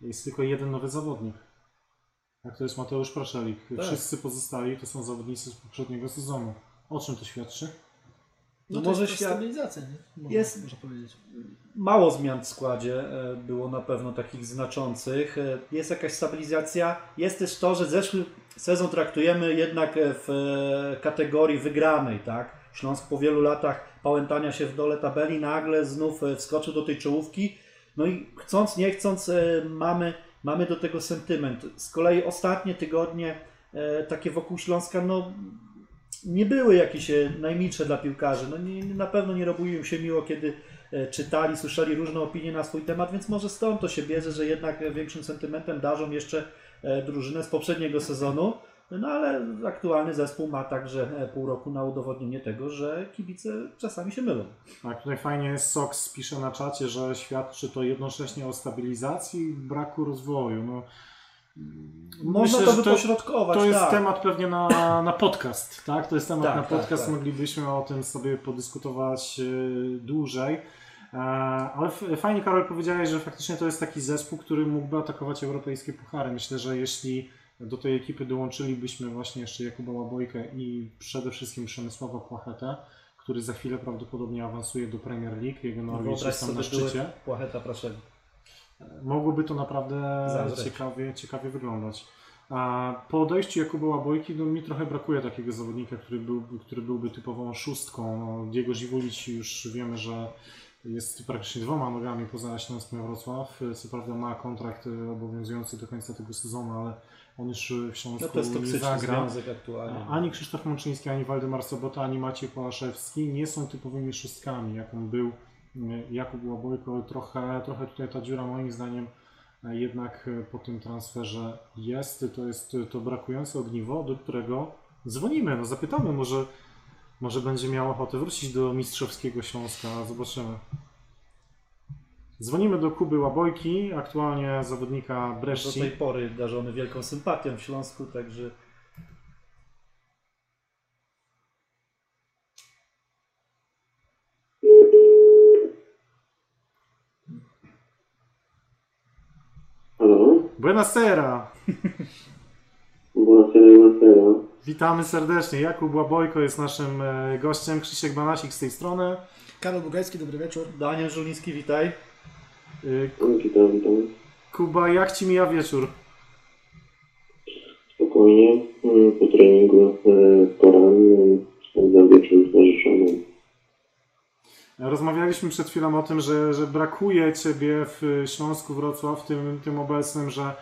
jest tylko jeden nowy zawodnik. Jak to jest Mateusz Praszelik. Tak. Wszyscy pozostali to są zawodnicy z poprzedniego sezonu. O czym to świadczy? No to może jest świat- stabilizacja, nie? Można, jest- można powiedzieć. Mało zmian w składzie e, było na pewno takich znaczących. E, Jest jakaś stabilizacja. Jest też to, że zeszły sezon traktujemy jednak e, w kategorii wygranej, tak? Śląsk po wielu latach pałętania się w dole tabeli nagle znów wskoczył do tej czołówki. No i chcąc, nie chcąc, e, mamy, mamy do tego sentyment. Z kolei ostatnie tygodnie e, takie wokół Śląska, no nie były jakieś e, najmilsze dla piłkarzy. No nie, na pewno nie robiło im się miło, kiedy czytali, słyszeli różne opinie na swój temat, więc może stąd to się bierze, że jednak większym sentymentem darzą jeszcze drużynę z poprzedniego sezonu. No ale aktualny zespół ma także e, pół roku na udowodnienie tego, że kibice czasami się mylą. Tak, tutaj fajnie Sox pisze na czacie, że świadczy to jednocześnie o stabilizacji i braku rozwoju. No, Można myślę, to wypośrodkować. To jest tak. temat pewnie na, na podcast, tak? To jest temat Tak, na tak, podcast, tak. moglibyśmy o tym sobie podyskutować e, dłużej. E, Ale fajnie, Karol, powiedziałeś, że faktycznie to jest taki zespół, który mógłby atakować europejskie puchary. Myślę, że jeśli do tej ekipy dołączylibyśmy właśnie jeszcze Jakuba Łabojkę i przede wszystkim Przemysława Płachetę, który za chwilę prawdopodobnie awansuje do Premier League, jego Norwich Wyobraź jest tam na szczycie. Płacheta Praszewicz. Mogłoby to naprawdę ciekawie, ciekawie wyglądać. A po odejściu Jakuba Łabojki no, mi trochę brakuje takiego zawodnika, który, był, który byłby typową szóstką. No, Diego Ziwulic już wiemy, że jest praktycznie dwoma nogami poza Śląskiem Wrocław. Co prawda ma kontrakt y, obowiązujący do końca tego sezonu, ale on już w Śląsku No to jest nie zagra. związek aktualnie. Ani Krzysztof Mączyński, ani Waldemar Sobota, ani Maciej Pałaszewski nie są typowymi szóstkami, jaką był y, Jakub Łabojko. Trochę, trochę tutaj ta dziura moim zdaniem e, jednak e, po tym transferze jest. To jest to brakujące ogniwo, do którego dzwonimy. No zapytamy, może, może będzie miał ochotę wrócić do mistrzowskiego Śląska. Zobaczymy. Dzwonimy do Kuby Łabojki, aktualnie zawodnika Do Breszci. tej pory darzony wielką sympatią w Śląsku, także Halo? Buenasera! Buonasera, buonasera. Witamy serdecznie. Jakub Łabojko jest naszym e, gościem. Krzysiek Banasik z tej strony. Karol Bugajski, dobry wieczór. Daniel Żuliński, witaj. Y, Witam, witam. Kuba, jak ci mija wieczór? Spokojnie, mm, po treningu e, porannym spędzam wieczór z narzeczoną. Rozmawialiśmy przed chwilą o tym, że, że brakuje Ciebie w Śląsku Wrocław, tym, tym obecnym, że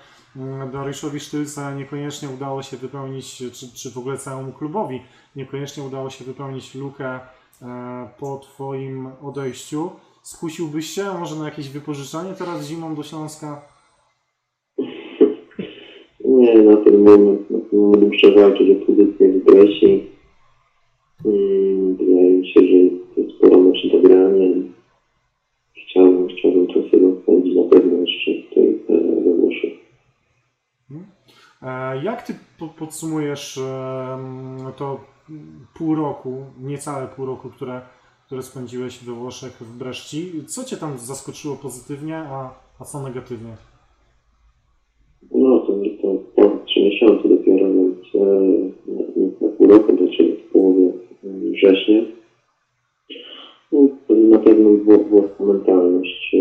Dariuszowi Sztylce niekoniecznie udało się wypełnić, czy, czy w ogóle całemu klubowi niekoniecznie udało się wypełnić lukę e, po Twoim odejściu. Skusiłbyś się może na jakieś wypożyczenie teraz zimą do Śląska? Nie, na ten moment, na ten moment muszę walczyć o pozycję w Bresi. Mm, Wydaje mi się, że jest sporo meczy do grania. Chciałbym, chciałbym trochę spędzić na pewno jeszcze tutaj e, we Włoszech. E, Jak ty po- podsumujesz to pół roku, niecałe pół roku, które, które spędziłeś we Włoszech w Breszci? Co cię tam zaskoczyło pozytywnie, a, a co negatywnie? No to, to ponad 3 miesiące dopiero, więc e, na, na pół roku, czyli w połowie mm, września. No, na pewno wło- włoska mentalność e,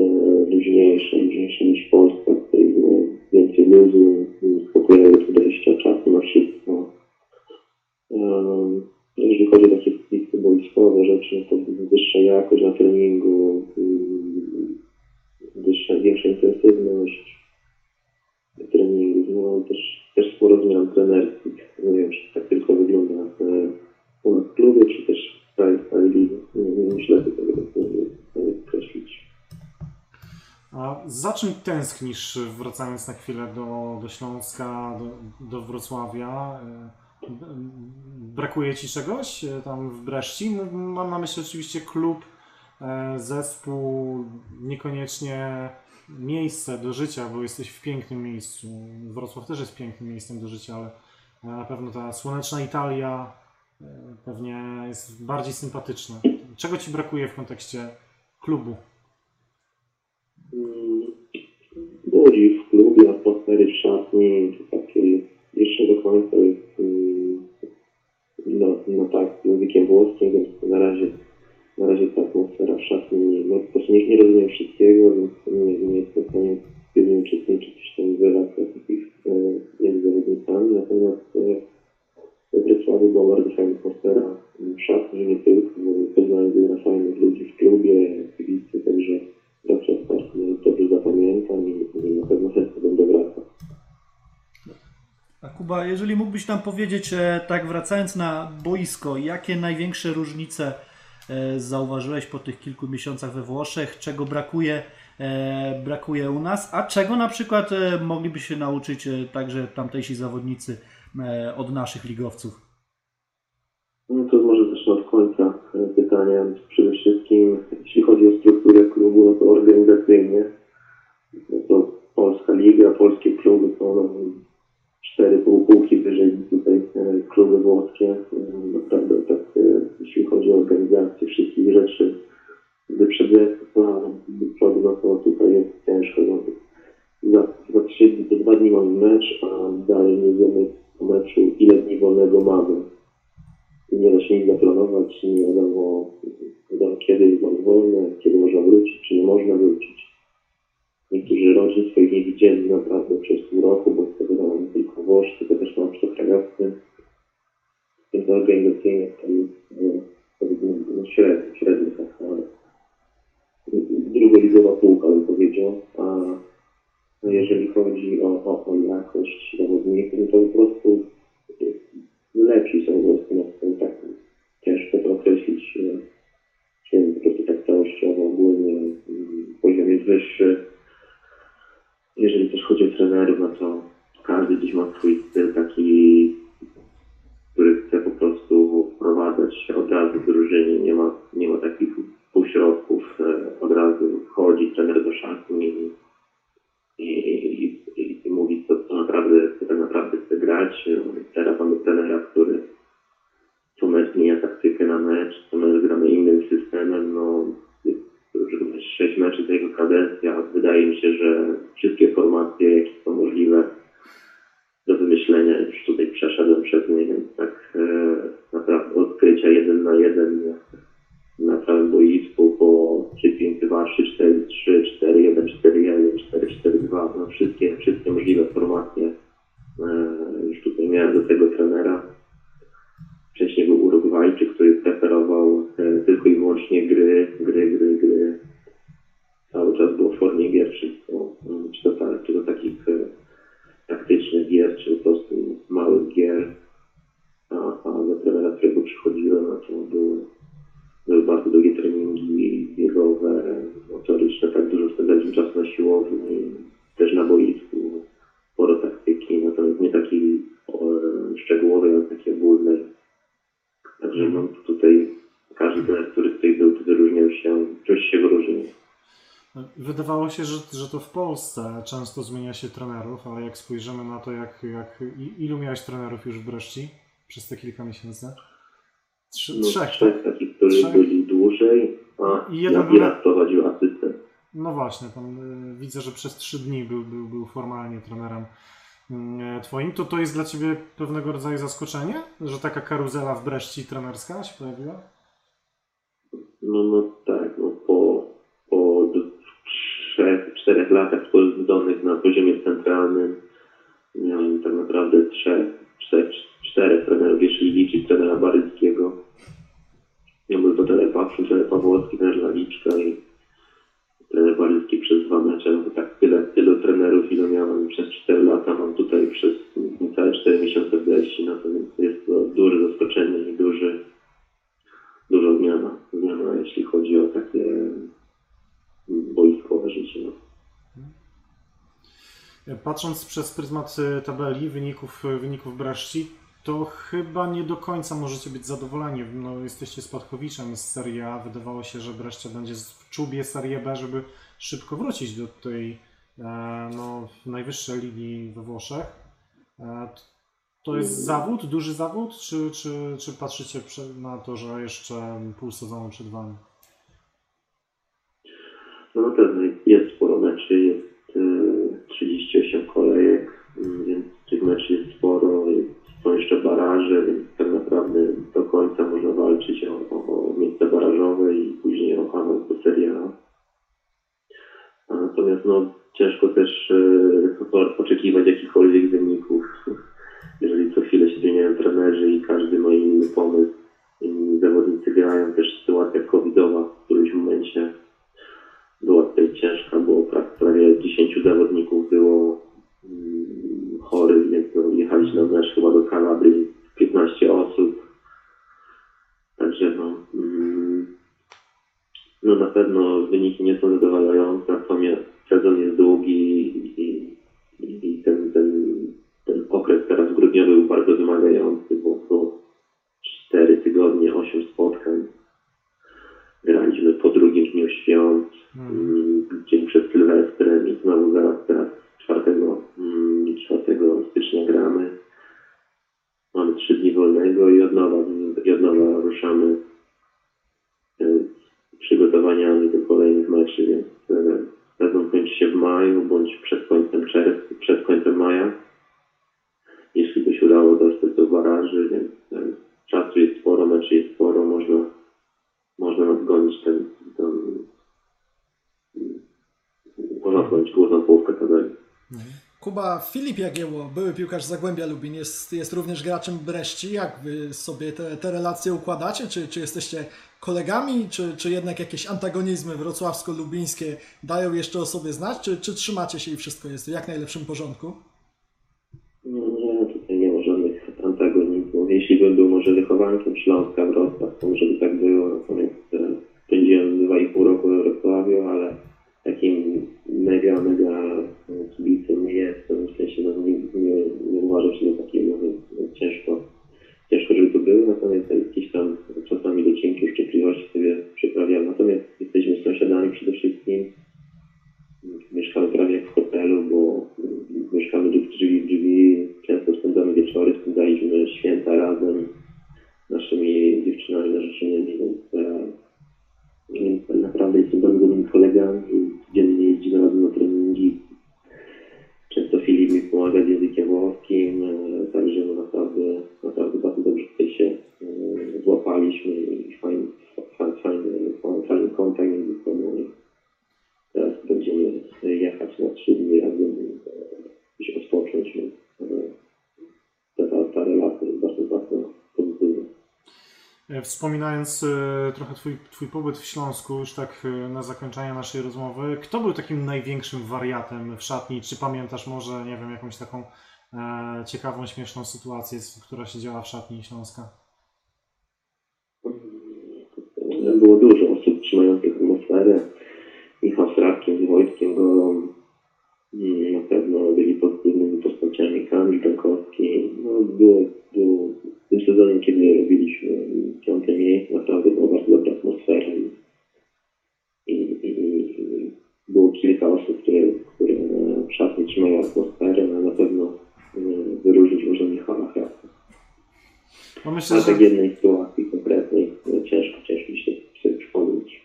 e, luźniejsza, luźniejsza niż w której było więcej luzu, spokojnego podejścia, czasu na wszystko. Jeżeli chodzi o takie stricte boiskowe rzeczy, no to wyższa jakość na treningu, mm, wyższa, większa intensywność, treningów, no też, też sporo zmian trenerskich. Nie wiem, czy tak tylko wygląda u nas w klubie, czy też w całej, całej. Nie, nie, nie śledzę tego, jak określić. A za czym tęsknisz, wracając na chwilę do, do Śląska, do, do Wrocławia? B- Brakuje ci czegoś e, tam w Breszci? M- Mam na myśli oczywiście klub, e, zespół, niekoniecznie miejsce do życia, bo jesteś w pięknym miejscu. Wrocław też jest pięknym miejscem do życia, ale e, na pewno ta słoneczna Italia pewnie jest bardziej sympatyczna. Czego ci brakuje w kontekście klubu? Mm, Ludzi w klubie, atmosfery w szatni, to takie jeszcze do końca jest mm, no, no tak, językiem włoskim, więc na razie, na razie ta atmosfera w szatni, no po nie, nie rozumiem wszystkiego, więc nie, nie jestem w stanie aktywnie uczestniczyć w tym relacjach takich e, między zawodnikami, natomiast e, we Wrocławiu była bardzo fajna atmosfera w szatni, nie tylko, bo poznałem wiele fajnych ludzi w klubie, kibicy, także Wrocław bardzo dobrze zapamiętam i, i na pewno chętnie będę wracał. A Kuba, jeżeli mógłbyś nam powiedzieć, e, tak wracając na boisko, jakie największe różnice e, zauważyłeś po tych kilku miesiącach we Włoszech, czego brakuje, e, brakuje u nas, a czego na przykład mogliby się nauczyć także tamtejsi zawodnicy od naszych ligowców? No to może zacznę od końca pytania. Przede wszystkim, jeśli chodzi o strukturę klubu, no to organizacyjnie, no to Polska Liga, polskie kluby są no, cztery półki wyżej tutaj e, kluby włoskie. E, Naprawdę tak, e, jeśli chodzi o organizację wszystkich rzeczy, do przodu, no to tutaj jest ciężko. No, za, za trzy dni, za dwa dni mamy mecz, a dalej nie wiemy po meczu, ile dni wolnego mamy nie da się nic zaplanować, nie wiadomo, wiadomo kiedy mamy wolne, kiedy można wrócić, czy nie można wrócić. Niektórzy rodzin swoich nie widzieli naprawdę przez pół roku, bo to wiadomo nie tylko Włoszcy, to też mam krajowcy. Więc organizacyjnie to jest no, powiedzmy no, średnio, średnio tak, ale drugoligowa półka bym powiedział, a no, jeżeli chodzi o, o, o jakość zawodników, no to po prostu lepsi są po prostu na tym tak ciężko to określić, e, czy po prostu tak całościowo, ogólnie mm, poziom jest wyższy. Jeżeli też chodzi o trenerów, no to każdy gdzieś ma swój styl taki, który chce po prostu wprowadzać od razu w drużynie, nie ma, nie ma takich półśrodków, od razu wchodzi trener do szatni i, i, i, i mówi, co, co naprawdę, co tak naprawdę chce grać. Teraz mamy trenera, który co mecz zmienia taktykę na mecz, co mecz gramy innym systemem. No, już sześć meczy tej jego kadencja. Wydaje mi się, że wszystkie formacje, jakie są możliwe do wymyślenia, już tutaj przeszedłem przez nie, więc tak e, naprawdę odkrycia jeden na jeden na całym boisku po 3-5-2, 3-4-3, 4-1, 4-1, 4-4-2, no wszystkie, wszystkie możliwe formacje e, już tutaj miałem do tego trenera. Wcześniej który preferował e, tylko i wyłącznie gry, gry, gry, gry. Cały czas było w formie gier wszystko, mm, czy to, czy to takich e, taktycznych gier, czy po prostu małych gier. A, a do trenera, którego przychodziłem, no to były były bardzo długie treningi biegowe, motoryczne, tak dużo spędzaliśmy czasu na siłowni, też na boisku, sporo taktyki, natomiast nie takiej szczegółowej, ale takiej ogólnej. Także no, tutaj każdy trener, który tutaj był, to wyróżniał się, czymś się wyróżnił. Wydawało się, że, że to w Polsce często zmienia się trenerów, ale jak spojrzymy na to, jak, jak ilu miałeś trenerów już w Breszci przez te kilka miesięcy? Trzy, No, trzech, trzech tak? takich, którzy Trzech. byli dłużej, a I jeden był- prowadził asystę. No właśnie, tam y, widzę, że przez trzy dni był, był, był formalnie trenerem twoim. To to jest dla ciebie pewnego rodzaju zaskoczenie, że taka karuzela w Breszci trenerska się pojawiła? No, no tak, no po, po trzech, czterech latach spędzonych na poziomie centralnym miałem tak naprawdę trzech, trzech czterech trenerów, jeśli liczyć trenera Baryckiego. Ja był to trener Pawłowski, trener Laliczka i trener Barycki przez dwa mecze. No to tak tyle, tylu trenerów, ile miałem przez cztery lata, mam tutaj przez niecałe cztery miesiące w to więc jest to duże zaskoczenie i duży, duża zmiana, zmiana jeśli chodzi o takie boiskowe życie. No. Patrząc przez pryzmat y, tabeli wyników, y, wyników Breszci, to chyba nie do końca możecie być zadowoleni. No, jesteście spadkowiczem z Serie A. Wydawało się, że Brescia będzie w czubie Serie B, żeby szybko wrócić do tej e, no, najwyższej ligi we Włoszech. E, to jest zawód, duży zawód, czy, czy, czy patrzycie na to, że jeszcze pół sezonu przed Wami? No pewno jest można walczyć o, o, miejsce barażowe i później o awans do Serie A. Natomiast no, ciężko też e, oczekiwać jakichkolwiek wyników, jeżeli co chwilę się zmieniają trenerzy i każdy ma inny pomysł. Inni zawodnicy grają też sytuacja covidowa w którymś momencie była tutaj ciężka, bo prawie 10 zawodników było mm, chorych, więc no, jechaliśmy na chyba do Kalabrii 15 osób. Także no, mm, pewno, na pewno wyniki nie są zadowalające, natomiast sezon jest długi i, i, ten, ten, ten okres teraz grudniowy był bardzo wymagający, bo to 4 tygodnie, 8 spotkań. Graliśmy po drugim dniu świąt, mm, dzień przed Sylwestrem i znowu zaraz teraz 4, mm, 4 stycznia gramy. Mamy 3 dni wolnego i od nowa, od nowa ruszamy e, przygotowaniami do kolejnych meczy, więc e, sezon się w maju bądź przed końcem czerwca, przed końcem maja. Jeśli by się udało dostać do baraży, więc e, czasu jest sporo, meczy jest sporo, można, można nadgonić ten, ten można nadgonić główną połówkę tabeli. Kuba, Filip Jagiełło, były piłkarz Zagłębia Lubin, jest, jest również graczem Breszci. Jak wy sobie te, te relacje układacie? Czy, czy jesteście kolegami, czy, czy jednak jakieś antagonizmy wrocławsko-lubińskie dają jeszcze o sobie znać, czy, czy trzymacie się i wszystko jest w jak najlepszym porządku? Nie, tutaj nie ma żadnych antagonizmów. Jeśli bym był może wychowankiem Śląska Wrocław, to może by tak było, natomiast spędziłem 2,5 roku we Wrocławiu, ale takim mega, mega kibicem jestem, w sensie no, nie, nie, nie uważam się za takiego, więc ciężko, ciężko, żeby to było, natomiast jakieś tam czasami docinki uszczypliwości sobie przyprawiam. Natomiast jesteśmy sąsiadami przede wszystkim. Mieszkamy prawie jak w hotelu, bo mm, mieszkamy drzwi w drzwi, często spędzamy wieczory, spędzaliśmy święta razem z naszymi dziewczynami narzeczonymi, więc, e, więc tak naprawdę jestem bardzo dobrymi kolegami i codziennie jeździmy razem na treningi. Często Filip mi pomaga z językiem włoskim, e, także no naprawdę, naprawdę bardzo dobrze tutaj się e, złapaliśmy i fajny, fajny, fajny, fajny kontakt między sobą. i Teraz będziemy jechać na trzy dni razem e, gdzieś odpocząć, więc e, ta, ta, ta relacja jest bardzo, bardzo pozytywna. E, Wspominając e, trochę twój, twój pobyt w Śląsku, już tak e, na zakończenie naszej rozmowy, kto był takim największym wariatem w szatni? Czy pamiętasz może, nie wiem, jakąś taką e, ciekawą, śmieszną sytuację, która się działa w szatni Śląska? Myślę, że, tak jednej sytuacji konkretnej no, ciężko, ciężko mi się sobie przypomnieć.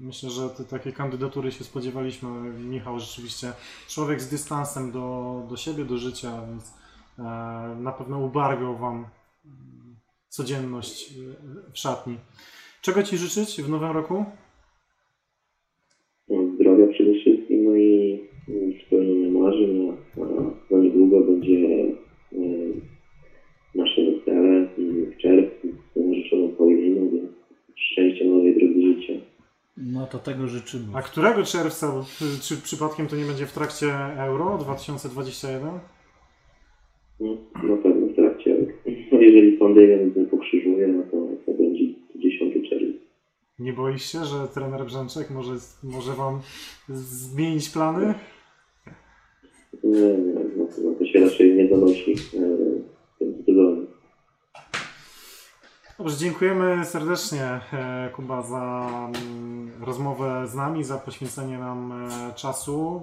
myślę, że te takie kandydatury się spodziewaliśmy. Michał rzeczywiście człowiek z dystansem do, do siebie, do życia, więc e, na pewno ubarwiał Wam mm, codzienność e, w szatni. Czego Ci życzyć w nowym roku? No, zdrowia przede wszystkim, no i i spełnienie marzeń, a, a niedługo będzie e, nasze wesele mm, w czerwcu z narzeczoną Pauliną, więc szczęścia nowej drogi życia. No to tego życzymy. A którego czerwca? Czy przypadkiem to nie będzie w trakcie Euro 2021? No, na pewno w trakcie, no, jeżeli pandemia nas nie pokrzyżuje, no to, to będzie 10 czerwca. Nie boisz się, że trener Brzęczek może, może Wam zmienić plany? Nie, nie, no, to- no, to się raczej nie zanosi e, w tym sezonie. Dobrze, dziękujemy serdecznie e, Kuba za mm, rozmowę z nami, za poświęcenie nam e, czasu.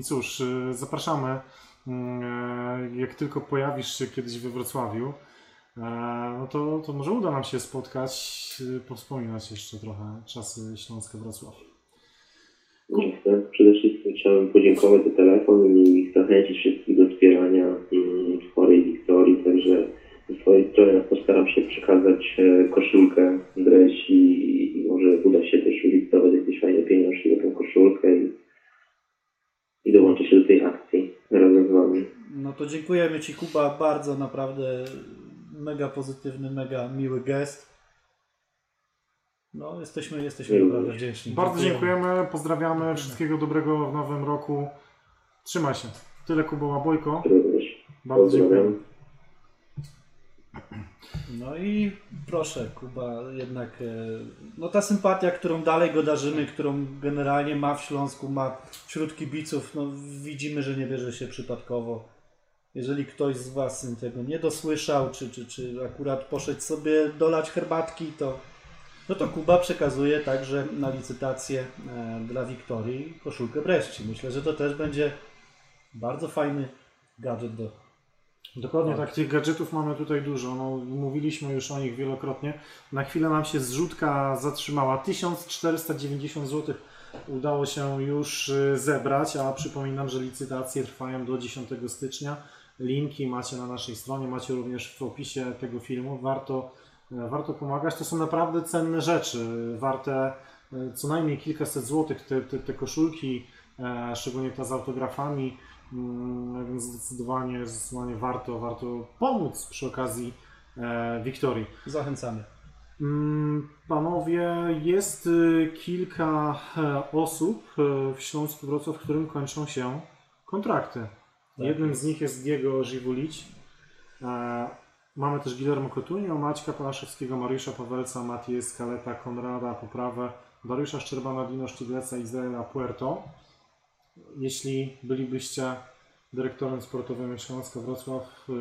I cóż, e, zapraszamy, mm, jak tylko pojawisz się kiedyś we Wrocławiu, no to, to może uda nam się spotkać, powspominać jeszcze trochę czasy Śląska Wrocław. Nie chcę. Przede wszystkim chciałem podziękować za telefon i zachęcić wszystkich do wspierania mm, chorej Wiktorii, także ze swojej strony postaram się przekazać e, koszulkę Dreś i, i może uda się też ulicytować jakieś fajne pieniążki za tą koszulkę i, i dołączę się do tej akcji razem z Wami. No to dziękujemy Ci Kuba, bardzo naprawdę mega pozytywny, mega miły gest. No jesteśmy, jesteśmy Również. naprawdę wdzięczni. Bardzo dziękujemy, pozdrawiamy, wszystkiego dobrego w nowym roku. Trzymaj się. Tyle Kuba Łabojko. Bardzo dziękuję. No i proszę, Kuba, jednak e, no ta sympatia, którą dalej go darzymy, którą generalnie ma w Śląsku, ma wśród kibiców, no widzimy, że nie bierze się przypadkowo. Jeżeli ktoś z Was tego nie dosłyszał, czy, czy, czy akurat poszedł sobie dolać herbatki, to, no to Kuba przekazuje także na licytację e, dla Wiktorii koszulkę Breszci. Myślę, że to też będzie bardzo fajny gadżet do Dokładnie tak, tych gadżetów mamy tutaj dużo. No, mówiliśmy już o nich wielokrotnie. Na chwilę nam się zrzutka zatrzymała. 1490 zł udało się już y, zebrać, a przypominam, że licytacje trwają do 10 stycznia. Linki macie na naszej stronie, macie również w opisie tego filmu. Warto, e, warto pomagać. To są naprawdę cenne rzeczy, warte e, co najmniej kilkaset złotych. Te, te, te koszulki, szczególnie ta z autografami. Mm, Więc zdecydowanie, zdecydowanie warto, warto pomóc przy okazji e, Wiktorii. Zachęcamy. Mm, Panowie, jest y, kilka e, osób e, w Śląsku Wrocław, którym kończą się kontrakty. Jednym z nich jest Diego Żywulić. Mamy też Guillermo Cotunio, Maćka Palaszewskiego, Mariusza Pawelca, Matię Skaleta, Konrada Poprawę, Dariusza Szczerbana, Dino Sztygleca, Izraela Puerto. Jeśli bylibyście dyrektorem sportowym Śląska Wrocław, y,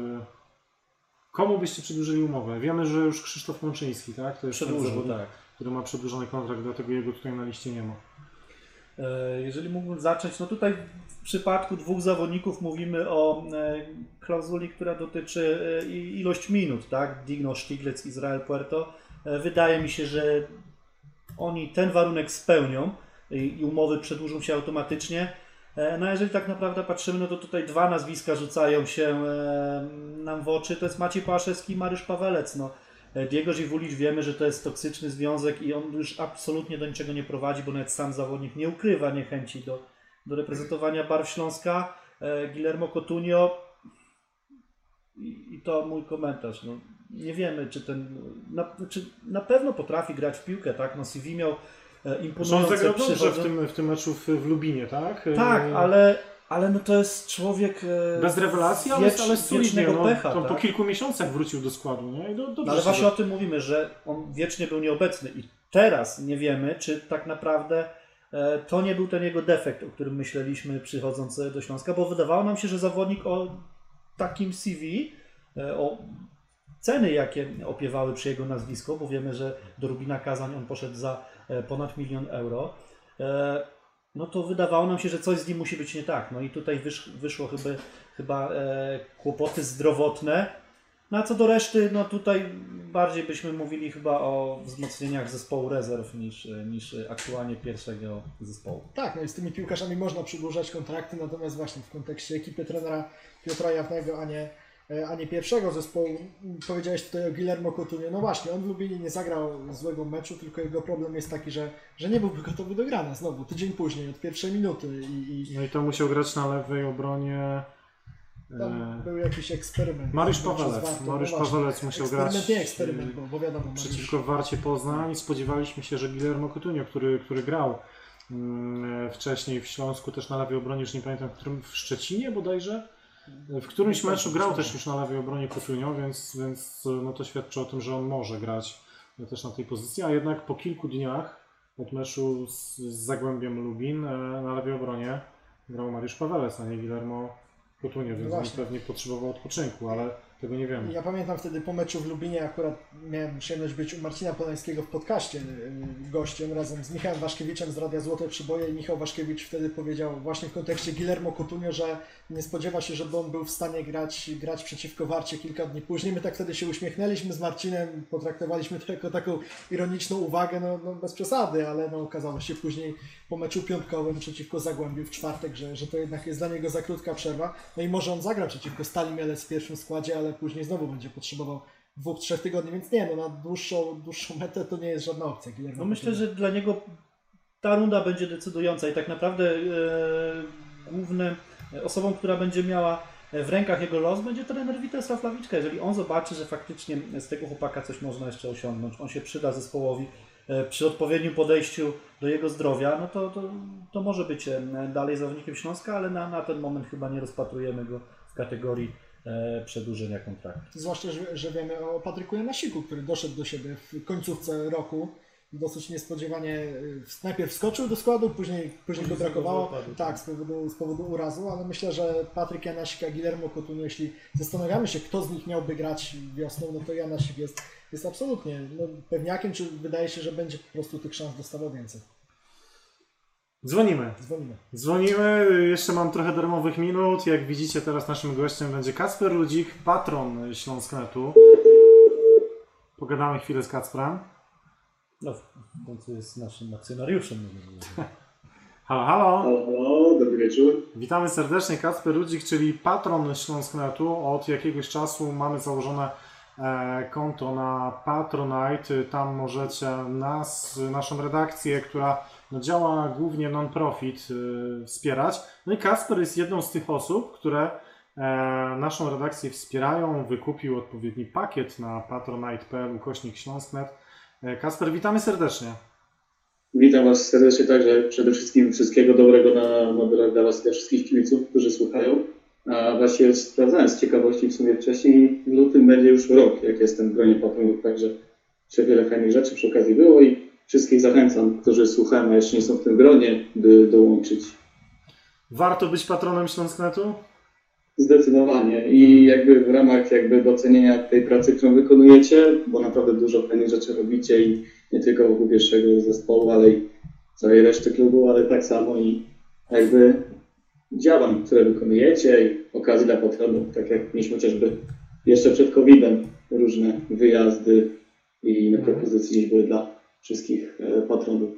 komu byście przedłużyli umowę? Wiemy, że już Krzysztof Mączyński, tak? To jest ten Przedłużył, zawodnik, tak. który ma przedłużony kontrakt, dlatego jego tutaj na liście nie ma. E, Jeżeli mógłbym zacząć, no tutaj w przypadku dwóch zawodników mówimy o e, klauzuli, która dotyczy e, ilość minut, tak? Digno, Stiglitz, Izrael, Puerto. Wydaje mi się, że oni ten warunek spełnią i umowy przedłużą się automatycznie. E, No jeżeli tak naprawdę patrzymy, no to tutaj dwa nazwiska rzucają się e, nam w oczy. To jest Maciej Pałaszewski i Mariusz Pawelec. No, E, Diego Żywulić wiemy, że to jest toksyczny związek i on już absolutnie do niczego nie prowadzi, bo nawet sam zawodnik nie ukrywa niechęci do, do reprezentowania barw Śląska. Guillermo Cotunio i, i to mój komentarz. No, nie wiemy, czy ten. Na, czy na pewno potrafi grać w piłkę, tak? No, CV miał e, Zresztą on imponujące zagrał dobrze w tym, w tym meczu w, w Lubinie, tak? Tak, E, ale, ale no to jest człowiek. e, Bez rewelacji, ale, wiecz- ale solidnie. No, pecha. to tak? po kilku miesiącach wrócił do składu, nie? I do, dobrze No ale właśnie do- o tym mówimy, że on wiecznie był nieobecny i teraz nie wiemy, czy tak naprawdę e, to nie był ten jego defekt, o którym myśleliśmy przychodząc do Śląska, bo wydawało nam się, że zawodnik o takim CV, e, o ceny, jakie opiewały przy jego nazwisko, bo wiemy, że do Rubina Kazań on poszedł za ponad milion euro, e, no to wydawało nam się, że coś z nim musi być nie tak. No i tutaj wysz, wyszło chyba, chyba e, kłopoty zdrowotne, no a co do reszty, no tutaj bardziej byśmy mówili chyba o wzmocnieniach zespołu rezerw niż, niż aktualnie pierwszego zespołu. Tak, no i z tymi piłkarzami można przedłużać kontrakty, natomiast właśnie w kontekście ekipy trenera Piotra Jawnego, a nie, e, a nie pierwszego zespołu, powiedziałeś tutaj o Guillermo Coutinho, no właśnie, on w Lublinie nie zagrał złego meczu, tylko jego problem jest taki, że, że nie byłby gotowy do grania znowu, tydzień później, od pierwszej minuty i, i No i to musiał grać na lewej obronie. tam E, był jakiś eksperyment. Mariusz Pawelec. Mariusz no. Pawelec musiał eksperyment, grać, nie eksperyment, bo, bo wiadomo, Mariusz- przeciwko Warcie Poznań. Spodziewaliśmy się, że Guillermo Coutinho, który, który grał mm, wcześniej w Śląsku, też na lewej obronie, już nie pamiętam, w którym w Szczecinie bodajże. W którymś meczu grał też już na lewej obronie Coutinho, więc, więc no to świadczy o tym, że on może grać też na tej pozycji, a jednak po kilku dniach od meczu z, z Zagłębiem Lubin e, na lewej obronie grał Mariusz Pawelec, a nie Guillermo Coutinho, więc on właśnie. pewnie potrzebował odpoczynku, ale tego nie wiemy. Ja pamiętam wtedy po meczu w Lubinie, akurat miałem przyjemność być u Marcina Polańskiego w podcaście y, gościem razem z Michałem Waszkiewiczem z Radia Złote Przyboje i Michał Waszkiewicz wtedy powiedział właśnie w kontekście Guillermo Coutinho, że nie spodziewa się, żeby on był w stanie grać, grać przeciwko Warcie kilka dni później. My tak wtedy się uśmiechnęliśmy z Marcinem, potraktowaliśmy to jako taką ironiczną uwagę, no, no bez przesady, ale no okazało się później po meczu piątkowym przeciwko Zagłębiu w czwartek, że, że to jednak jest dla niego za krótka przerwa. No i może on zagra przeciwko Stali Mielec w pierwszym składzie, ale później znowu będzie potrzebował dwóch, trzech tygodni, więc nie, no na dłuższą, dłuższą metę to nie jest żadna opcja. No myślę, że dla niego ta runda będzie decydująca i tak naprawdę e, głównym osobą, która będzie miała w rękach jego los, będzie trener Witesław Lawiczka. Jeżeli on zobaczy, że faktycznie z tego chłopaka coś można jeszcze osiągnąć, on się przyda zespołowi e, przy odpowiednim podejściu do jego zdrowia, no to, to, to może być e, dalej zawodnikiem Śląska, ale na, na ten moment chyba nie rozpatrujemy go w kategorii e, przedłużenia kontraktu. Zwłaszcza, że, że wiemy o Patryku Janasiku, który doszedł do siebie w końcówce roku. Dosyć niespodziewanie y, najpierw wskoczył do składu, później, później go brakowało. wypadu. Tak, z powodu, z powodu urazu, ale myślę, że Patryk Janasik, a Guillermo Coutinho, jeśli zastanawiamy się, kto z nich miałby grać wiosną, no to Janasik jest, jest absolutnie no, pewniakiem, czy wydaje się, że będzie po prostu tych szans dostawał więcej. Dzwonimy. Dzwonimy. Dzwonimy, jeszcze mam trochę darmowych minut. Jak widzicie, teraz naszym gościem będzie Kacper Ludzik, patron Śląsknetu. Pogadamy chwilę z Kacprem. No, w końcu jest naszym akcjonariuszem. Halo, halo. Halo, dobry wieczór. Witamy serdecznie. Kacper Ludzik, czyli patron Śląsknetu. Od jakiegoś czasu mamy założone konto na Patronite. Tam możecie nas, naszą redakcję, która no, działa głównie non-profit, e, wspierać. No i Kacper jest jedną z tych osób, które e, naszą redakcję wspierają. Wykupił odpowiedni pakiet na patronite.pl ukośnik Śląsknet. E, Kasper, witamy serdecznie. Witam Was serdecznie także. Przede wszystkim wszystkiego dobrego na, na dla Was dla wszystkich kibiców, którzy słuchają. A właśnie sprawdzałem z ciekawości w sumie wcześniej, w lutym będzie już rok, jak jestem w gronie patronów, także jeszcze wiele fajnych rzeczy przy okazji było i wszystkich zachęcam, którzy słuchają, a jeszcze nie są w tym gronie, by dołączyć. Warto być patronem Śląsknetu? Zdecydowanie i jakby w ramach jakby docenienia tej pracy, którą wykonujecie, bo naprawdę dużo fajnych rzeczy robicie i nie tylko wokół pierwszego zespołu, ale i całej reszty klubu, ale tak samo i jakby działań, które wykonujecie i okazji dla patronów, tak jak mieliśmy chociażby jeszcze przed COVID-em różne wyjazdy i inne propozycje gdzieś były dla wszystkich e, patronów.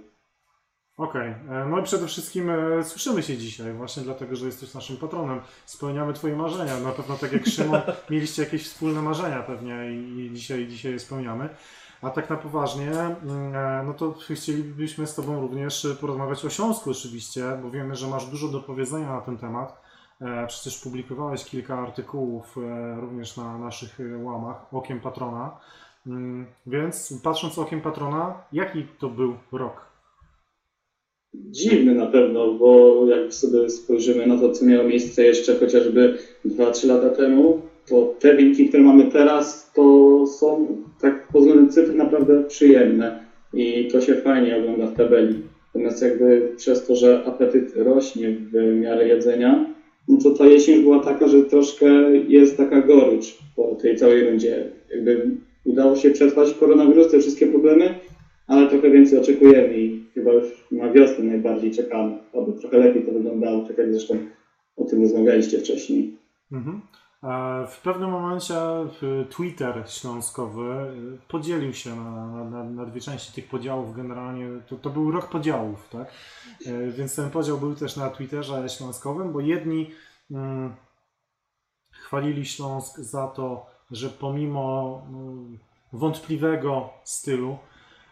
Okej, e, no i przede wszystkim e, słyszymy się dzisiaj, właśnie dlatego, że jesteś naszym patronem. Spełniamy Twoje marzenia. Na pewno tak jak Szymon, mieliście jakieś wspólne marzenia pewnie i, i dzisiaj, dzisiaj je spełniamy. A tak na poważnie, mm, e, no to chcielibyśmy z Tobą również porozmawiać o Śląsku oczywiście, bo wiemy, że masz dużo do powiedzenia na ten temat. E, Przecież publikowałeś kilka artykułów e, również na naszych e, łamach Okiem Patrona. Mm, Więc patrząc okiem patrona, jaki to był rok? dziwny na pewno, bo jak sobie spojrzymy na to, co miało miejsce jeszcze chociażby 2-3 lata temu, to te wyniki, które mamy teraz, to są tak pod względem cyfr naprawdę przyjemne i to się fajnie ogląda w tabeli. Natomiast jakby przez to, że apetyt rośnie w miarę jedzenia, no to ta jesień była taka, że troszkę jest taka gorycz po tej całej rundzie. Jakby udało się przetrwać koronawirus, te wszystkie problemy, ale trochę więcej oczekujemy i chyba już na wiosnę najbardziej czekamy, aby trochę lepiej to wyglądało, tak jak zresztą o tym rozmawialiście wcześniej. Mhm. E, W pewnym momencie w- Twitter śląskowy e, podzielił się na, na- na, dwie części tych podziałów. Generalnie to, to był rok podziałów, tak? E, Więc ten podział był też na Twitterze śląskowym, bo jedni mm, chwalili Śląsk za to, że pomimo mm, wątpliwego stylu,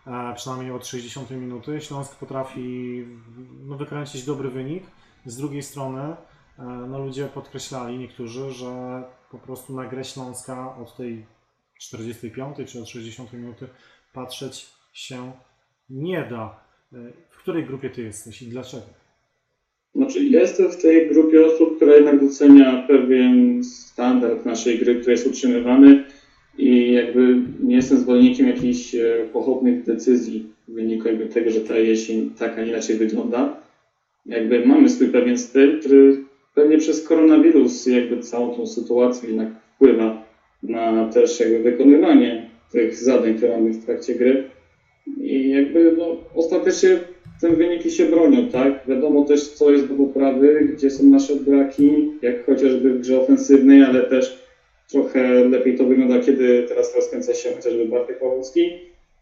e, przynajmniej od 60 minuty, Śląsk potrafi no, wykręcić dobry wynik. Z drugiej strony E, no ludzie podkreślali, niektórzy, że po prostu na grę Śląska od tej 45 czy od 60 minuty patrzeć się nie da. E, W której grupie ty jesteś i dlaczego? Znaczy, jestem w tej grupie osób, która jednak docenia pewien standard naszej gry, który jest utrzymywany i jakby nie jestem zwolennikiem jakichś e, pochopnych decyzji w wyniku jakby tego, że ta jesień tak, a inaczej wygląda. Jakby mamy swój pewien styl, który pewnie przez koronawirus jakby całą tą sytuację jednak wpływa na też jakby wykonywanie tych zadań, które mamy w trakcie gry. I jakby no, ostatecznie te wyniki się bronią, tak? Wiadomo też, co jest do poprawy, gdzie są nasze braki, jak chociażby w grze ofensywnej, ale też trochę lepiej to wygląda, kiedy teraz rozkręca się chociażby Bartek Pawłowski,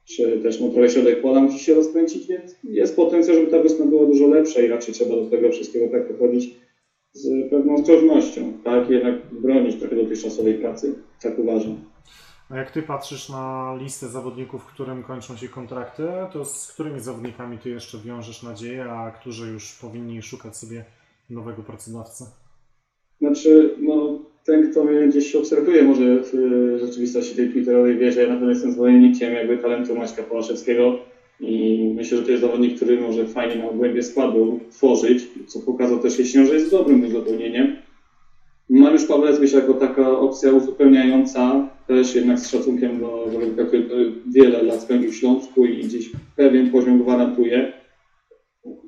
czy też no, trochę środek pola musi się rozkręcić, więc jest potencjał, żeby ta wiosna była dużo lepsza i raczej trzeba do tego wszystkiego tak podchodzić z pewną ostrożnością, tak? Jednak bronić trochę dotychczasowej pracy, tak uważam. A jak ty patrzysz na listę zawodników, którym kończą się kontrakty, to z którymi zawodnikami ty jeszcze wiążesz nadzieję, a którzy już powinni szukać sobie nowego pracodawcy? Znaczy, no, ten, kto mnie gdzieś obserwuje, może w rzeczywistości tej twitterowej wie, że ja na pewno jestem zwolennikiem jakby talentu Maćka Połaszewskiego i myślę, że to jest zawodnik, który może fajnie na głębie składu tworzyć, co pokazał też jesienią, że jest dobrym uzupełnieniem. Mariusz Pawlecki jako taka opcja uzupełniająca, też jednak z szacunkiem do zawodnika, który wiele lat spędził w Śląsku i gdzieś pewien poziom gwarantuje.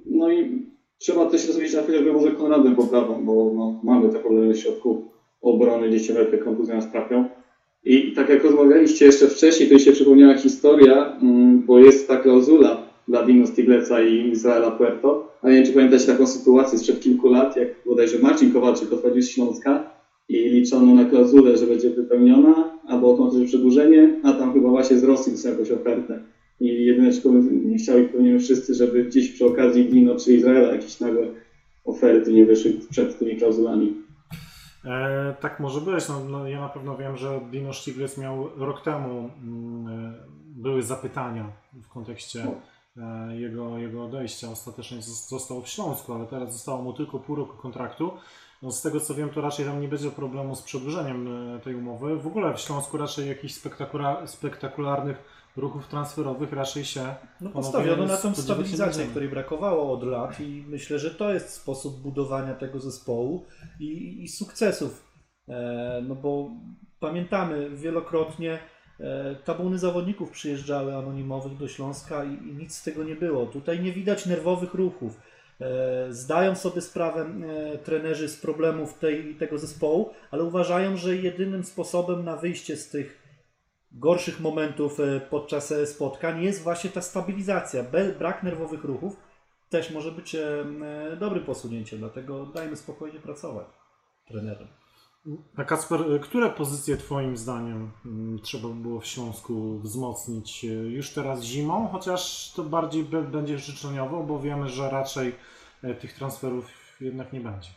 No i trzeba też rozwijać na chociażby może Konradem poprawą, bo no, mamy te problemy w środku obrony, gdzieś się kontuzje nas trafią. I tak jak rozmawialiście jeszcze wcześniej, to się przypomniała historia, mm, bo jest ta klauzula dla Dino Stigleca i Izraela Puerto. A nie wiem, czy pamiętacie taką sytuację sprzed kilku lat, jak bodajże Marcin Kowalczyk odchodził z Śląska i liczono na klauzulę, że będzie wypełniona, albo automatyczne przedłużenie, a tam chyba właśnie z Rosji dostał jakąś ofertę. I jedyne, czego nie chciał i pewnie wszyscy, żeby gdzieś przy okazji Dino czy Izraela jakieś nagle oferty nie wyszły przed tymi klauzulami. E, tak może być. No, no, ja na pewno wiem, że Dino Stiglitz miał rok temu mm, e, były zapytania w kontekście e, jego, jego odejścia. Ostatecznie zos- został w Śląsku, ale teraz zostało mu tylko pół roku kontraktu. No, z tego co wiem, to raczej tam nie będzie problemu z przedłużeniem e, tej umowy. W ogóle w Śląsku raczej jakichś spektakula- spektakularnych ruchów transferowych raczej się No postawiono na tą stabilizację, której brakowało od lat i myślę, że to jest sposób budowania tego zespołu i, i sukcesów. E, no bo pamiętamy wielokrotnie e, tabuny zawodników przyjeżdżały anonimowych do Śląska i, i nic z tego nie było. Tutaj nie widać nerwowych ruchów. E, zdają sobie sprawę e, trenerzy z problemów tej, tego zespołu, ale uważają, że jedynym sposobem na wyjście z tych gorszych momentów e, podczas e, spotkań jest właśnie ta stabilizacja. Brak nerwowych ruchów też może być e, dobrym posunięciem, dlatego dajmy spokojnie pracować trenerom. A Kacper, y, które pozycje Twoim zdaniem mm, trzeba by było w Śląsku wzmocnić już teraz zimą, chociaż to bardziej będzie życzeniowo, bo wiemy, że raczej tych transferów jednak nie będzie.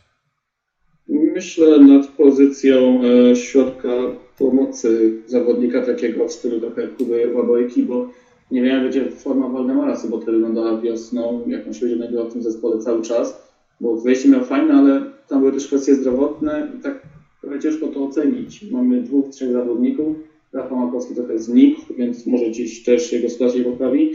Myślę nad pozycją e, środka pomocy zawodnika takiego w stylu trochę Kuby Łabojki, bo nie wiem jak będzie forma Waldemara Soboty wyglądała wiosną, jak on się będzie w tym zespole cały czas, bo wejście miał fajne, ale tam były też kwestie zdrowotne i tak trochę ciężko to ocenić. Mamy dwóch, trzech zawodników, Rafał Makowski trochę znikł, więc może gdzieś też jego sytuacja się poprawi,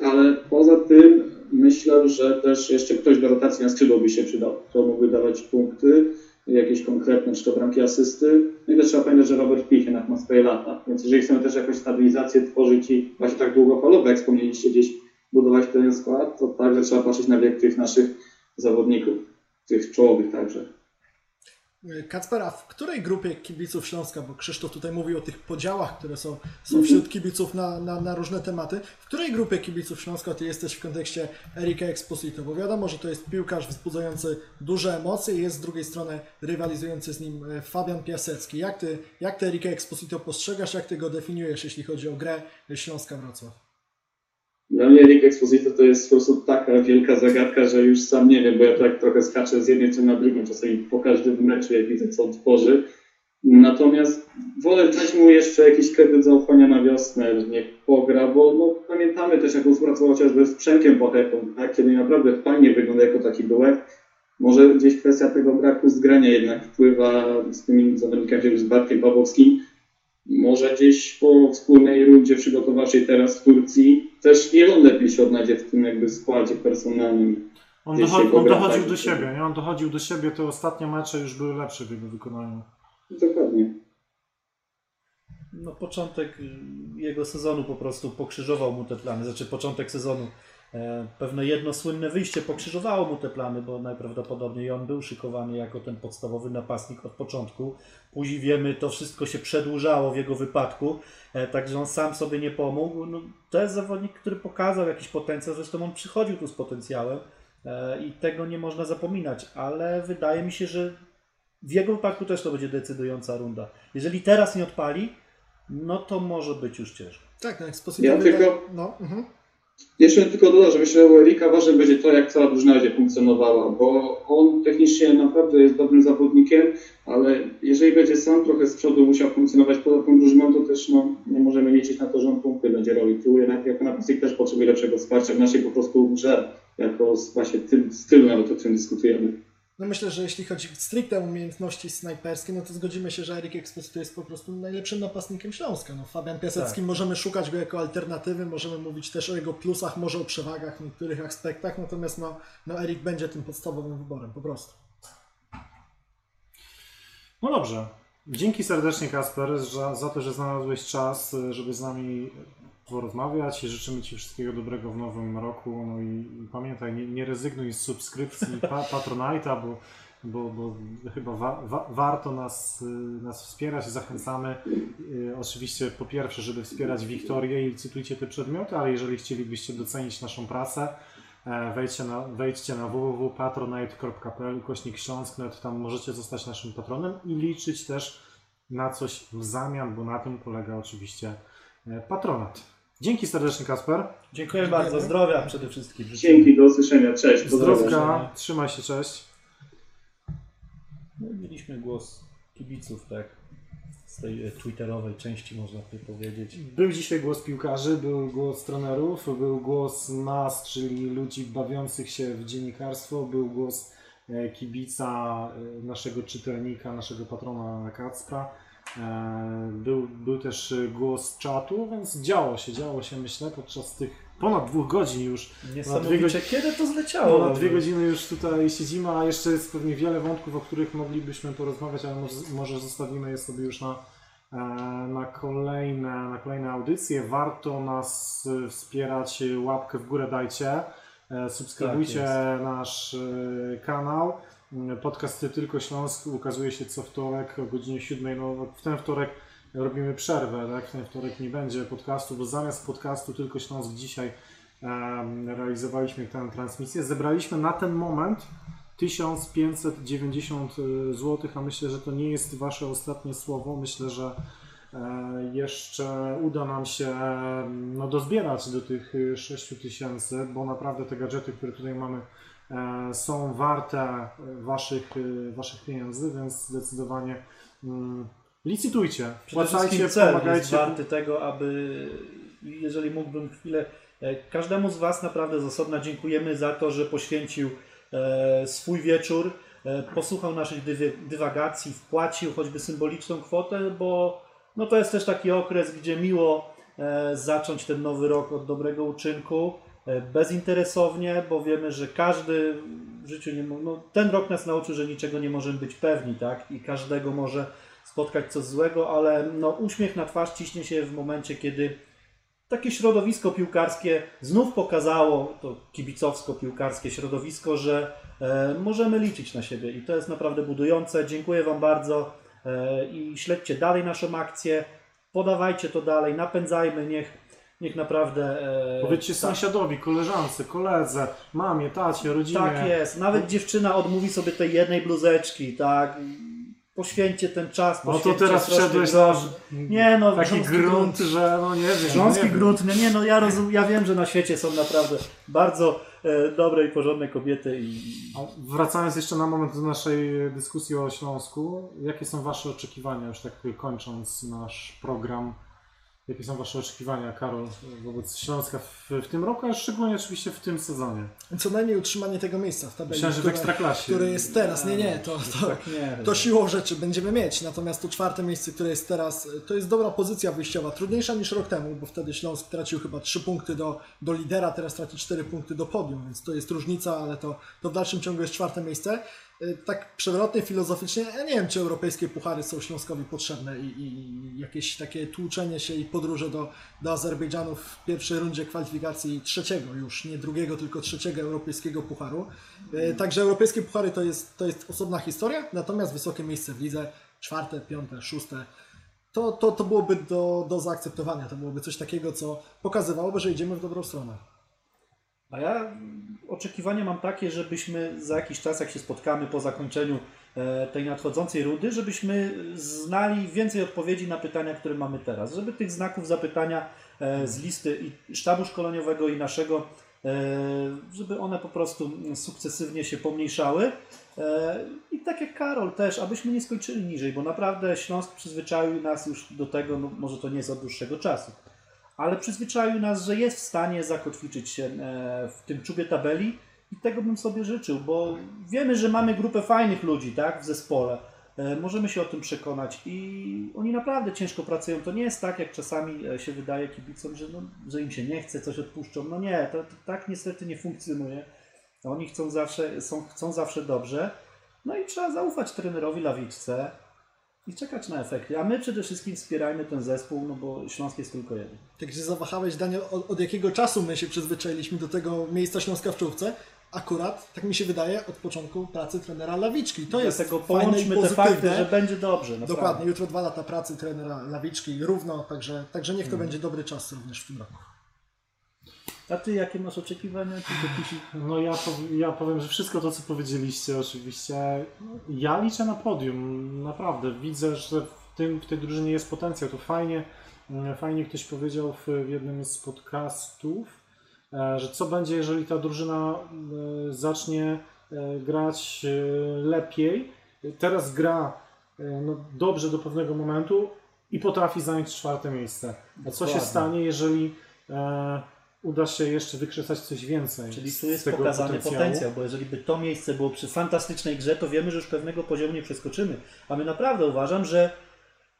ale poza tym myślę, że też jeszcze ktoś do rotacji na skrzydło by się przydał, kto mógłby dawać punkty, jakieś konkretne, czy to bramki asysty. No i też trzeba pamiętać, że Robert Pich jednak ma swoje lata, więc jeżeli chcemy też jakąś stabilizację tworzyć i właśnie tak długofalowo, jak wspomnieliście, gdzieś budować ten skład, to także trzeba patrzeć na wiek tych naszych zawodników, tych czołowych także. Kacper, a w której grupie kibiców Śląska, bo Krzysztof tutaj mówił o tych podziałach, które są, są wśród kibiców na, na, na różne tematy, w której grupie kibiców Śląska ty jesteś w kontekście Erika Exposito? Bo wiadomo, że to jest piłkarz wzbudzający duże emocje i jest z drugiej strony rywalizujący z nim e, Fabian Piasecki. Jak ty, jak ty Erika Exposito postrzegasz, jak ty go definiujesz, jeśli chodzi o grę Śląska-Wrocław? Dla mnie Rick Exposito to jest po prostu taka wielka zagadka, że już sam nie wiem, bo ja tak trochę skaczę z jednej strony na drugą, czasami po każdym meczu, jak widzę, co on tworzy. Natomiast wolę dać mu jeszcze jakiś kredyt zaufania na wiosnę, niech pogra, bo no, pamiętamy też, jak on współpracował chociażby z Przemkiem Pocheką, tak? kiedy naprawdę fajnie wygląda jako taki duet. Może gdzieś kwestia tego braku zgrania jednak wpływa z tymi zawodnikami, z Bartkiem Pawłowskim. Może gdzieś po wspólnej rundzie przygotowawczej teraz w Turcji też nie on lepiej się odnajdzie w tym jakby składzie personalnym. On, on dochodził do siebie, nie? On dochodził do siebie, te ostatnie mecze już były lepsze w jego wykonaniu. Dokładnie. No początek y, jego sezonu po prostu pokrzyżował mu te plany, znaczy początek sezonu. E, Pewne jedno słynne wyjście pokrzyżowało mu te plany, bo najprawdopodobniej on był szykowany jako ten podstawowy napastnik od początku. Później wiemy, to wszystko się przedłużało w jego wypadku, e, także on sam sobie nie pomógł. No, to jest zawodnik, który pokazał jakiś potencjał, zresztą on przychodził tu z potencjałem e, i tego nie można zapominać, ale wydaje mi się, że w jego wypadku też to będzie decydująca runda. Jeżeli teraz nie odpali, no to może być już ciężko. Tak, no Exposito Ja wydaje- tylko- No, mhm. Jeszcze tylko dodam, że myślę, że u Erika ważne będzie to, jak cała drużyna będzie funkcjonowała, bo on technicznie naprawdę jest dobrym zawodnikiem, ale jeżeli będzie sam trochę z przodu musiał funkcjonować poza tą drużyną, to też no, nie możemy liczyć na to, że on punkty będzie robił. Tu jednak jako napastnik też potrzebuje lepszego wsparcia w naszej po prostu grze, jako z właśnie tym stylu nawet o którym dyskutujemy. No myślę, że jeśli chodzi stricte o umiejętności snajperskie, no to zgodzimy się, że Erik Exposito jest po prostu najlepszym napastnikiem Śląska. No, Fabian Piasecki, Tak. możemy szukać go jako alternatywy, możemy mówić też o jego plusach, może o przewagach w niektórych aspektach, natomiast no, no Erik będzie tym podstawowym wyborem, po prostu. No dobrze. Dzięki serdecznie Kasper za, za to, że znalazłeś czas, żeby z nami porozmawiać i życzymy Ci wszystkiego dobrego w nowym roku. No i pamiętaj, nie, nie rezygnuj z subskrypcji pa, Patronite'a, bo, bo, bo chyba wa, wa, warto nas, y, nas wspierać. Zachęcamy y, oczywiście po pierwsze, żeby wspierać Wiktorię i licytujcie te przedmioty, ale jeżeli chcielibyście docenić naszą pracę, e, wejdźcie na, wejdźcie na www.patronite.pl kośnik Śląsk.net, tam możecie zostać naszym patronem i liczyć też na coś w zamian, bo na tym polega oczywiście e, patronat. Dzięki serdecznie Kasper. Dziękuję bardzo, zdrowia przede wszystkim. Dzięki, do usłyszenia, cześć. Zdrowka, trzymaj się, cześć. No, mieliśmy głos kibiców, tak, z tej e, twitterowej części można by powiedzieć. Był dzisiaj głos piłkarzy, był głos trenerów, był głos nas, czyli ludzi bawiących się w dziennikarstwo, był głos e, kibica, e, naszego czytelnika, naszego patrona Kacpra. E, Był, był też e, głos czatu, więc działo się, działo się myślę podczas tych ponad dwóch godzin już. Niesamowicie, godziny- kiedy to zleciało? Ponad dwie godziny już tutaj siedzimy, a jeszcze jest pewnie wiele wątków, o których moglibyśmy porozmawiać, ale może, może zostawimy je sobie już na, e, na, kolejne, na kolejne audycje. Warto nas wspierać, łapkę w górę dajcie, subskrybujcie Tak nasz kanał. Podcasty Tylko Śląsk ukazuje się co wtorek o godzinie 7. No, w ten wtorek robimy przerwę, tak? W ten wtorek nie będzie podcastu, bo zamiast podcastu Tylko Śląsk dzisiaj em, realizowaliśmy tę transmisję. Zebraliśmy na ten moment 1590 zł, a myślę, że to nie jest Wasze ostatnie słowo. Myślę, że e, jeszcze uda nam się em, no, dozbierać do tych 6000, bo naprawdę te gadżety, które tutaj mamy, e, są warte e, Waszych, e, waszych pieniędzy, więc zdecydowanie mm, licytujcie, Przede płacajcie, cel jest pomagajcie. warty tego, aby, jeżeli mógłbym chwilę, e, każdemu z Was naprawdę z osobna dziękujemy za to, że poświęcił e, swój wieczór, e, posłuchał naszych dywagacji, wpłacił choćby symboliczną kwotę, bo no to jest też taki okres, gdzie miło e, zacząć ten nowy rok od dobrego uczynku, e, bezinteresownie, bo wiemy, że każdy w życiu nie no, ten rok nas nauczył, że niczego nie możemy być pewni, tak? I każdego może spotkać coś złego, ale no, uśmiech na twarz ciśnie się w momencie, kiedy takie środowisko piłkarskie znów pokazało, to kibicowsko-piłkarskie środowisko, że e, możemy liczyć na siebie i to jest naprawdę budujące. Dziękuję Wam bardzo e, i śledźcie dalej naszą akcję, podawajcie to dalej, napędzajmy, niech, niech naprawdę... E, Powiedzcie tak- sąsiadowi, koleżance, koledze, mamie, tacie, rodzinie. tak jest. Nawet dziewczyna odmówi sobie tej jednej bluzeczki, tak? Poświęćcie ten czas. No to teraz wszedłeś na Nie no, taki grząski grunt, że no nie wiem. Grząski nie grunt, nie, nie no ja, rozum, ja wiem, że na świecie są naprawdę bardzo e, dobre i porządne kobiety i Wracając jeszcze na moment do naszej dyskusji o Śląsku, jakie są Wasze oczekiwania, już tak kończąc nasz program, jakie są Wasze oczekiwania, Karol, wobec Śląska w, w tym roku, a szczególnie oczywiście w tym sezonie? Co najmniej utrzymanie tego miejsca w tabeli, Myślałem, że w które, Ekstraklasie. które jest teraz. Nie, nie, to, to, tak nie. to siłą rzeczy będziemy mieć. Natomiast to czwarte miejsce, które jest teraz, to jest dobra pozycja wyjściowa. Trudniejsza niż rok temu, bo wtedy Śląsk tracił chyba 3 punkty do, do lidera, teraz traci 4 punkty do podium, więc to jest różnica, ale to, to w dalszym ciągu jest czwarte miejsce. Y, Tak przewrotnie, filozoficznie, ja nie wiem, czy europejskie puchary są Śląskowi potrzebne i, i jakieś takie tłuczenie się i podróże do, do Azerbejdżanu w pierwszej rundzie kwalifikacji trzeciego już, nie drugiego, tylko trzeciego europejskiego pucharu. Y, Także europejskie puchary to jest, to jest osobna historia, natomiast wysokie miejsce w lidze, czwarte, piąte, szóste, to, to, to byłoby do, do zaakceptowania. To byłoby coś takiego, co pokazywałoby, że idziemy w dobrą stronę. A ja oczekiwania mam takie, żebyśmy za jakiś czas, jak się spotkamy po zakończeniu e, tej nadchodzącej rundy, żebyśmy znali więcej odpowiedzi na pytania, które mamy teraz. Żeby tych znaków zapytania e, z listy i sztabu szkoleniowego i naszego, e, żeby one po prostu sukcesywnie się pomniejszały. I tak jak Karol też, abyśmy nie skończyli niżej, bo naprawdę Śląsk przyzwyczaił nas już do tego, no może to nie jest od dłuższego czasu ale przyzwyczaił nas, że jest w stanie zakotwiczyć się e, w tym czubie tabeli i tego bym sobie życzył, bo wiemy, że mamy grupę fajnych ludzi tak, w zespole. E, Możemy się o tym przekonać i oni naprawdę ciężko pracują. To nie jest tak, jak czasami e, się wydaje kibicom, że, no, że im się nie chce, coś odpuszczą. No nie, to, to tak niestety nie funkcjonuje. Oni chcą zawsze, są, chcą zawsze dobrze. No i trzeba zaufać trenerowi Lawiczce, i czekać na efekty. A my przede wszystkim wspierajmy ten zespół, no bo Śląsk jest tylko jeden. Tak się zawahałeś, Daniel, od, od jakiego czasu my się przyzwyczailiśmy do tego miejsca Śląska w czołówce? Akurat, tak mi się wydaje, od początku pracy trenera Lawiczki. To jest Dlatego połączmy te fakty, że będzie dobrze. Naprawdę. Dokładnie, jutro dwa lata pracy trenera Lawiczki równo, także, także niech to Hmm. będzie dobry czas również w tym roku. A ty jakie masz oczekiwania? No ja, pow- ja powiem, że wszystko to, co powiedzieliście oczywiście, ja liczę na podium, naprawdę. Widzę, że w, tym, w tej drużynie jest potencjał. To fajnie, mm, fajnie ktoś powiedział w, jednym z podcastów, e, że co będzie, jeżeli ta drużyna e, zacznie e, grać lepiej. Teraz gra no, dobrze do pewnego momentu i potrafi zająć czwarte miejsce. A co się Dokładnie. stanie, jeżeli uda się jeszcze wykrzesać coś więcej? Czyli tu jest pokazany potencjału? potencjał, bo jeżeli by to miejsce było przy fantastycznej grze, to wiemy, że już pewnego poziomu nie przeskoczymy. A my naprawdę uważam, że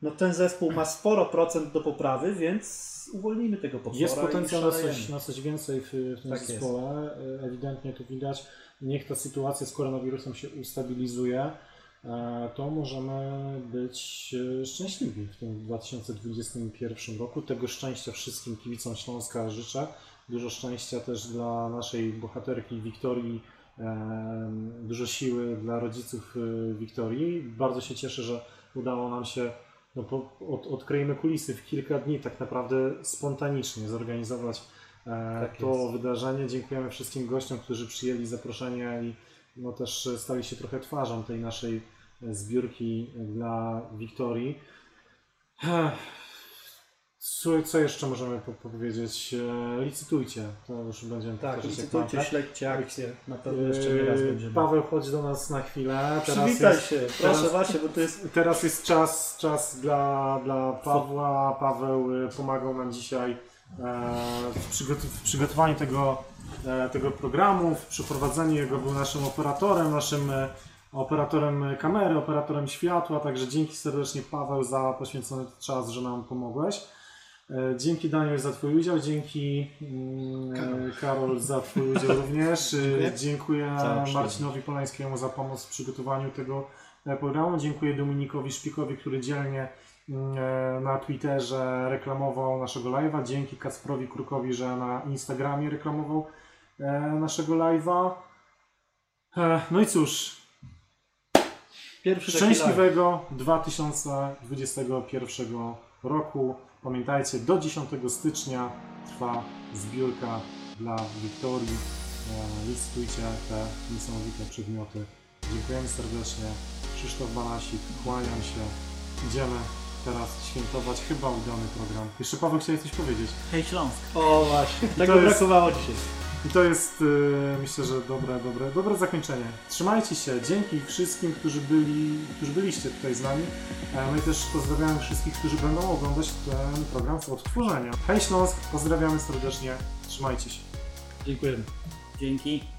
no ten zespół ma sporo procent do poprawy, więc uwolnijmy tego potwora Jest potencjał na coś, na coś więcej w, w tym Tak jest. zespole. E, Ewidentnie to widać. Niech ta sytuacja z koronawirusem się ustabilizuje. e, To możemy być e, szczęśliwi w tym 2021 roku. Tego szczęścia wszystkim kibicom Śląska życzę. Dużo szczęścia też dla naszej bohaterki Wiktorii. Dużo siły dla rodziców e, Wiktorii. Bardzo się cieszę, że udało nam się no po, od, odkryjmy kulisy w kilka dni tak naprawdę spontanicznie zorganizować e, Tak to jest. wydarzenie. Dziękujemy wszystkim gościom, którzy przyjęli zaproszenie i no też stali się trochę twarzą tej naszej e, zbiórki dla Wiktorii. Co, co jeszcze możemy po, powiedzieć? E, Licytujcie, to już będziemy Tak, licytujcie, śledźcie akcję. Na pewno jeszcze nie raz będziemy. Paweł, chodź do nas na chwilę. Przywitaj się, proszę teraz- właśnie, bo to jest Teraz jest czas, czas dla, dla Pawła. Paweł y, pomagał nam dzisiaj e, w, przygotu- w przygotowaniu tego, e, tego programu, w przeprowadzeniu jego. Był naszym operatorem, naszym e, operatorem kamery, operatorem światła. Także dzięki serdecznie Paweł za poświęcony czas, że nam pomogłeś. E, Dzięki Daniel za Twój udział, dzięki mm, Karol. Karol za Twój udział również. E, Dziękuję. Marcinowi Polańskiemu za pomoc w przygotowaniu tego e, programu. Dziękuję Dominikowi Szpikowi, który dzielnie mm, na Twitterze reklamował naszego live'a. Dzięki Kacprowi Krukowi, że na Instagramie reklamował naszego live'a. No i cóż, pierwszy szczęśliwego 2021 roku. Pamiętajcie, do 10 stycznia trwa zbiórka dla Wiktorii. E, Licytujcie te niesamowite przedmioty. Dziękujemy serdecznie. Krzysztof Banasik, kłaniam się. Idziemy teraz świętować chyba udany program. Jeszcze Paweł chciałeś coś powiedzieć. Hej Śląsk. O właśnie, tego brakowało dzisiaj. I to jest, y, myślę, że dobre, dobre, dobre zakończenie. Trzymajcie się. Dzięki wszystkim, którzy, byli, którzy byliście tutaj z nami. E, My też pozdrawiamy wszystkich, którzy będą oglądać ten program w odtworzenia. Hej Śląsk, pozdrawiamy serdecznie. Trzymajcie się. Dziękujemy. Dzięki.